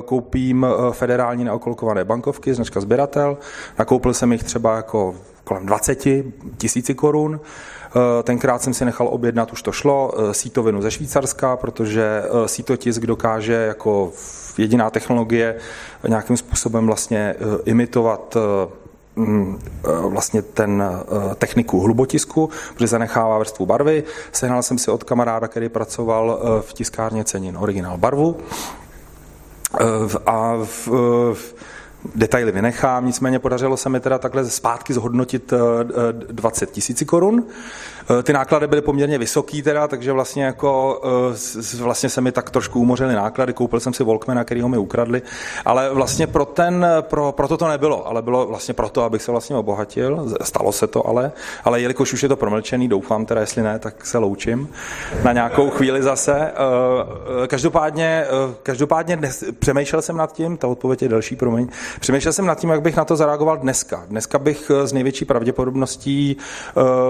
koupím federální neokolkované bankovky, značka sběratel. Nakoupil jsem jich třeba jako kolem 20 tisíci korun. Eh, tenkrát jsem si nechal objednat, už to šlo, eh, sítovinu ze Švýcarska, protože eh, sítotisk dokáže jako jediná technologie nějakým způsobem vlastně imitovat vlastně ten techniku hlubotisku, protože zanechává vrstvu barvy. Sehnal jsem si od kamaráda, který pracoval v tiskárně cenin originál barvu. A v, v detaily vynechám, nicméně podařilo se mi teda takhle zpátky zhodnotit 20 tisíci korun Eh, ty náklady byly poměrně vysoký teda, takže vlastně jako eh, vlastně se mi tak trošku umořily náklady, koupil jsem si Walkmana, který ho mi ukradli, ale vlastně pro ten, pro, proto to nebylo, ale bylo vlastně proto, abych se vlastně obohatil, stalo se to ale, ale jelikož už je to promlčený, doufám teda, jestli ne, tak se loučím. Na nějakou chvíli zase. Eh, každopádně, každopádně dnes, přemýšlel jsem nad tím, ta odpověď je další, promiň, přemýšlel jsem nad tím, jak bych na to zareagoval dneska. Dneska bych z největší pravděpodobností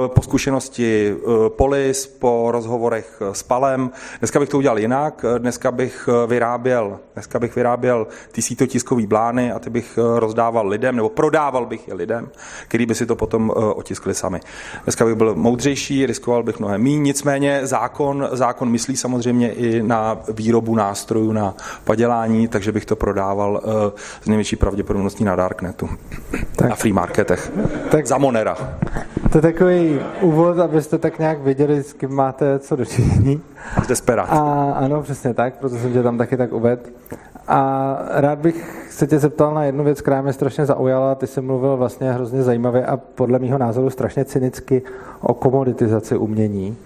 po zkušenosti oblasti eh, polis, po rozhovorech eh, s Palem. Dneska bych to udělal jinak. Eh, dneska bych vyráběl, dneska bych vyráběl ty sítotiskové blány a ty bych rozdával lidem, nebo prodával bych je lidem, který by si to potom otiskli sami. Dneska bych byl moudřejší, riskoval bych mnohem méně, nicméně zákon, zákon myslí samozřejmě i na výrobu nástrojů na padělání, takže bych to prodával s největší pravděpodobností na Darknetu, tak. na free marketech. Tak. Za Monera. To je takový úvod, abyste tak nějak věděli, s kým máte co dočinění. Desperát. A ano, přesně tak, proto jsem tě tam taky tak uved. A rád bych se tě zeptal na jednu věc, která mě strašně zaujala. Ty jsi mluvil vlastně hrozně zajímavě a podle mého názoru strašně cynicky o komoditizaci umění.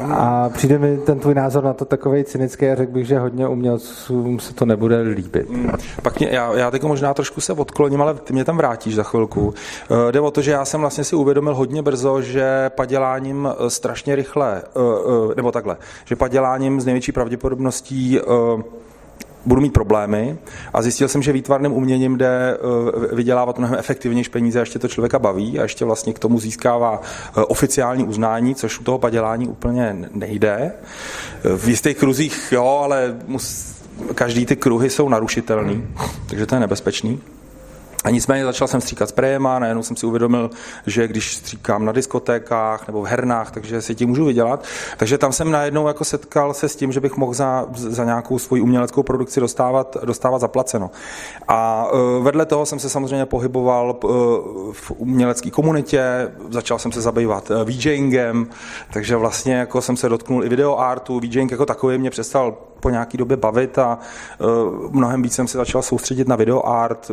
A přijde mi ten tvůj názor na to takový cynický a řekl bych, že hodně umělcům se to nebude líbit. Hmm. Pak mě, já, já teď možná trošku se odkloním, ale ty mě tam vrátíš za chvilku. Uh, jde o to, že já jsem vlastně si uvědomil hodně brzo, že paděláním eh, strašně rychle, uh, nebo takhle, že paděláním z největší pravděpodobností budu mít problémy a zjistil jsem, že výtvarným uměním jde eh, vydělávat mnohem efektivnější peníze ještě to člověka baví a ještě vlastně k tomu získává eh, oficiální uznání, což u toho padělání úplně nejde. Eh, v jistých kruzích jo, ale mus, každý ty kruhy jsou narušitelný, takže to je nebezpečný. A nicméně začal jsem stříkat sprejem a najednou jsem si uvědomil, že když stříkám na diskotékách nebo v hernách, takže si tím můžu vydělat. Takže tam jsem najednou jako setkal se s tím, že bych mohl za, za nějakou svoji uměleckou produkci dostávat, dostávat zaplaceno. A e, vedle toho jsem se samozřejmě pohyboval e, v umělecké komunitě, začal jsem se zabývat e, VJingem, takže vlastně jako jsem se dotknul i videoartu, VJing jako takový mě přestal po nějaký době bavit a mnohem víc jsem se začal soustředit na videoart,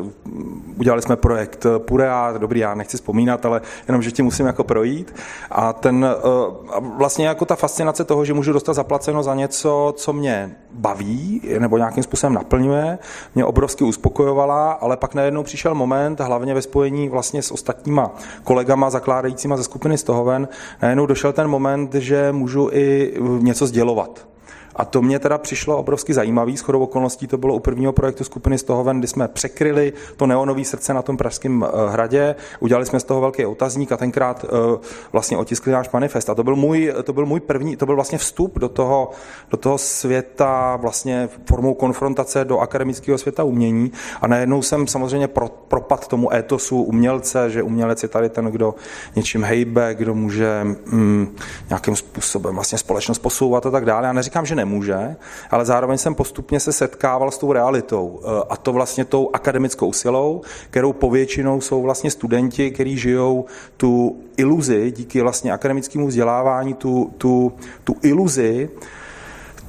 udělali jsme projekt Purea, dobrý, já nechci vzpomínat, ale jenom, že ti musím jako projít. A ten, eh, vlastně jako ta fascinace toho, že můžu dostat zaplaceno za něco, co mě baví, nebo nějakým způsobem naplňuje, mě obrovsky uspokojovala, ale pak najednou přišel moment, hlavně ve spojení vlastně s ostatníma kolegama zakládajícíma ze skupiny Stohoven, najednou došel ten moment, že můžu i něco sdělovat A to mě teda přišlo obrovsky zajímavý. S chodou okolností to bylo u prvního projektu skupiny z toho ven, kdy jsme překryli to neonové srdce na tom pražském eh, hradě. Udělali jsme z toho velký otazník a tenkrát eh, vlastně otiskli náš manifest. A to byl můj, to byl můj první, to byl vlastně vstup do toho, do toho světa vlastně formou konfrontace do akademického světa umění. A najednou jsem samozřejmě pro, propad tomu étosu umělce, že umělec je tady ten, kdo něčím hejbe, kdo může mm, nějakým způsobem vlastně společnost posouvat a tak dále. Já neříkám, že nemůže, ale zároveň jsem postupně se setkával s tou realitou eh, a to vlastně tou akademickou silou, kterou povětšinou jsou vlastně studenti, kteří žijou tu iluzi díky vlastně akademickému vzdělávání, tu, tu, tu iluzi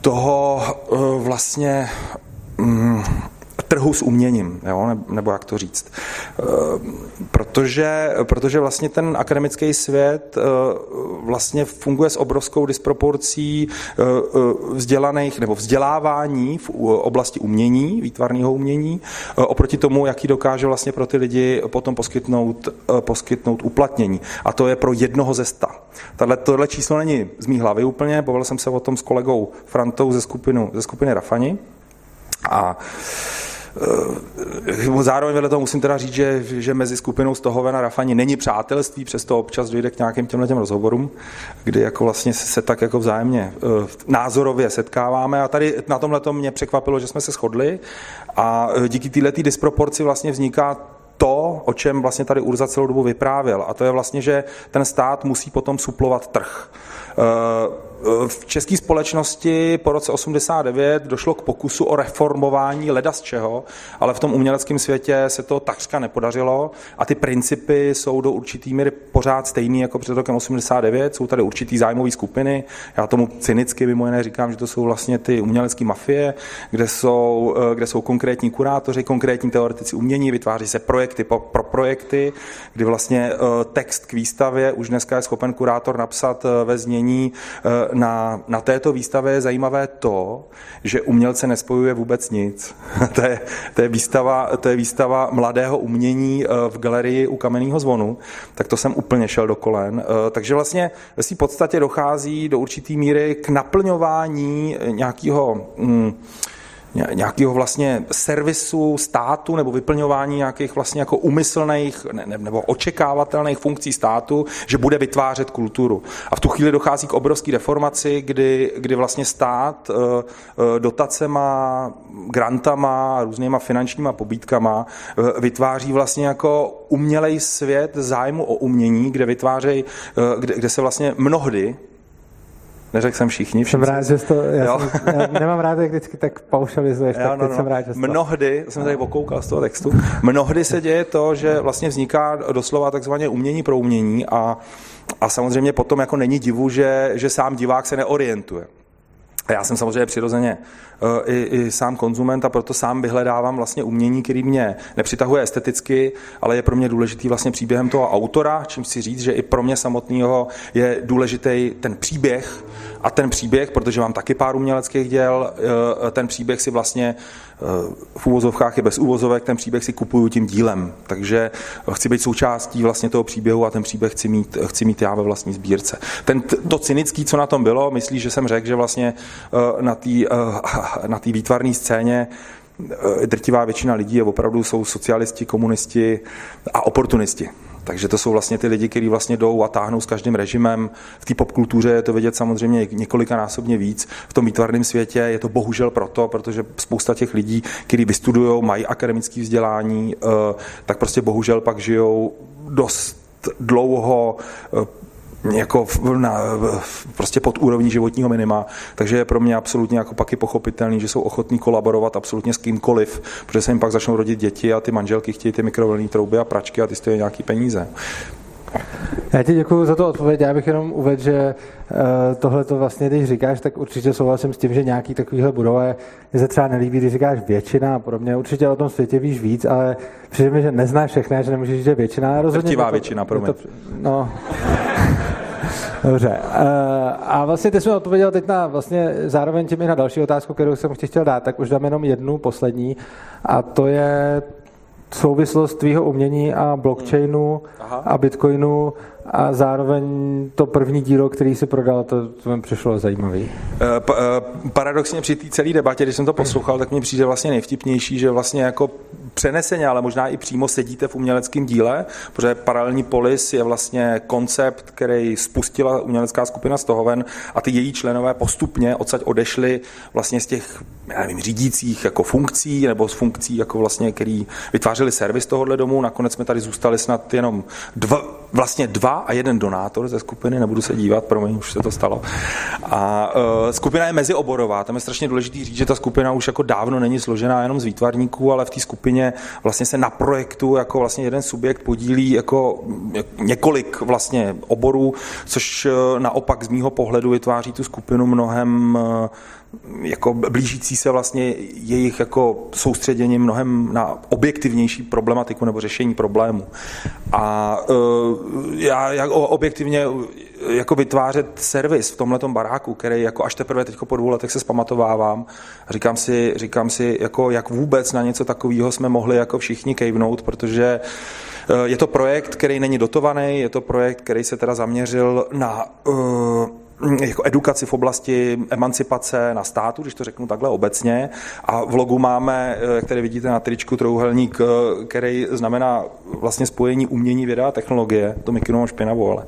toho eh, vlastně mm, trhu s uměním, jo, nebo jak to říct. Eh, protože, protože vlastně ten akademický svět eh, vlastně funguje s obrovskou disproporcí eh, vzdělaných nebo vzdělávání v oblasti umění, výtvarného umění, oproti tomu, jaký dokáže vlastně pro ty lidi potom poskytnout, poskytnout uplatnění. A to je pro jednoho ze sta. Tato, tohle číslo není z mý hlavy úplně, bavil jsem se o tom s kolegou Frantou ze, skupinu, ze skupiny Rafani. A Eh, zároveň vedle toho musím teda říct, že, že mezi skupinou Stohoven a Rafani není přátelství, přesto občas dojde k nějakým těmhle těm rozhovorům, kdy jako vlastně se tak jako vzájemně eh, názorově setkáváme. A tady na tomhle to mě překvapilo, že jsme se shodli. A eh, díky této disproporci vlastně vzniká to, o čem vlastně tady Urza celou dobu vyprávěl, a to je vlastně, že ten stát musí potom suplovat trh. V české společnosti po roce 89 došlo k pokusu o reformování leda z čeho, ale v tom uměleckém světě se to takřka nepodařilo a ty principy jsou do určitý míry pořád stejný jako před rokem 89. Jsou tady určitý zájmové skupiny. Já tomu cynicky mimo jiné říkám, že to jsou vlastně ty umělecké mafie, kde jsou, eh, kde jsou konkrétní kurátoři, konkrétní teoretici umění, vytváří se projekty pro, pro projekty, kdy vlastně eh, text k výstavě už dneska je schopen kurátor napsat eh, ve znění na, na této výstavě je zajímavé to, že umělce nespojuje vůbec nic. to, je, to, je výstava, to je výstava mladého umění eh, v galerii u Kamenného zvonu, tak to jsem úplně šel do kolen. Eh, takže vlastně ve podstatě dochází do určitý míry k naplňování nějakého... Hmm, nějakého vlastně servisu státu nebo vyplňování nějakých vlastně jako umyslných ne, nebo očekávatelných funkcí státu, že bude vytvářet kulturu. A v tu chvíli dochází k obrovské deformaci, kdy, kdy vlastně stát uh, uh, dotacema, grantama, různýma finančníma pobítkama uh, vytváří vlastně jako umělej svět zájmu o umění, kde vytvářejí, kde, kde se vlastně mnohdy Neřekl jsem všichni. Všichni. Jsem rád, že to, já, jsem, já nemám rád, jak vždycky tak paušalizuješ, jo, tak no, no. jsem rád, že Mnohdy, jsem tady okoukal z toho textu, mnohdy se děje to, že vlastně vzniká doslova takzvané umění pro umění a, a samozřejmě potom jako není divu, že, že sám divák se neorientuje. Já jsem samozřejmě přirozeně i, i sám konzument a proto sám vyhledávám vlastně umění, který mě nepřitahuje esteticky, ale je pro mě důležitý vlastně příběhem toho autora, čím si říct, že i pro mě samotného je důležitý ten příběh a ten příběh, protože mám taky pár uměleckých děl, e, ten příběh si vlastně e, v úvozovkách je bez úvozovek, ten příběh si kupuju tím dílem. Takže chci být součástí vlastně toho příběhu a ten příběh chci mít, chci mít já ve vlastní sbírce. Ten, to cynický, co na tom bylo, myslí, že jsem řekl, že vlastně na té na výtvarné scéně eh, drtivá většina lidí je opravdu jsou socialisti, komunisti a oportunisti. Takže to jsou vlastně ty lidi, kteří vlastně jdou a táhnou s každým režimem. V té popkultuře je to vidět samozřejmě několikanásobně víc. V tom výtvarném světě je to bohužel proto, protože spousta těch lidí, kteří vystudují, mají akademické vzdělání, eh, tak prostě bohužel pak žijou dost dlouho eh, jako na, prostě pod úrovní životního minima, takže je pro mě absolutně jako pak i pochopitelný, že jsou ochotní kolaborovat absolutně s kýmkoliv, protože se jim pak začnou rodit děti a ty manželky chtějí ty mikrovlnné trouby a pračky a ty stojí nějaký peníze. Já ti děkuji za to odpověď. Já bych jenom uvedl, že uh, tohle to vlastně, když říkáš, tak určitě souhlasím s tím, že nějaký takovýhle budou, ale mně se třeba nelíbí, když říkáš většina a podobně. Určitě o tom světě víš víc, ale přijde mi, že neznáš všechny, že nemůžeš říct, že většina. Rozhodně to, většina, pro mě. No. Dobře. Uh, a vlastně ty jsme odpověděl teď na vlastně zároveň tím i na další otázku, kterou jsem chtěl dát, tak už dám jenom jednu poslední a to je souvislost tvýho umění a blockchainu hmm. a bitcoinu a zároveň to první dílo, který si prodal, to, to mi přišlo zajímavý. Eh, pa, eh, paradoxně při té celé debatě, když jsem to poslouchal, tak mi přijde vlastně nejvtipnější, že vlastně jako přeneseně, ale možná i přímo sedíte v uměleckém díle, protože paralelní polis je vlastně koncept, který spustila umělecká skupina Stohoven a ty její členové postupně odsaď odešli vlastně z těch já nevím, řídících jako funkcí nebo z funkcí, jako vlastně, který vytvářeli servis tohohle domu. Nakonec jsme tady zůstali snad jenom dva, vlastně dva a jeden donátor ze skupiny, nebudu se dívat, promiň, už se to stalo. A uh, skupina je mezioborová, tam je strašně důležité říct, že ta skupina už jako dávno není složená jenom z výtvarníků, ale v té skupině vlastně se na projektu jako vlastně jeden subjekt podílí jako několik vlastně oborů, což uh, naopak z mýho pohledu vytváří tu skupinu mnohem uh, jako blížící se vlastně jejich jako soustředění mnohem na objektivnější problematiku nebo řešení problému. A uh, já, já objektivně jako vytvářet servis v tomhle baráku, který jako až teprve teď po dvou letech se zpamatovávám. Říkám si, říkám si, jako jak vůbec na něco takového jsme mohli jako všichni kejvnout, protože je to projekt, který není dotovaný, je to projekt, který se teda zaměřil na uh, jako edukaci v oblasti emancipace na státu, když to řeknu takhle obecně. A v logu máme, jak tady vidíte na tričku, trouhelník, který znamená vlastně spojení umění, věda a technologie. To mi kino špinavo, ale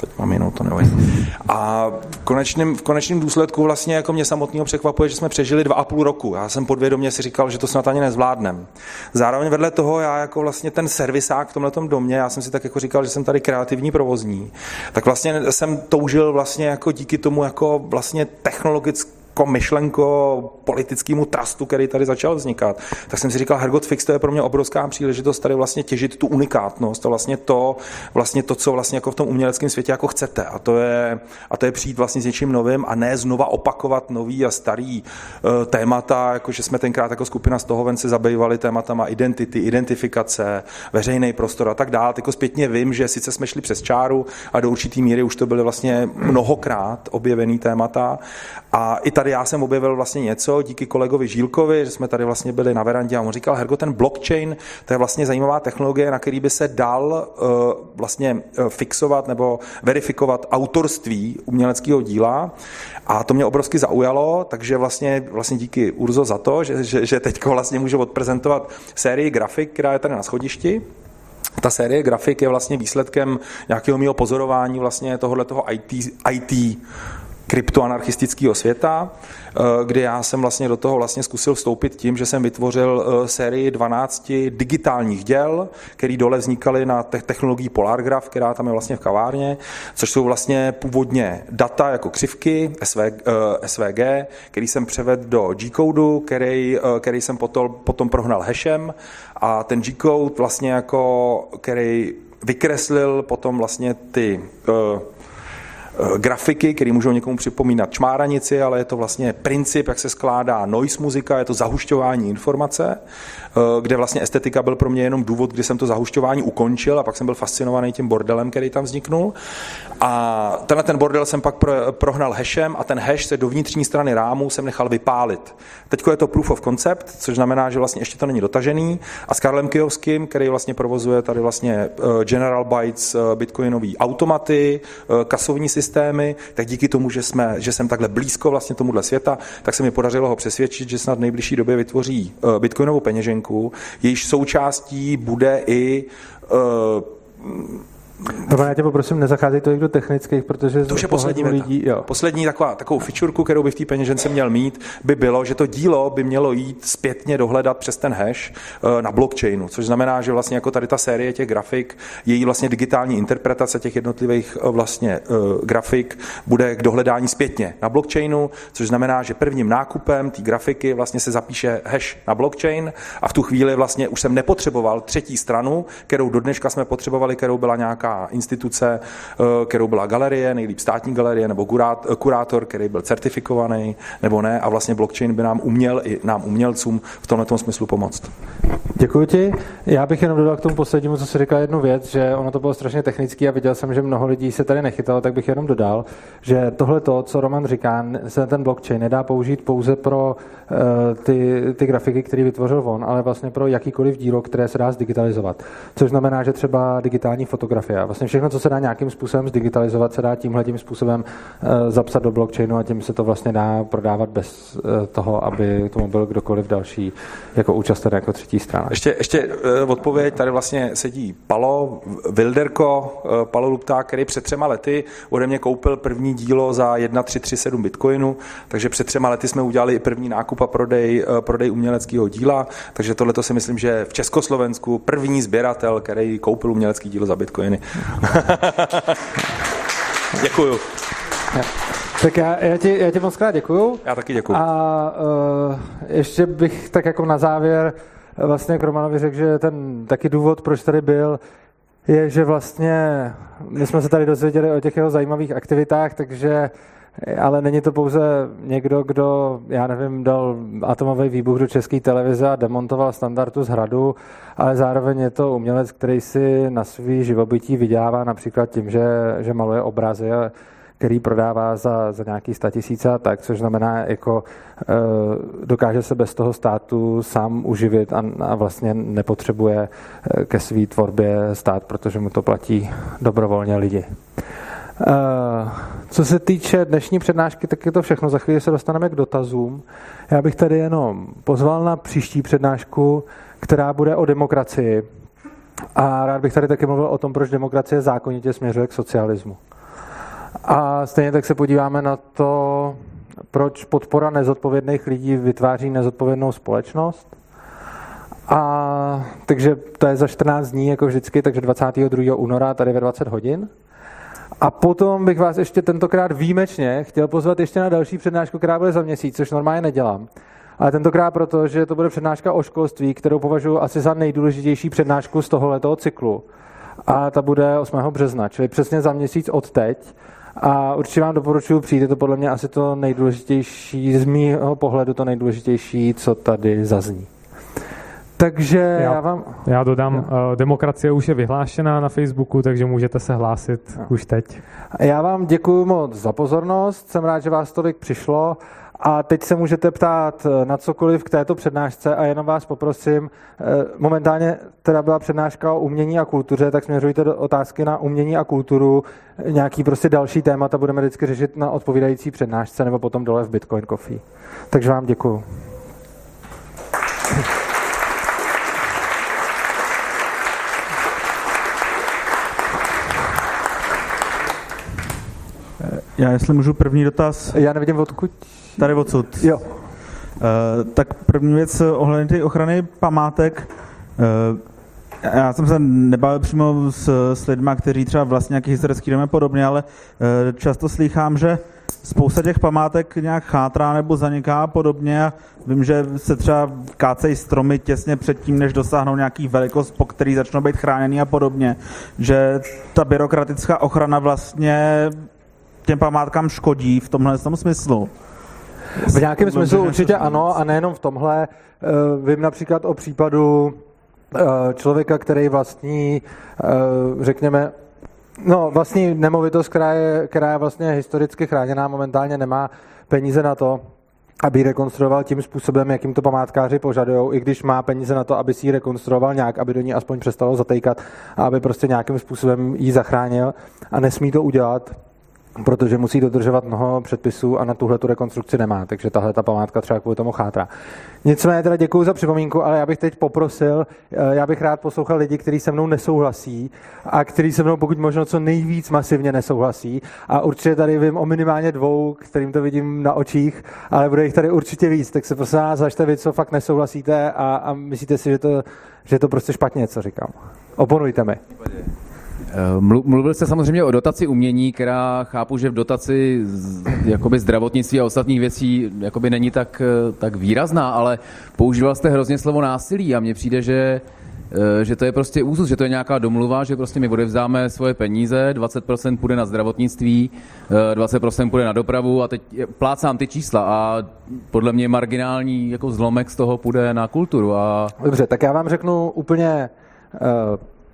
teď mám jinou, to nevadí. A v konečném, v konečném důsledku vlastně jako mě samotného překvapuje, že jsme přežili dva a půl roku. Já jsem podvědomě si říkal, že to snad ani nezvládnem. Zároveň vedle toho já jako vlastně ten servisák v tomhle domě, já jsem si tak jako říkal, že jsem tady kreativní provozní, tak vlastně jsem toužil vlastně jako díky tomu jako vlastně technologicky jako myšlenko politickému trustu, který tady začal vznikat, tak jsem si říkal, Hergot Fix to je pro mě obrovská příležitost tady vlastně těžit tu unikátnost a vlastně to, vlastně to, co vlastně jako v tom uměleckém světě jako chcete. A to je, a to je přijít vlastně s něčím novým a ne znova opakovat nový a starý uh, témata, jako že jsme tenkrát jako skupina z toho ven se zabývali tématama identity, identifikace, veřejný prostor a tak dále. Jako zpětně vím, že sice jsme šli přes čáru a do určitý míry už to byly vlastně mnohokrát objevený témata a i tady já jsem objevil vlastně něco díky kolegovi Žílkovi, že jsme tady vlastně byli na verandě a on říkal, Hergo, ten blockchain, to je vlastně zajímavá technologie, na který by se dal uh, vlastně uh, fixovat nebo verifikovat autorství uměleckého díla. A to mě obrovsky zaujalo, takže vlastně, vlastně díky Urzo za to, že, že, že teď vlastně můžu odprezentovat sérii grafik, která je tady na schodišti. Ta série grafik je vlastně výsledkem nějakého mého pozorování vlastně tohoto IT, IT kryptoanarchistického světa, eh, kdy já jsem vlastně do toho vlastně zkusil vstoupit tím, že jsem vytvořil eh, sérii 12 digitálních děl, které dole vznikaly na technologii Polargraph, která tam je vlastně v kavárně, což jsou vlastně původně data jako křivky SVG, eh, který jsem převedl do G-codeu, který, který jsem potom, potom prohnal hashem. A ten G-code vlastně jako, který vykreslil potom vlastně ty grafiky, které můžou někomu připomínat čmáranici, ale je to vlastně princip, jak se skládá noise muzika, je to zahušťování informace, eh, kde vlastně estetika byl pro mě jenom důvod, kdy jsem to zahušťování ukončil a pak jsem byl fascinovaný tím bordelem, který tam vzniknul. A tenhle ten bordel jsem pak prohnal hashem a ten hash se do vnitřní strany rámu jsem nechal vypálit. Teď je to proof of concept, což znamená, že vlastně ještě to není dotažený. A s Karlem Kijovským, který vlastně provozuje tady vlastně eh, General Bytes bitcoinový automaty, kasovní systém, systémy, tak díky tomu, že, jsme, že jsem takhle blízko vlastně tomuhle světa, tak se mi podařilo ho přesvědčit, že snad v nejbližší době vytvoří uh, bitcoinovou peněženku, jejíž součástí bude i uh, No, já tě poprosím, nezacházej to do technických, protože to už je poslední lidí, jo. Poslední taková, takovou fičurku, kterou by v té peněžence měl mít, by bylo, že to dílo by mělo jít zpětně dohledat přes ten hash uh, na blockchainu, což znamená, že vlastně jako tady ta série těch grafik, její vlastně digitální interpretace těch jednotlivých uh, vlastně uh, grafik bude k dohledání zpětně na blockchainu, což znamená, že prvním nákupem té grafiky vlastně se zapíše hash na blockchain a v tu chvíli vlastně už jsem nepotřeboval třetí stranu, kterou do dneška jsme potřebovali, kterou byla nějaká nějaká instituce, eh, kterou byla galerie, nejlíp státní galerie, nebo kurátor, který byl certifikovaný, nebo ne. A vlastně blockchain by nám uměl i nám umělcům v tomto smyslu pomoct. Děkuji ti. Já bych jenom dodal k tomu poslednímu, co jsi říkal jednu věc, že ono to bylo strašně technický a viděl jsem, že mnoho lidí se tady nechytalo, tak bych jenom dodal, že tohle to, co Roman říká, se ten blockchain nedá použít pouze pro uh, ty, ty grafiky, které vytvořil on, ale vlastně pro jakýkoliv dílo, které se dá zdigitalizovat. Což znamená, že třeba digitální fotografie. Vlastně všechno, co se dá nějakým způsobem zdigitalizovat, se dá tímhle tím způsobem uh, zapsat do blockchainu a tím se to vlastně dá prodávat bez uh, toho, aby tomu byl kdokoliv další jako účasten jako třetí strana. Ještě, ještě uh, odpověď, tady vlastně sedí Palo Wilderko, Palo Lupta, který před třema lety ode mě koupil první dílo za 1,337 bitcoinu, takže před třema lety jsme udělali i první nákup a prodej, prodej uměleckého díla, takže tohle si myslím, že v Československu první sběratel, který koupil umělecký dílo za bitcoiny. Děkuju. Tak já, já, ti, já ti moc krát děkuju. Já taky děkuju. A uh, ještě bych tak jako na závěr vlastně k Romanovi řekl, že ten taky důvod, proč tady byl, je, že vlastně my jsme se tady dozvěděli o těch jeho zajímavých aktivitách, takže ale není to pouze někdo, kdo, já nevím, dal atomový výbuch do české televize a demontoval standardu z hradu, ale zároveň je to umělec, který si na svý živobytí vydělává například tím, že, že maluje obrazy a který prodává za, za nějaký statisíce a tak, což znamená, jako e, dokáže se bez toho státu sám uživit a, a vlastně nepotřebuje e, ke své tvorbě stát, protože mu to platí dobrovolně lidi. E, co se týče dnešní přednášky, tak je to všechno. Za chvíli se dostaneme k dotazům. Já bych tady jenom pozval na příští přednášku, která bude o demokracii. A rád bych tady taky mluvil o tom, proč demokracie zákonitě směřuje k socialismu. A stejně tak se podíváme na to, proč podpora nezodpovědných lidí vytváří nezodpovědnou společnost. A takže to je za 14 dní, jako vždycky, takže 22. února tady ve 20 hodin. A potom bych vás ještě tentokrát výjimečně chtěl pozvat ještě na další přednášku, která bude za měsíc, což normálně nedělám. Ale tentokrát proto, že to bude přednáška o školství, kterou považuji asi za nejdůležitější přednášku z tohoto cyklu. A ta bude 8. března, čili přesně za měsíc od teď. A určitě vám doporučuji přijít, je to podle mě asi to nejdůležitější, z mého pohledu to nejdůležitější, co tady zazní. Takže já, já vám... Já dodám, jo. Uh, demokracie už je vyhlášená na Facebooku, takže můžete se hlásit jo. už teď. Já vám děkuji moc za pozornost, jsem rád, že vás tolik přišlo a teď se můžete ptát eh, na cokoliv k této přednášce a jenom vás poprosím, eh, momentálně teda byla přednáška o umění a kultuře, tak směřujte do otázky na umění a kulturu, nějaký prostě další témata budeme vždycky řešit na odpovídající přednášce nebo potom dole v Bitcoin Coffee. Takže vám děkuju. Já jestli můžu první dotaz. Já nevidím odkud. Tady odsud. Jo. Uh, tak první věc ohledně ty ochrany památek. Uh, já jsem se nebavil přímo s, s lidmi, kteří třeba vlastně nějaký historický dom a podobně, ale uh, často slýchám, že spousta těch památek nějak chátrá nebo zaniká a podobně a vím, že se třeba kácejí stromy těsně předtím, než dosáhnou nějaký velikost, po který začnou být chráněný a podobně, že ta byrokratická ochrana vlastně těm památkám škodí v tomhle tom smyslu. V nějakém smyslu určitě ano a nejenom v tomhle. Eh, vím například o případu eh, člověka, který vlastní, eh, řekněme, no vlastní nemovitost, která je, která je vlastně historicky chráněná, momentálně nemá peníze na to, aby ji rekonstruoval tím způsobem, jakým to památkáři požadují, i když má peníze na to, aby si ji rekonstruoval nějak, aby do ní aspoň přestalo zatejkat a aby prostě nějakým způsobem ji zachránil a nesmí to udělat, protože musí dodržovat mnoho předpisů a na tuhle tu rekonstrukci nemá, takže tahle ta památka třeba kvůli tomu chátra. Nicméně teda děkuji za připomínku, ale já bych teď poprosil, eh, já bych rád poslouchal lidi, kteří se mnou nesouhlasí a kteří se mnou pokud možno co nejvíc masivně nesouhlasí. A určitě tady vím o minimálně dvou, kterým to vidím na očích, ale bude jich tady určitě víc, tak se prosím vás zažte vy, co fakt nesouhlasíte a, a myslíte si, že to, že to prostě špatně, co říkám. Oponujte mi. Eh, mluvil jste samozřejmě o dotaci umění, která chápu, že v dotaci jakoby zdravotnictví a ostatních věcí jakoby není tak, eh, tak výrazná, ale používal jste hrozně slovo násilí a mně přijde, že Eh, že to je prostě úzus, že to je nějaká domluva, že prostě my odevzdáme svoje peníze, 20% půjde na zdravotnictví, 20% eh, půjde na dopravu a teď plácám ty čísla a podle mě marginální jako zlomek z toho půjde na kulturu. A... Dobře, tak já vám řeknu úplně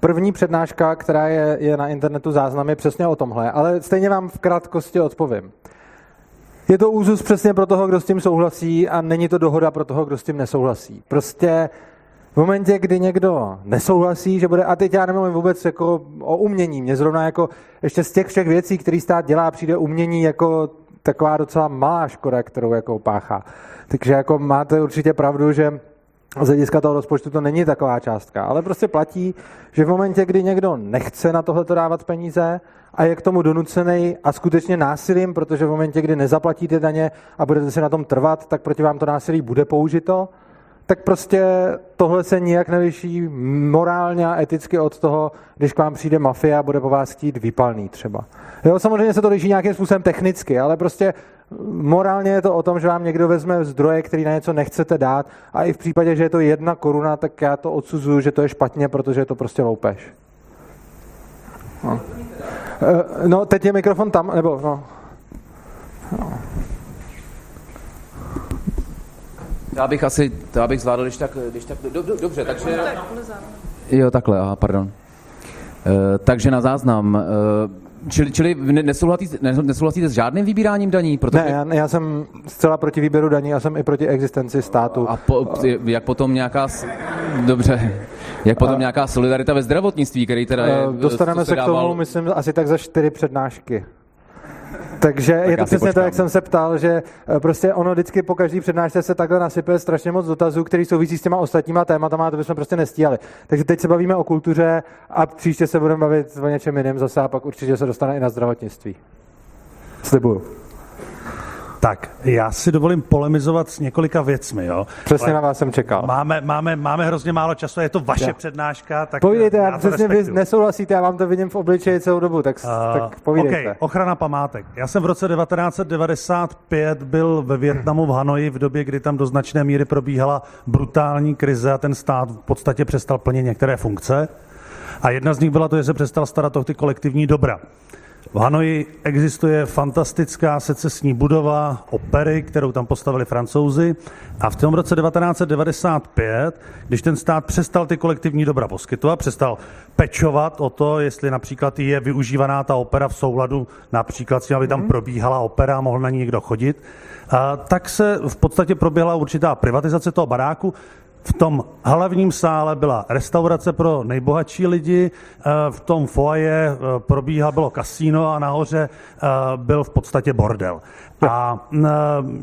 První přednáška, která je, je na internetu záznamy přesně o tomhle, ale stejně vám v krátkosti odpovím. Je to úzus přesně pro toho, kdo s tím souhlasí a není to dohoda pro toho, kdo s tím nesouhlasí. Prostě v momentě, kdy někdo nesouhlasí, že bude, a teď já nemluvím vůbec jako o umění, mě zrovna jako ještě z těch všech věcí, který stát dělá, přijde umění jako taková docela malá škoda, kterou jako páchá. Takže jako máte určitě pravdu, že z hlediska toho rozpočtu to není taková částka, ale prostě platí, že v momentě, kdy někdo nechce na tohle dávat peníze a je k tomu donucený a skutečně násilím, protože v momentě, kdy nezaplatíte daně a budete si na tom trvat, tak proti vám to násilí bude použito, tak prostě tohle se nijak nevyší morálně a eticky od toho, když k vám přijde mafia a bude po vás chtít výpalný třeba. Jo, samozřejmě se to liší nějakým způsobem technicky, ale prostě morálně je to o tom, že vám někdo vezme zdroje, který na něco nechcete dát a i v případě, že je to jedna koruna, tak já to odsuzuju, že to je špatně, protože je to prostě loupež. No, eh, no teď je mikrofon tam, nebo no. no. Já bych asi, já bych zvládl, když tak, když tak do, do, dobře, takže... Jo, takhle, aha, pardon. Uh, takže na záznam, uh, Čili, čili nesouhlasíte, nesouhlasíte s žádným vybíráním daní? Protože... Ne, já, já jsem zcela proti výběru daní, já jsem i proti existenci státu. A po, jak potom nějaká... Dobře. Jak potom a... nějaká solidarita ve zdravotnictví, který teda je... Dostaneme se k tomu, myslím, asi tak za čtyři přednášky. Takže tak je to přesně to, jak jsem se ptal, že eh, prostě ono vždycky po každý přednášce se takhle nasype strašně moc dotazů, který souvisí s těma ostatníma tématama a to bychom prostě nestíhali. Takže teď se bavíme o kultuře a příště se budeme bavit o něčem jiném zase a pak určitě se dostane i na zdravotnictví. Slibuju. Tak, já si dovolím polemizovat s několika věcmi, jo. Přesně Ale na vás jsem čekal. Máme, máme, máme hrozně málo času, je to vaše já. přednáška, tak Povídejte, já, já přesně vy nesouhlasíte, já vám to vidím v obličeji celou dobu, tak, uh, tak povídejte. Okay, ochrana památek. Já jsem v roce 1995 byl ve Větnamu v Hanoji v době, kdy tam do značné míry probíhala brutální krize a ten stát v podstatě přestal plnit některé funkce. A jedna z nich byla to, že se přestal starat o ty kolektivní dobra. V Hanoji existuje fantastická secesní budova opery, kterou tam postavili francouzi a v tom roce 1995, když ten stát přestal ty kolektivní dobra poskytovat, přestal pečovat o to, jestli například je využívaná ta opera v souladu například s tím, aby tam mhm. probíhala opera a mohl na ní někdo chodit, a tak se v podstatě proběhla určitá privatizace toho baráku, v tom hlavním sále byla restaurace pro nejbohatší lidi, eh, v tom foaje eh, probíhá bylo kasíno a nahoře eh, byl v podstatě bordel. A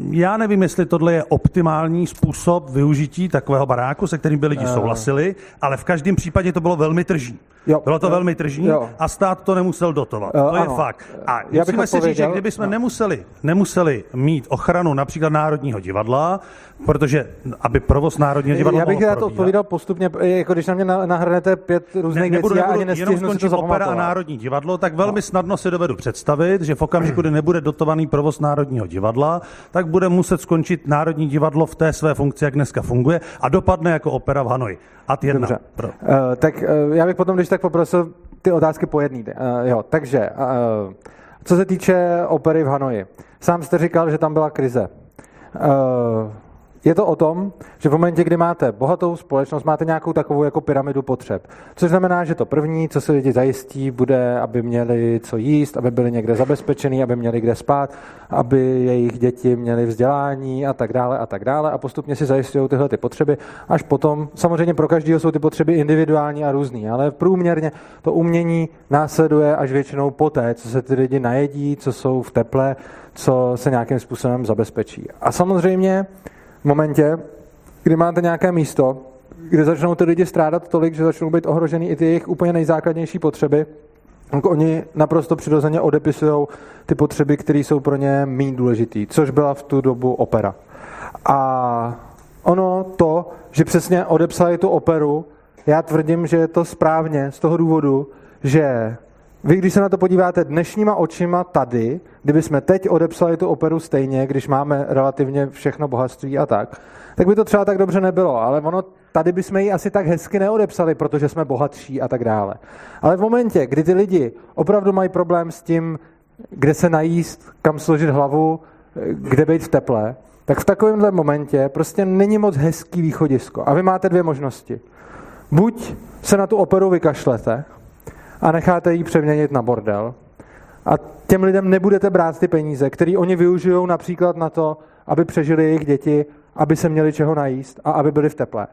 já nevím, jestli tohle je optimální způsob využití takového baráku, se kterým by lidi souhlasili, ale v každém případě to bylo velmi tržní. Jo, bylo to jo, velmi tržní jo. a stát to nemusel dotovat. Jo, to ano. je fakt. A Já musíme si říct, že kdybychom no. nemuseli, nemuseli mít ochranu například Národního divadla, protože aby provoz Národního divadla Já bych rád odpovídal postupně, jako když na mě nahrnete pět různých ne, nebudu, věcí, nebudu, já ani nestihnu si to opera a Národní divadlo, tak velmi no. snadno si dovedu představit, že v okamžiku, kdy nebude dotovaný provoz Národního divadla, tak bude muset skončit Národní divadlo v té své funkci, jak dneska funguje a dopadne jako opera v Hanoji. A jedna. Dobře. Pro. Uh, tak uh, já bych potom, když tak poprosil ty otázky po jedný. Uh, jo, takže, uh, co se týče opery v Hanoji. Sám jste říkal, že tam byla krize. Uh, je to o tom, že v momentě, kdy máte bohatou společnost, máte nějakou takovou jako pyramidu potřeb. Což znamená, že to první, co se lidi zajistí, bude, aby měli co jíst, aby byli někde zabezpečení, aby měli kde spát, aby jejich děti měly vzdělání a tak dále a tak dále a postupně si zajistují tyhle ty potřeby. Až potom, samozřejmě pro každého jsou ty potřeby individuální a různý, ale průměrně to umění následuje až většinou poté, co se ty lidi najedí, co jsou v teple, co se nějakým způsobem zabezpečí. A samozřejmě v momentě, kdy máte nějaké místo, kde začnou ty lidi strádat tolik, že začnou být ohrožený i ty jejich úplně nejzákladnější potřeby, tak oni naprosto přirozeně odepisují ty potřeby, které jsou pro ně méně důležité, což byla v tu dobu opera. A ono to, že přesně odepsali tu operu, já tvrdím, že je to správně z toho důvodu, že vy, když se na to podíváte dnešníma očima tady, kdyby jsme teď odepsali tu operu stejně, když máme relativně všechno bohatství a tak, tak by to třeba tak dobře nebylo, ale ono tady bychom ji asi tak hezky neodepsali, protože jsme bohatší a tak dále. Ale v momentě, kdy ty lidi opravdu mají problém s tím, kde se najíst, kam složit hlavu, kde být v teple, tak v takovémhle momentě prostě není moc hezký východisko. A vy máte dvě možnosti. Buď se na tu operu vykašlete a necháte ji přeměnit na bordel a těm lidem nebudete brát ty peníze, které oni využijou například na to, aby přežili jejich děti, aby se měli čeho najíst a aby byli v teple.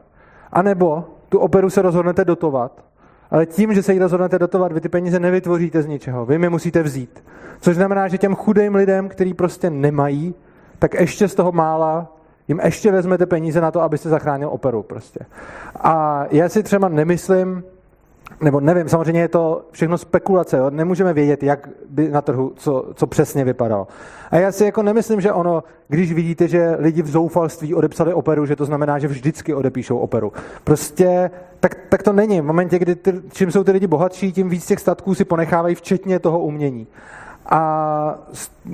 A nebo tu operu se rozhodnete dotovat, ale tím, že se ji rozhodnete dotovat, vy ty peníze nevytvoříte z ničeho. Vy mi musíte vzít. Což znamená, že těm chudým lidem, kteří prostě nemají, tak ještě z toho mála jim ještě vezmete peníze na to, abyste zachránil operu prostě. A já si třeba nemyslím, nebo nevím, samozřejmě je to všechno spekulace, jo? nemůžeme vědět, jak by na trhu, co, co přesně vypadalo. A já si jako nemyslím, že ono, když vidíte, že lidi v zoufalství odepsali operu, že to znamená, že vždycky odepíšou operu. Prostě tak, tak to není. V momentě, kdy ty, čím jsou ty lidi bohatší, tím víc těch statků si ponechávají, včetně toho umění. A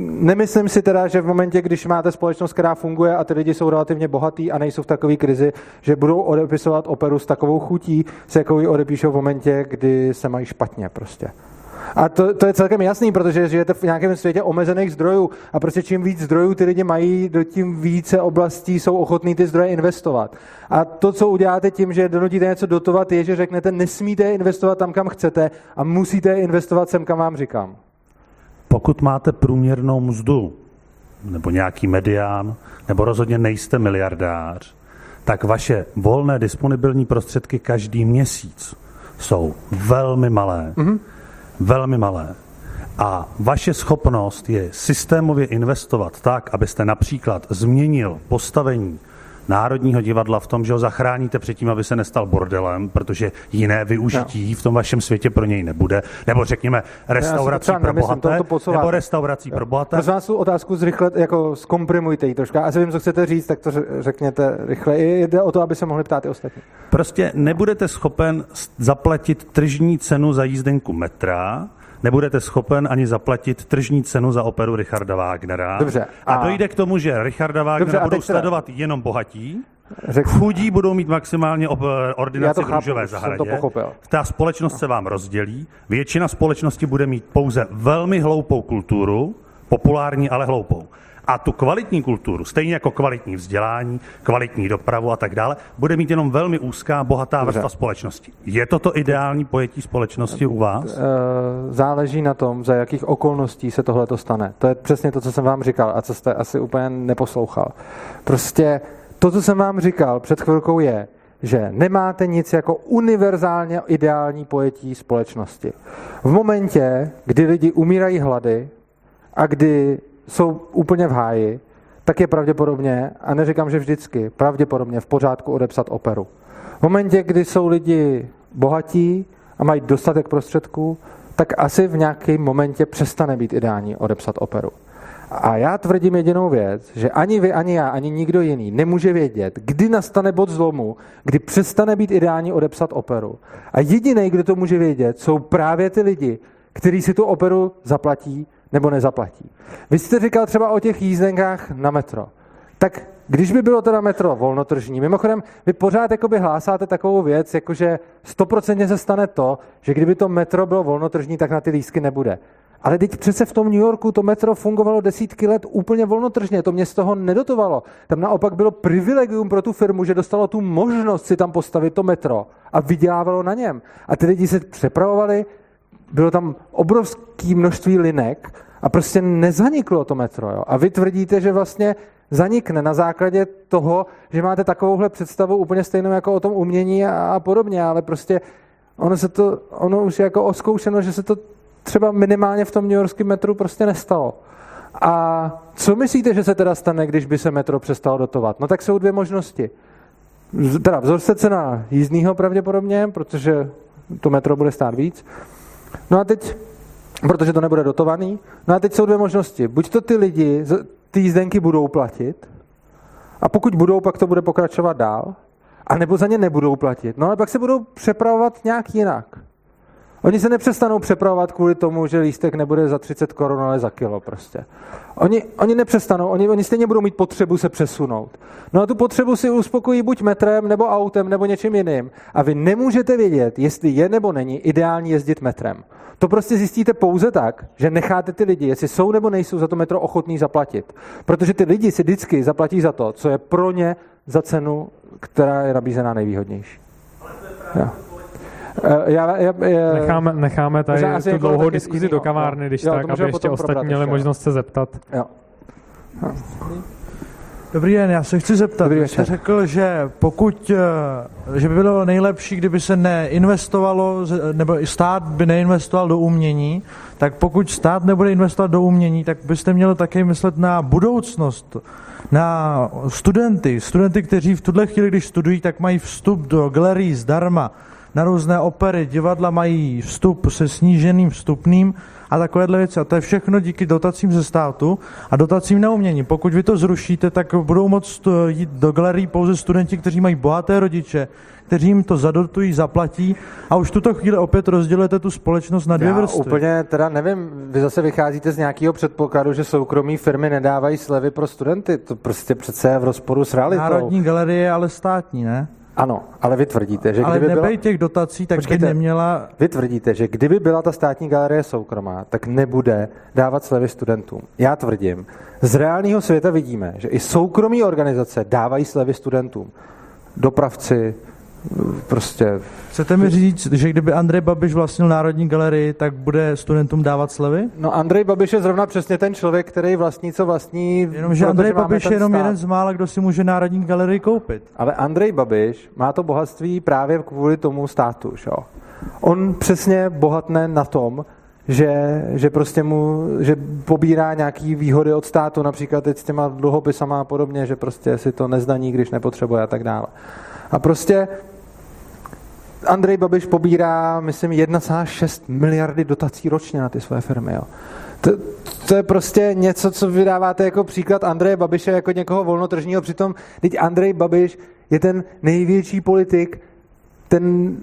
nemyslím si teda, že v momentě, když máte společnost, která funguje a ty lidi jsou relativně bohatý a nejsou v takové krizi, že budou odepisovat operu s takovou chutí, se jakou ji odepíšou v momentě, kdy se mají špatně prostě. A to, to je celkem jasný, protože žijete v nějakém světě omezených zdrojů a prostě čím víc zdrojů ty lidi mají, do tím více oblastí jsou ochotní ty zdroje investovat. A to, co uděláte tím, že donutíte něco dotovat, je, že řeknete, nesmíte investovat tam, kam chcete a musíte investovat sem, kam vám říkám. Pokud máte průměrnou mzdu, nebo nějaký medián, nebo rozhodně nejste miliardář, tak vaše volné disponibilní prostředky každý měsíc jsou velmi malé. Mm-hmm. Velmi malé. A vaše schopnost je systémově investovat tak, abyste například změnil postavení Národního divadla v tom, že ho zachráníte předtím, aby se nestal bordelem, protože jiné využití no. v tom vašem světě pro něj nebude. Nebo řekněme restaurací pro bohaté, nebo restaurací pro bohaté. Prosím vás tu otázku zrychle, jako zkomprimujte ji trošku. Asi vím, co chcete říct, tak to řekněte rychle. Jde o to, aby se mohli ptát i ostatní. Prostě nebudete schopen zaplatit tržní cenu za jízdenku metra, nebudete schopen ani zaplatit tržní cenu za operu Richarda Wagnera. Dobře. A, a dojde k tomu, že Richarda Wagnera Dobře, budou sledovat jenom bohatí, Řek... Chudí budou mít maximálně ordinaci v růžové zahradě. To pochopil. Ta společnost se vám rozdělí. Většina společnosti bude mít pouze velmi hloupou kulturu, populární, ale hloupou a tu kvalitní kulturu, stejně jako kvalitní vzdělání, kvalitní dopravu a tak dále, bude mít jenom velmi úzká, bohatá vrstva společnosti. Je toto ideální pojetí společnosti u vás? Eh, záleží na tom, za jakých okolností se tohle to stane. To je přesně to, co jsem vám říkal a co jste asi úplně neposlouchal. Prostě to, co jsem vám říkal před chvilkou je, že nemáte nic jako univerzálně ideální pojetí společnosti. V momentě, kdy lidi umírají hlady a kdy jsou úplně v háji, tak je pravděpodobně, a neříkám, že vždycky, pravděpodobně v pořádku odepsat operu. V momentě, kdy jsou lidi bohatí a mají dostatek prostředků, tak asi v nějakém momentě přestane být ideální odepsat operu. A já tvrdím jedinou věc, že ani vy, ani já, ani nikdo jiný nemůže vědět, kdy nastane bod zlomu, kdy přestane být ideální odepsat operu. A jediný, kdo to může vědět, jsou právě ty lidi, kteří si tu operu zaplatí nebo nezaplatí. Vy jste říkal třeba o těch jízdenkách na metro. Tak když by bylo teda metro volnotržní, mimochodem, vy pořád jakoby hlásáte takovou věc, jakože stoprocentně se stane to, že kdyby to metro bylo volnotržní, tak na ty lísky nebude. Ale teď přece v tom New Yorku to metro fungovalo desítky let úplně volnotržně, to mě z toho nedotovalo. Tam naopak bylo privilegium pro tu firmu, že dostalo tu možnost si tam postavit to metro a vydělávalo na něm. A ty lidi se přepravovali bylo tam obrovské množství linek a prostě nezaniklo to metro. Jo? A vy tvrdíte, že vlastně zanikne na základě toho, že máte takovouhle představu úplně stejnou jako o tom umění a, a podobně, ale prostě ono, se to, ono už je jako oskoušeno, že se to třeba minimálně v tom New Yorkském metru prostě nestalo. A co myslíte, že se teda stane, když by se metro přestalo dotovat? No tak jsou dvě možnosti. Teda vzorce cena jízdního pravděpodobně, protože to metro bude stát víc. No a teď, protože to nebude dotovaný, no a teď jsou dvě možnosti. Buď to ty lidi, ty jízdenky budou platit, a pokud budou, pak to bude pokračovat dál, a nebo za ně nebudou platit. No ale pak se budou přepravovat nějak jinak. Oni se nepřestanou přepravovat kvůli tomu, že lístek nebude za 30 korun, ale za kilo prostě. Oni, oni nepřestanou, oni, oni stejně budou mít potřebu se přesunout. No a tu potřebu si uspokojí buď metrem, nebo autem, nebo něčím jiným. A vy nemůžete vědět, jestli je nebo není ideální jezdit metrem. To prostě zjistíte pouze tak, že necháte ty lidi, jestli jsou nebo nejsou za to metro ochotní zaplatit. Protože ty lidi si vždycky zaplatí za to, co je pro ně za cenu, která je nabízená nejvýhodnější. Jo. Eh, já, já, já, necháme, necháme tady tu jako dlouhou diskuzi do kavárny, když jo, tak, aby ještě ostatní měli možnost se zeptat. Jo. Dobrý den, já se chci zeptat. Dobrý jste řekl, že pokud, eh, že by bylo nejlepší, kdyby se neinvestovalo, nebo i stát by neinvestoval do umění, tak pokud stát nebude investovat do umění, tak byste měli také myslet na budoucnost, na studenty. Studenty, kteří v tuhle chvíli, když studují, tak mají vstup do galerii zdarma na různé opery, divadla mají vstup se sníženým vstupným a takovéhle věci. A to je všechno díky dotacím ze státu a dotacím na umění. Pokud vy to zrušíte, tak budou moct jít do galerii pouze studenti, kteří mají bohaté rodiče, kteří jim to zadotují, zaplatí a už tuto chvíli opět rozdělujete tu společnost na dvě Já vrstvy. úplně teda nevím, vy zase vycházíte z nějakého předpokladu, že soukromí firmy nedávají slevy pro studenty. To prostě přece je v rozporu s realitou. Národní galerie je ale státní, ne? Ano, ale vy tvrdíte, že ale kdyby byla... těch dotací, tak Počkejte, by neměla... Vy tvrdíte, že kdyby byla ta státní galerie soukromá, tak nebude dávat slevy studentům. Já tvrdím, z reálného světa vidíme, že i soukromí organizace dávají slevy studentům. Dopravci, prostě... Chcete mi říct, že kdyby Andrej Babiš vlastnil Národní galerii, tak bude studentům dávat slevy? No Andrej Babiš je zrovna přesně ten člověk, který vlastní, co vlastní... Jenomže Andrej Babiš je jenom stát. jeden z mála, kdo si může Národní galerii koupit. Ale Andrej Babiš má to bohatství právě kvůli tomu státu, jo? On přesně bohatne na tom, že, že prostě mu, že pobírá nějaký výhody od státu, například teď s těma dluhopisama a podobně, že prostě si to nezdaní, když nepotřebuje a tak dále. A prostě Andrej Babiš pobírá, myslím, 1,6 miliardy dotací ročně na ty své firmy. Jo. To, to je prostě něco, co vydáváte jako příklad Andreje Babiše jako někoho volnotržního, přitom teď Andrej Babiš je ten největší politik, ten,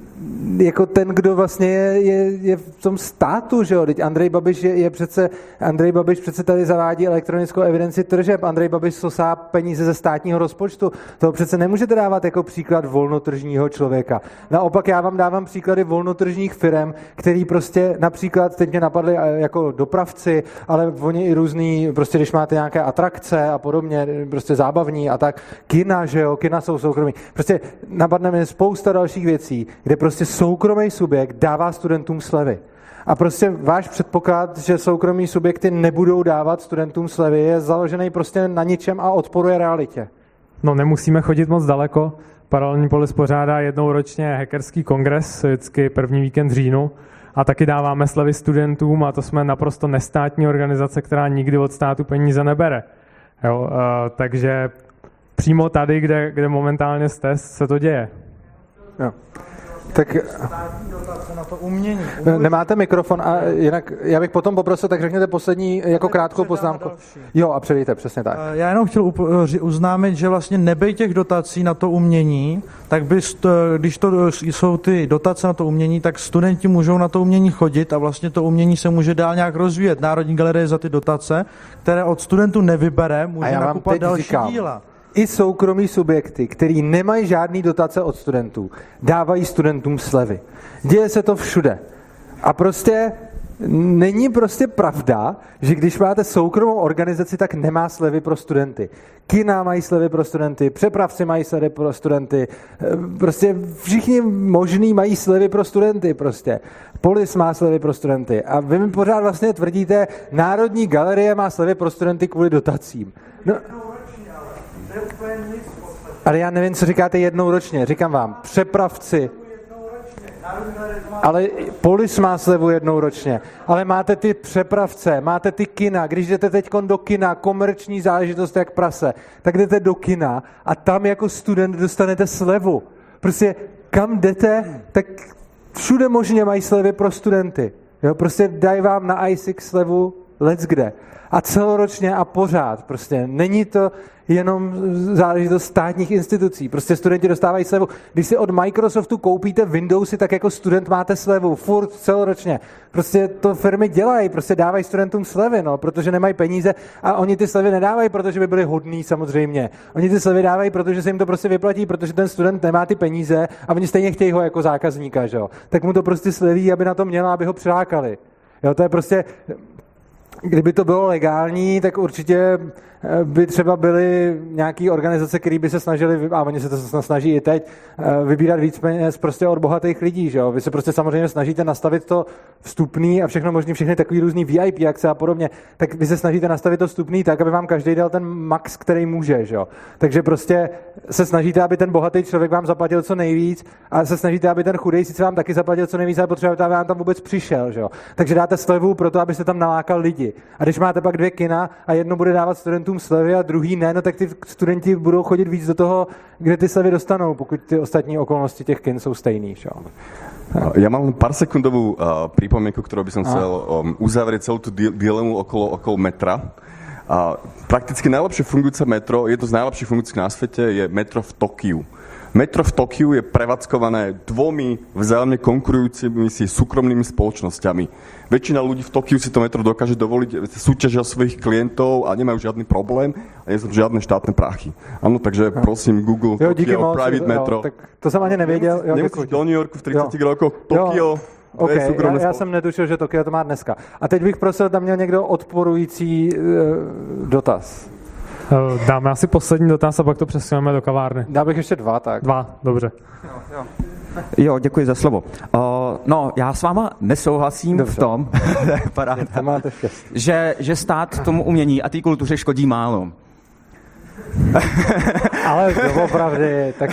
jako ten, kdo vlastně je, je, je v tom státu, že jo? Teď Andrej Babiš je, je přece, Andrej Babiš přece tady zavádí elektronickou evidenci tržeb, Andrej Babiš sosá peníze ze státního rozpočtu. To přece nemůžete dávat jako příklad volnotržního člověka. Naopak já vám dávám příklady volnotržních firm, který prostě například, teď mě napadly eh, jako dopravci, ale oni i různý, prostě když máte nějaké atrakce a podobně, prostě zábavní a tak, kina, že jo, kina jsou soukromí. Prostě napadne mi spousta dalších věcí, věcí, kde prostě soukromý subjekt dává studentům slevy. A prostě váš předpoklad, že soukromí subjekty nebudou dávat studentům slevy, je založený prostě na ničem a odporuje realitě. No nemusíme chodit moc daleko. Paralelní polis pořádá jednou ročně hackerský kongres, vždycky první víkend říjnu, a taky dáváme slevy studentům a to jsme naprosto nestátní organizace, která nikdy od státu peníze nebere. Jo, uh, takže přímo tady, kde, kde momentálně jste, se to děje. Jo. Tak na to umění. Nemáte mikrofon a jinak já bych potom poprosil, tak řekněte poslední jako krátkou poznámku. Jo, a předejte, přesně tak. Já jenom chtěl uznámit, že vlastně nebej těch dotací na to umění, tak by, když to jsou ty dotace na to umění, tak studenti můžou na to umění chodit a vlastně to umění se může dál nějak rozvíjet. Národní galerie za ty dotace, které od studentů nevybere, může nakupovat další říkám, díla i soukromí subjekty, který nemají žádný dotace od studentů, dávají studentům slevy. Děje se to všude. A prostě není prostě pravda, že když máte soukromou organizaci, tak nemá slevy pro studenty. Kina mají slevy pro studenty, přepravci mají slevy pro studenty, prostě všichni možný mají slevy pro studenty prostě. Polis má slevy pro studenty. A vy mi pořád vlastně tvrdíte, Národní galerie má slevy pro studenty kvůli dotacím. No, ale já nevím, co říkáte jednou ročně. Říkám vám, přepravci. Ale polis má slevu jednou ročně. Ale máte ty přepravce, máte ty kina. Když jdete teď do kina, komerční záležitost jak prase, tak jdete do kina a tam jako student dostanete slevu. Prostě kam jdete, tak všude možně mají slevy pro studenty. Jo, prostě dají vám na ISIC slevu let's kde. A celoročně a pořád. Prostě není to jenom záležitost státních institucí. Prostě studenti dostávají slevu. Když si od Microsoftu koupíte Windowsy, tak jako student máte slevu. Furt celoročně. Prostě to firmy dělají, prostě dávají studentům slevy, no, protože nemají peníze a oni ty slevy nedávají, protože by byli hodní samozřejmě. Oni ty slevy dávají, protože se jim to prostě vyplatí, protože ten student nemá ty peníze a oni stejně chtějí ho jako zákazníka, že jo. Tak mu to prostě sleví, aby na to měla, aby ho přilákali. Jo, to je prostě, kdyby to bylo legální, tak určitě by třeba byly nějaké organizace, které by se snažily, a oni se to snaží i teď, eh, vybírat víc peněz prostě od bohatých lidí. Že jo? Vy se prostě samozřejmě snažíte nastavit to vstupný a všechno možný, všechny takový různý VIP akce a podobně, tak vy se snažíte nastavit to vstupný tak, aby vám každý dal ten max, který může. Že jo? Takže prostě se snažíte, aby ten bohatý člověk vám zaplatil co nejvíc a se snažíte, aby ten chudej sice vám taky zaplatil co nejvíc, ale potřebujete, aby vám tam vůbec přišel. Že jo? Takže dáte slevu pro to, abyste tam nalákal lidi. A když máte pak dvě kina a jedno bude dávat studentům studentům slevy a druhý ne, no tak ty studenti budou chodit víc do toho, kde ty slevy dostanou, pokud ty ostatní okolnosti těch kin jsou stejný. Čo? Ja mám pár sekundovú uh, pripomienku, ktorú by som chcel um, uzavrieť celú tú dilemu okolo, okolo metra. Uh, prakticky najlepšie fungujúce metro, je to z najlepších fungujúcich na svete, je metro v Tokiu. Metro v Tokiu je prevádzkované dvomi vzájomne konkurujúcimi si súkromnými spoločnosťami. Väčšina ľudí v Tokiu si to metro dokáže dovoliť, súťažia svojich klientov a nemajú žiadny problém a nie sú žiadne štátne prachy. Áno, takže prosím Google jo, Tokio, moc, private jo, metro. Tak to jsem ani nevěděl. Nemusíš do New Yorku v 30 jo. rokoch, Tokio, OK, já, já jsem netušil, že Tokio to má dneska. A teď bych prosil, tam měl někdo odporující uh, dotaz. Eh, dáme asi poslední dotaz a pak to přesuneme do kavárny. Dá bych ještě dva, tak. Dva, dobře. Jo, jo. Jo, děkuji za slovo. Uh, no, já s váma nesouhlasím Dobře. v tom, to máte že, že stát tomu umění a té kultuře škodí málo. Ale opravdu, tak...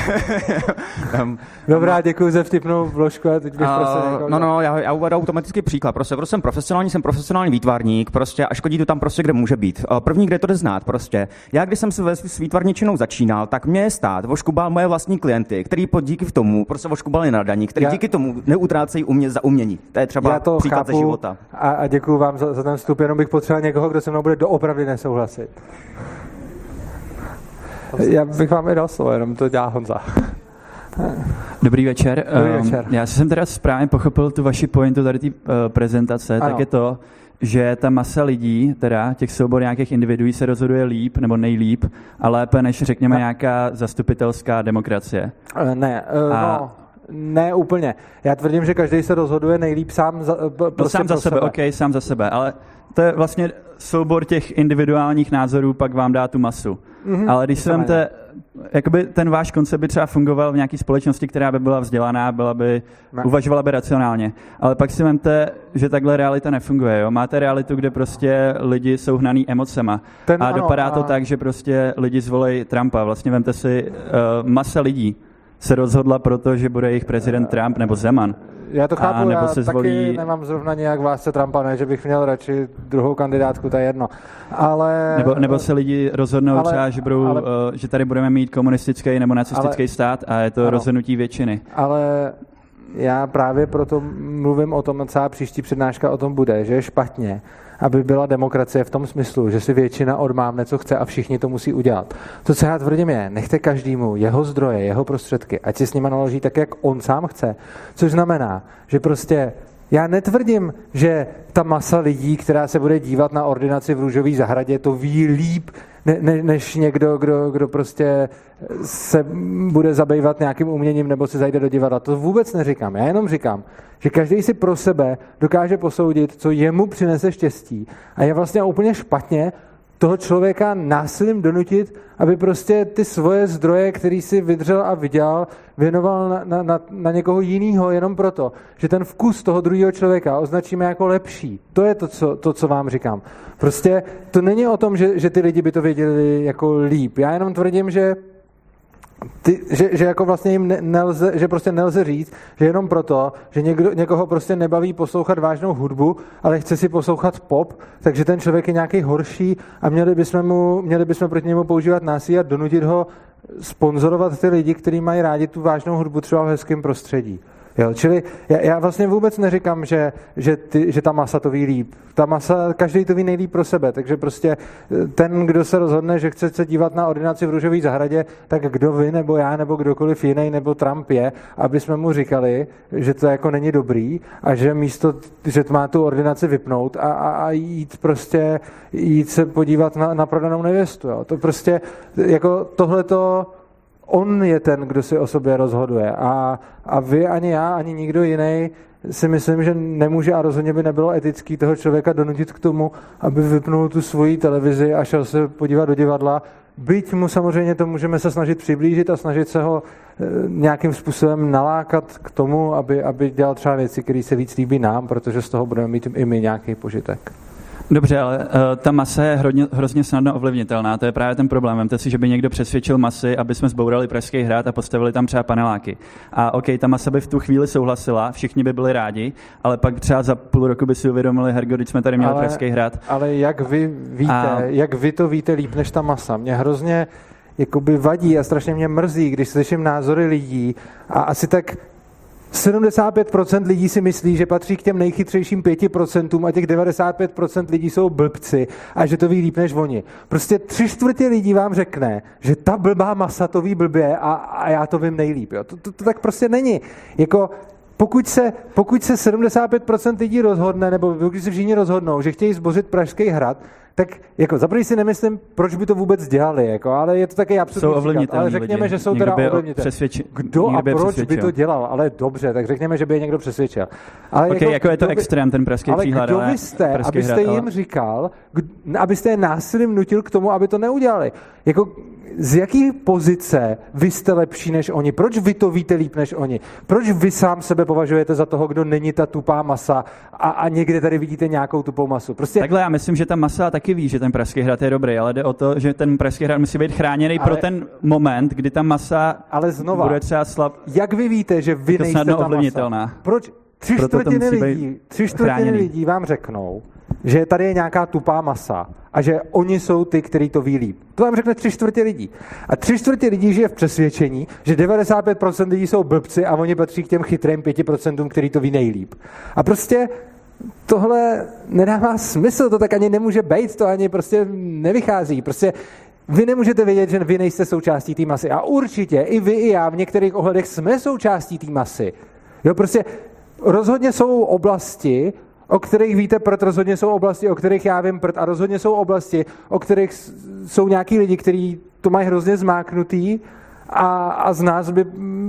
Dobrá, děkuji za vtipnou vložku a teď bych uh, prostě No, no, já, já uvedu automaticky příklad. Prostě, prostě jsem profesionální, jsem profesionální výtvarník, prostě a škodí to tam prostě, kde může být. Uh, první, kde to jde znát, prostě. Já, když jsem se ve s výtvarničinou začínal, tak mě je stát voškubal moje vlastní klienty, který pod díky v tomu prostě voškubali na daní, který já... díky tomu neutrácejí umě za umění. To je třeba já to příklad chápu ze života. A, a děkuji vám za, za ten vstup, jenom bych potřeboval někoho, kdo se mnou bude doopravdy nesouhlasit. Já bych vám i dal slovo, jenom to dělá Honza. Dobrý večer. Dobrý ehm, večer. Já jsem teda správně pochopil tu vaši pointu tady té uh, prezentace, ano. tak je to, že ta masa lidí, teda těch soubor nějakých individuí se rozhoduje líp nebo nejlíp a lépe než řekněme no. nějaká zastupitelská demokracie. Uh, ne, uh, a... no, ne úplně. Já tvrdím, že každý se rozhoduje nejlíp sám za, prostě no, sám za sebe, sebe. OK, sám za sebe, ale to je vlastně soubor těch individuálních názorů pak vám dá tu masu. Mm-hmm. Ale když se vemte, jakoby ten váš koncept by třeba fungoval v nějaké společnosti, která by byla vzdělaná, byla by, ne. uvažovala by racionálně. Ale pak si vemte, že takhle realita nefunguje. Jo? Máte realitu, kde prostě lidi jsou hnaný emocema. Ten, a ano, dopadá to a... tak, že prostě lidi zvolej Trumpa. Vlastně vemte si uh, masa lidí se rozhodla proto, že bude jejich prezident Trump nebo Zeman. Já to chápu, a nebo já se zvolí... taky nemám zrovna nějak vlásce Trumpa, ne, že bych měl radši druhou kandidátku, to je jedno. Ale... Nebo, nebo se lidi rozhodnou ale, třeba, že, budou, ale, uh, že tady budeme mít komunistický nebo nacistický ale, stát a je to ano, rozhodnutí většiny. Ale já právě proto mluvím o tom, celá příští přednáška o tom bude, že je špatně, aby byla demokracie v tom smyslu, že si většina odmámne, co chce a všichni to musí udělat. To, co já tvrdím, je, nechte každému jeho zdroje, jeho prostředky, ať si s nimi naloží tak, jak on sám chce. Což znamená, že prostě já netvrdím, že ta masa lidí, která se bude dívat na ordinaci v růžové zahradě, to ví líp, ne, ne, než někdo, kdo, kdo prostě se bude zabývat nějakým uměním nebo se zajde do divadla. To vůbec neříkám. Já jenom říkám, že každý si pro sebe dokáže posoudit, co jemu přinese štěstí. A je vlastně úplně špatně toho člověka násilím donutit, aby prostě ty svoje zdroje, který si vydřel a vydělal, věnoval na, na, na, na někoho jiného jenom proto, že ten vkus toho druhého člověka označíme jako lepší. To je to co, to, co vám říkám. Prostě to není o tom, že, že ty lidi by to věděli jako líp. Já jenom tvrdím, že ty, že, že jako vlastně jim ne, nelze, že prostě nelze říct, že jenom proto, že někdo, někoho prostě nebaví poslouchat vážnou hudbu, ale chce si poslouchat pop, takže ten člověk je nějaký horší a měli bychom, mu, měli bychom proti němu používat násilí a donutit ho sponzorovat ty lidi, kteří mají rádi tu vážnou hudbu třeba v hezkém prostředí. Jo, čili já, já vlastně vůbec neříkám, že, že, ty, že ta masa to ví líp. Ta masa, každý to ví nejlíp pro sebe, takže prostě eh, ten, kdo se rozhodne, že chce se dívat na ordinaci v Růžové zahradě, tak kdo vy, nebo já, nebo kdokoliv jiný, nebo Trump je, aby jsme mu říkali, že to jako není dobrý a že místo, že má tu ordinaci vypnout a, a, a jít prostě, jít se podívat na, na prodanou nevěstu. Jo. To prostě, jako tohleto on je ten, kdo si o sobě rozhoduje. A, a vy, ani já, ani nikdo jiný si myslím, že nemůže a rozhodně by nebylo etický toho člověka donutit k tomu, aby vypnul tu svoji televizi a šel se podívat do divadla. Byť mu samozřejmě to můžeme se snažit přiblížit a snažit se ho e, nějakým způsobem nalákat k tomu, aby, aby dělal třeba věci, které se víc líbí nám, protože z toho budeme mít i my nějaký požitek. Dobře, ale uh, ta masa je hrozně, hrozně snadno ovlivnitelná, to je právě ten problém. Vemte si, že by někdo přesvědčil masy, aby jsme zbourali Pražský hrad a postavili tam třeba paneláky. A OK, ta masa by v tu chvíli souhlasila, všichni by byli rádi, ale pak třeba za půl roku by si uvědomili, Hergo, když jsme tady měli ale, Pražský hrad. Ale jak vy víte, a... jak vy to víte líp než ta masa? Mě hrozně jakoby vadí a strašně mě mrzí, když slyším názory lidí a asi tak 75% lidí si myslí, že patří k těm nejchytřejším 5% a těch 95% lidí jsou blbci a že to ví líp než oni. Prostě tři čtvrtě lidí vám řekne, že ta blbá masa to ví blbě a, a já to vím nejlíp. Jo. To, to, to tak prostě není. Jako pokud se, pokud se 75% lidí rozhodne, nebo když se všichni rozhodnou, že chtějí zbořit Pražský hrad, tak jako za si nemyslím, proč by to vůbec dělali, jako, ale je to taky absurdní říkat, ale řekněme, lidi. že jsou někdo teda ovlivnitelní. Kdo a proč přesvědčil. by to dělal, ale dobře, tak řekněme, že by je někdo přesvědčil. Ale okay, jako, jako je to by, extrém, ten pražský ale příhled. Ale kdo vy jste, abyste hrad, jim ale... říkal, abyste je násilím nutil k tomu, aby to neudělali? Jako, z jaký pozice vy jste lepší než oni? Proč vy to víte líp než oni? Proč vy sám sebe považujete za toho, kdo není ta tupá masa a, a někde tady vidíte nějakou tupou masu? Prostě... Takhle já myslím, že ta masa taky ví, že ten Pražský hrad je dobrý, ale jde o to, že ten Pražský hrad musí být chráněný ale... pro ten moment, kdy ta masa ale znova, bude třeba slab. Jak vy víte, že vy nejste ta masa? Proč? Tři čtvrtiny lidí, tři čtvrtiny lidí vám řeknou, že tady je nějaká tupá masa a že oni jsou ty, kteří to ví líp. To vám řekne tři čtvrtě lidí. A tři čtvrtě lidí žije v přesvědčení, že 95% lidí jsou blbci a oni patří k těm chytrým 5%, který to ví nejlíp. A prostě tohle nedává smysl, to tak ani nemůže být, to ani prostě nevychází. Prostě vy nemůžete vědět, že vy nejste součástí té masy. A určitě i vy, i já v některých ohledech jsme součástí té masy. Jo, prostě rozhodně jsou oblasti, o kterých víte prd, rozhodně jsou oblasti, o kterých já vím prd a rozhodně jsou oblasti, o kterých jsou nějaký lidi, kteří to mají hrozně zmáknutý a, a z nás by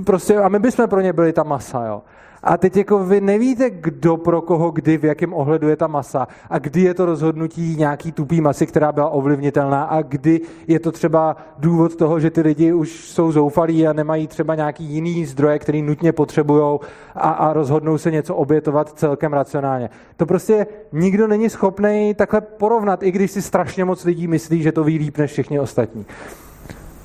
prostě, a my bychom pro ně byli ta masa, jo. A teď jako vy nevíte, kdo pro koho, kdy, v jakém ohledu je ta masa a kdy je to rozhodnutí nějaký tupý masy, která byla ovlivnitelná a kdy je to třeba důvod toho, že ty lidi už jsou zoufalí a nemají třeba nějaký jiný zdroje, který nutně potřebují a, a rozhodnou se něco obětovat celkem racionálně. To prostě nikdo není schopný takhle porovnat, i když si strašně moc lidí myslí, že to ví líp než všichni ostatní.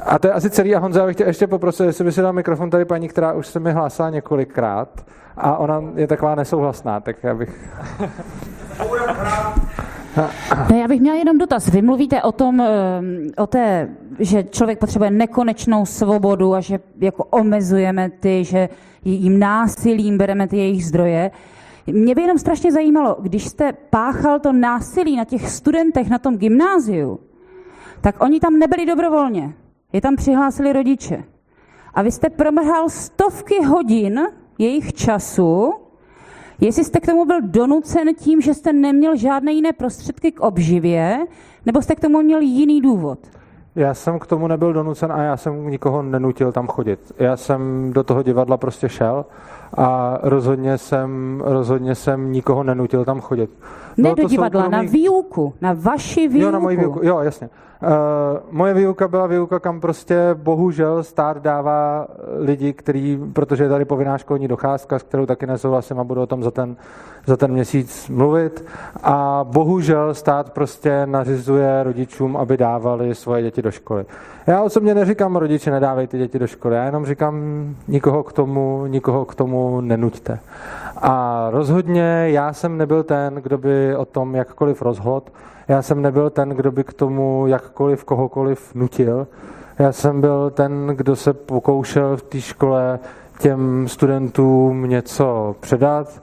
A to je asi celý. A Honza, bych tě ještě poprosil, jestli by si dal mikrofon tady paní, která už se mi hlásila několikrát a ona je taková nesouhlasná, tak já bych... No, já bych měla jenom dotaz. Vy mluvíte o tom, eh, o té, že člověk potřebuje nekonečnou svobodu a že jako omezujeme ty, že jim násilím bereme ty jejich zdroje. Mě by jenom strašně zajímalo, když jste páchal to násilí na těch studentech na tom gymnáziu, tak oni tam nebyli dobrovolně. Je tam přihlásili rodiče. A vy jste promrhal stovky hodin jejich času, jestli jste k tomu byl donucen tím, že jste neměl žádné jiné prostředky k obživě, nebo jste k tomu měl jiný důvod? Já jsem k tomu nebyl donucen a já jsem nikoho nenutil tam chodit. Já jsem do toho divadla prostě šel a rozhodně jsem, rozhodně jsem nikoho nenutil tam chodit. Ne do divadla, soukromý... na výuku, na vaši výuku. Jo, na moji výuku, jo, jasně. Uh, moje výuka byla výuka, kam prostě bohužel stát dává lidi, který, protože je tady povinná školní docházka, s kterou taky nesouhlasím a budu o tom za ten, za ten měsíc mluvit. A bohužel stát prostě nařizuje rodičům, aby dávali svoje děti do školy. Já osobně neříkám, rodiče nedávejte děti do školy, já jenom říkám, nikoho k tomu, nikoho k tomu nenuďte. A rozhodně já jsem nebyl ten, kdo by o tom jakkoliv rozhodl, já jsem nebyl ten, kdo by k tomu jakkoliv kohokoliv nutil. Já jsem byl ten, kdo se pokoušel v té škole těm studentům něco předat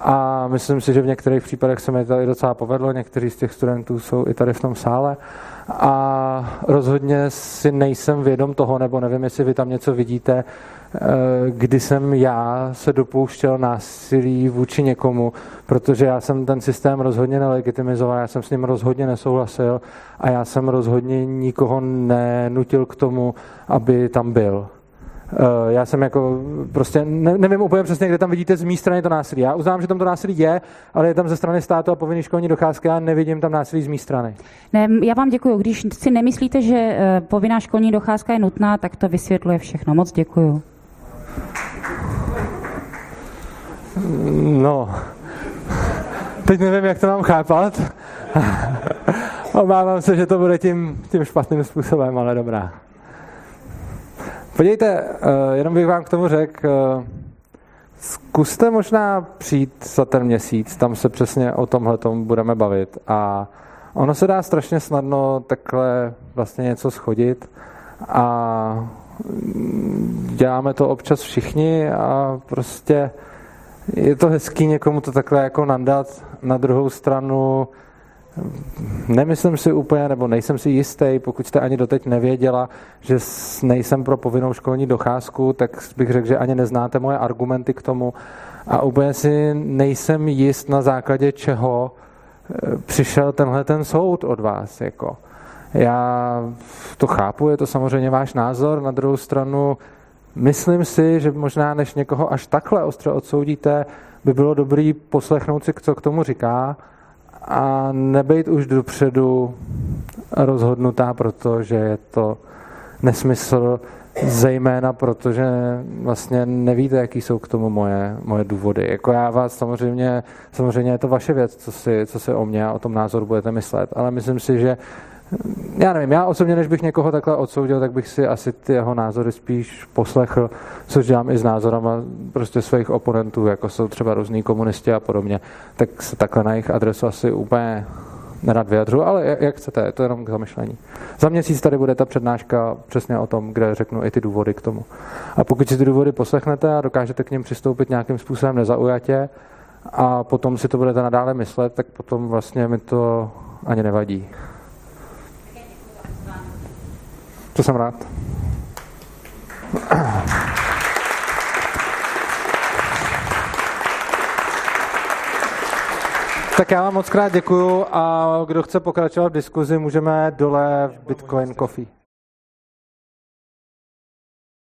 a myslím si, že v některých případech se mi to i docela povedlo. Někteří z těch studentů jsou i tady v tom sále a rozhodně si nejsem vědom toho, nebo nevím, jestli vy tam něco vidíte, kdy jsem já se dopouštěl násilí vůči někomu, protože já jsem ten systém rozhodně nelegitimizoval, já jsem s ním rozhodně nesouhlasil a já jsem rozhodně nikoho nenutil k tomu, aby tam byl. Eh, já jsem jako prostě, ne, nevím úplně přesně, kde tam vidíte z mé strany to násilí. Já uznám, že tam to násilí je, ale je tam ze strany státu a povinný školní docházky, já nevidím tam násilí z mé strany. Ne, já vám děkuji. Když si nemyslíte, že eh, povinná školní docházka je nutná, tak to vysvětluje všechno. Moc děkuji. No, teď nevím, jak to mám chápat. Obávám se, že to bude tím, tím špatným způsobem, ale dobrá. Podívejte, eh, jenom bych vám k tomu řekl, eh, zkuste možná přijít za ten měsíc, tam se přesně o tomhle budeme bavit a ono se dá strašně snadno takhle vlastně něco schodit a děláme to občas všichni a prostě je to hezký někomu to takhle jako nandat. Na druhou stranu Nemyslím si úplně, nebo nejsem si jistý, pokud jste ani doteď nevěděla, že nejsem pro povinnou školní docházku, tak bych řekl, že ani neznáte moje argumenty k tomu a úplně si nejsem jist na základě čeho eh, přišel tenhle ten soud od vás. Jako. Já to chápu, je to samozřejmě váš názor, na druhou stranu myslím si, že možná než někoho až takhle ostře odsoudíte, by bylo dobrý poslechnout si, co k tomu říká, a nebejt už dopředu rozhodnutá, protože je to nesmysl, zejména protože vlastně nevíte, jaký jsou k tomu moje, moje důvody. Jako já vás samozřejmě, samozřejmě je to vaše věc, co si, co si o mě a o tom názoru budete myslet, ale myslím si, že já nevím, já osobně, než bych někoho takhle odsoudil, tak bych si asi ty jeho názory spíš poslechl, což dělám i s názorama prostě svých oponentů, jako jsou třeba různí komunisti a podobně, tak se takhle na jejich adresu asi úplně nerad vyjadřu, ale jak chcete, je to jenom k zamyšlení. Za měsíc tady bude ta přednáška přesně o tom, kde řeknu i ty důvody k tomu. A pokud si ty důvody poslechnete a dokážete k ním přistoupit nějakým způsobem nezaujatě a potom si to budete nadále myslet, tak potom vlastně mi to ani nevadí. To jsem rád. Tak já vám moc krát děkuju a kdo chce pokračovat v diskuzi, můžeme dole v Bitcoin Coffee.